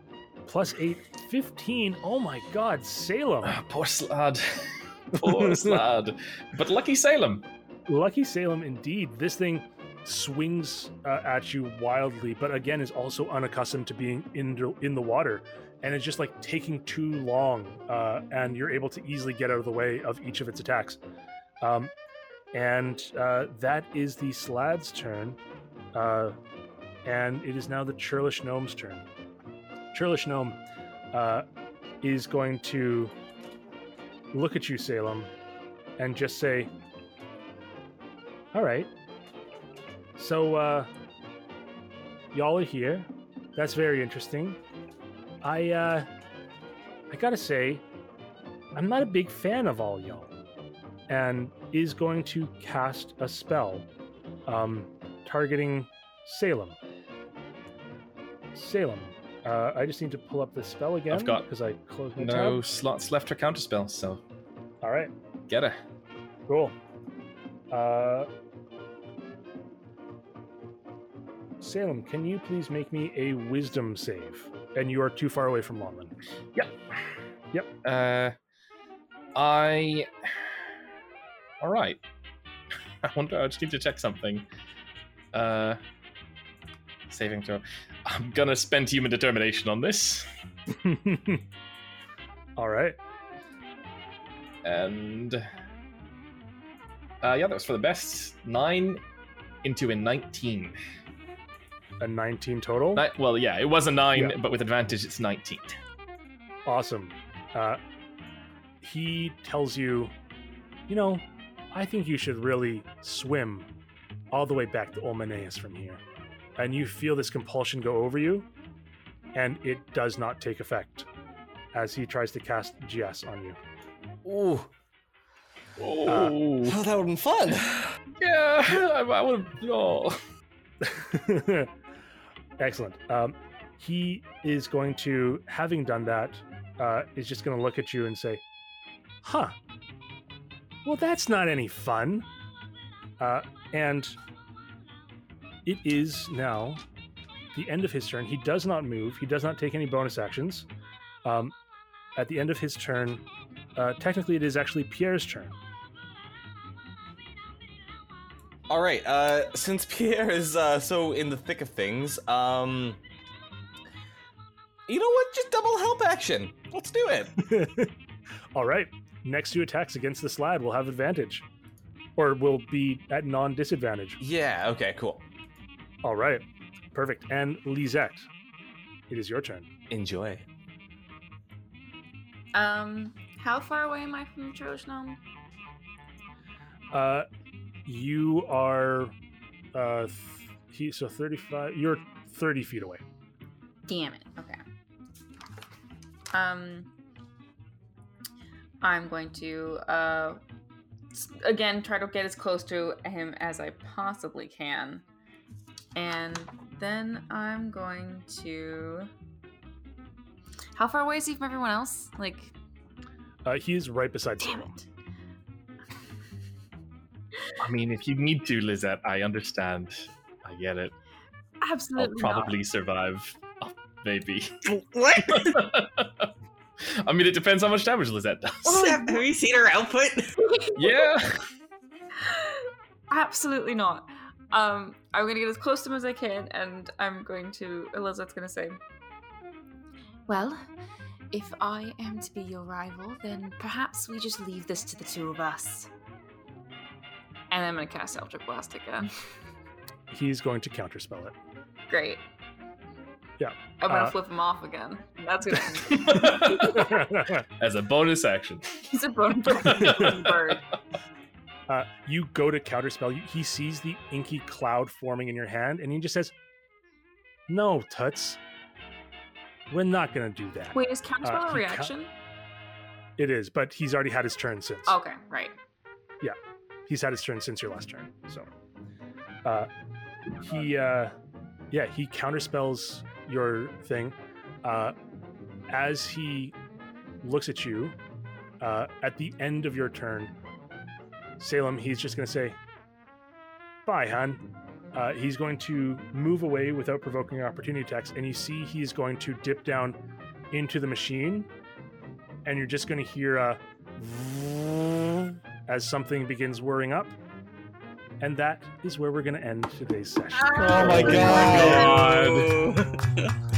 plus eight, 15. Oh my god, Salem. Ah, poor Slad. poor Slad. But lucky Salem. Lucky Salem, indeed. This thing swings uh, at you wildly, but again is also unaccustomed to being in the, in the water, and it's just like taking too long. Uh, and you're able to easily get out of the way of each of its attacks. Um, and uh, that is the Slad's turn, uh, and it is now the Churlish Gnome's turn. Churlish Gnome uh, is going to look at you, Salem, and just say, "All right." So, uh, y'all are here. That's very interesting. I, uh, I gotta say, I'm not a big fan of all y'all. And is going to cast a spell, um, targeting Salem. Salem. Uh, I just need to pull up the spell again. I've got because I closed my No tab. slots left for counterspell, so All right. get her. Cool. Uh, Salem, can you please make me a wisdom save? And you are too far away from Lonlin. Yep. Yep. Uh, I. All right. I wonder. I just need to check something. Uh, saving throw. I'm gonna spend human determination on this, All right. and uh, yeah, that was for the best. Nine into a nineteen. A 19 total. Ni- well, yeah, it was a nine, Yeah. but with advantage, it's nineteen. Awesome. Uh, he tells you, you know, I think you should really swim all the way back to Olmaneus from here. And you feel this compulsion go over you, and it does not take effect as he tries to cast Geas on you. Ooh, Oh, oh, that would have been fun. yeah, I, I would. Oh. Excellent. Um, he is going to, having done that, uh, is just going to look at you and say, "Huh. Well, that's not any fun." Uh, and it is now the end of his turn. He does not move. He does not take any bonus actions. Um, at the end of his turn, uh, technically, it is actually Pierre's turn. All right. Uh, since Pierre is uh, so in the thick of things, um, you know what? Just double help action. Let's do it. All right. Next two attacks against this lad will have advantage, or will be at non disadvantage. Yeah. Okay. Cool. All right. Perfect. And Lizette, it is your turn. Enjoy. Um, how far away am I from the Churlish Gnome? Uh, you are, uh, th- he, so 35, you're 30 feet away. Damn it. Okay. Um, I'm going to uh again try to get as close to him as I possibly can, and then I'm going to. How far away is he from everyone else? Like, Uh, he is right beside damn Salem. it. I mean, if you need to, Lizette, I understand. I get it. Absolutely. I'll Absolutely not. probably survive. Oh, maybe. What? I mean, it depends how much damage Lizette does. have, have you seen her output? yeah. Absolutely not. Um, I'm gonna get as close to him as I can, and I'm going to. Lizette's gonna say, "Well, if I am to be your rival, then perhaps we just leave this to the two of us." And I'm gonna cast Eldritch Blast again. He's going to counterspell it. Great. Yeah. I'm gonna Uh, flip him off again. That's gonna. As a bonus action. He's a bone bird. Uh, you go to counterspell. You, he sees the inky cloud forming in your hand, and he just says, "No, Tuts, we're not going to do that." Wait, is counterspell Uh, a he ca- reaction? It is, but he's already had his turn since. Okay, right. Yeah, he's had his turn since your last turn. So, uh, he, uh, yeah, he counterspells your thing. Uh, as he looks at you, uh, at the end of your turn, Salem, he's just going to say, Bye, hon. Uh, he's going to move away without provoking opportunity attacks, and you see he's going to dip down into the machine, and you're just going to hear a as something begins whirring up. And that is where we're going to end today's session. Oh my god. Tune in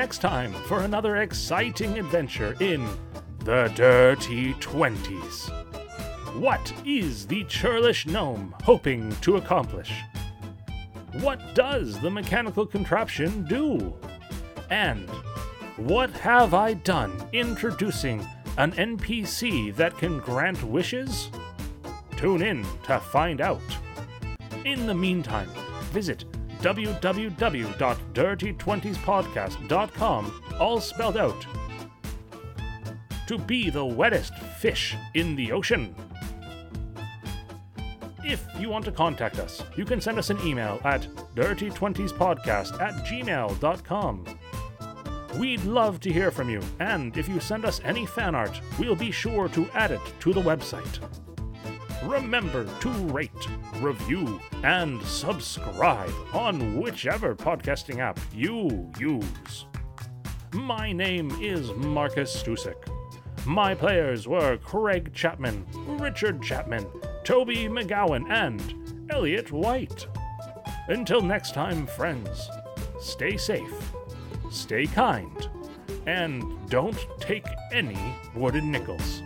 next time for another exciting adventure in the Dirty Twenties. What is the churlish gnome hoping to accomplish? What does the mechanical contraption do? And what have I done introducing an NPC that can grant wishes? Tune in to find out. In the meantime, visit www.dirty20spodcast.com, all spelled out, to be the wettest fish in the ocean. If you want to contact us, you can send us an email at dirty20spodcast at gmail.com. We'd love to hear from you, and if you send us any fan art, we'll be sure to add it to the website. Remember to rate, review, and subscribe on whichever podcasting app you use. My name is Marcus Stusek. My players were Craig Chapman, Richard Chapman, Toby McGowan, and Elliot White. Until next time, friends, stay safe, stay kind, and don't take any wooden nickels.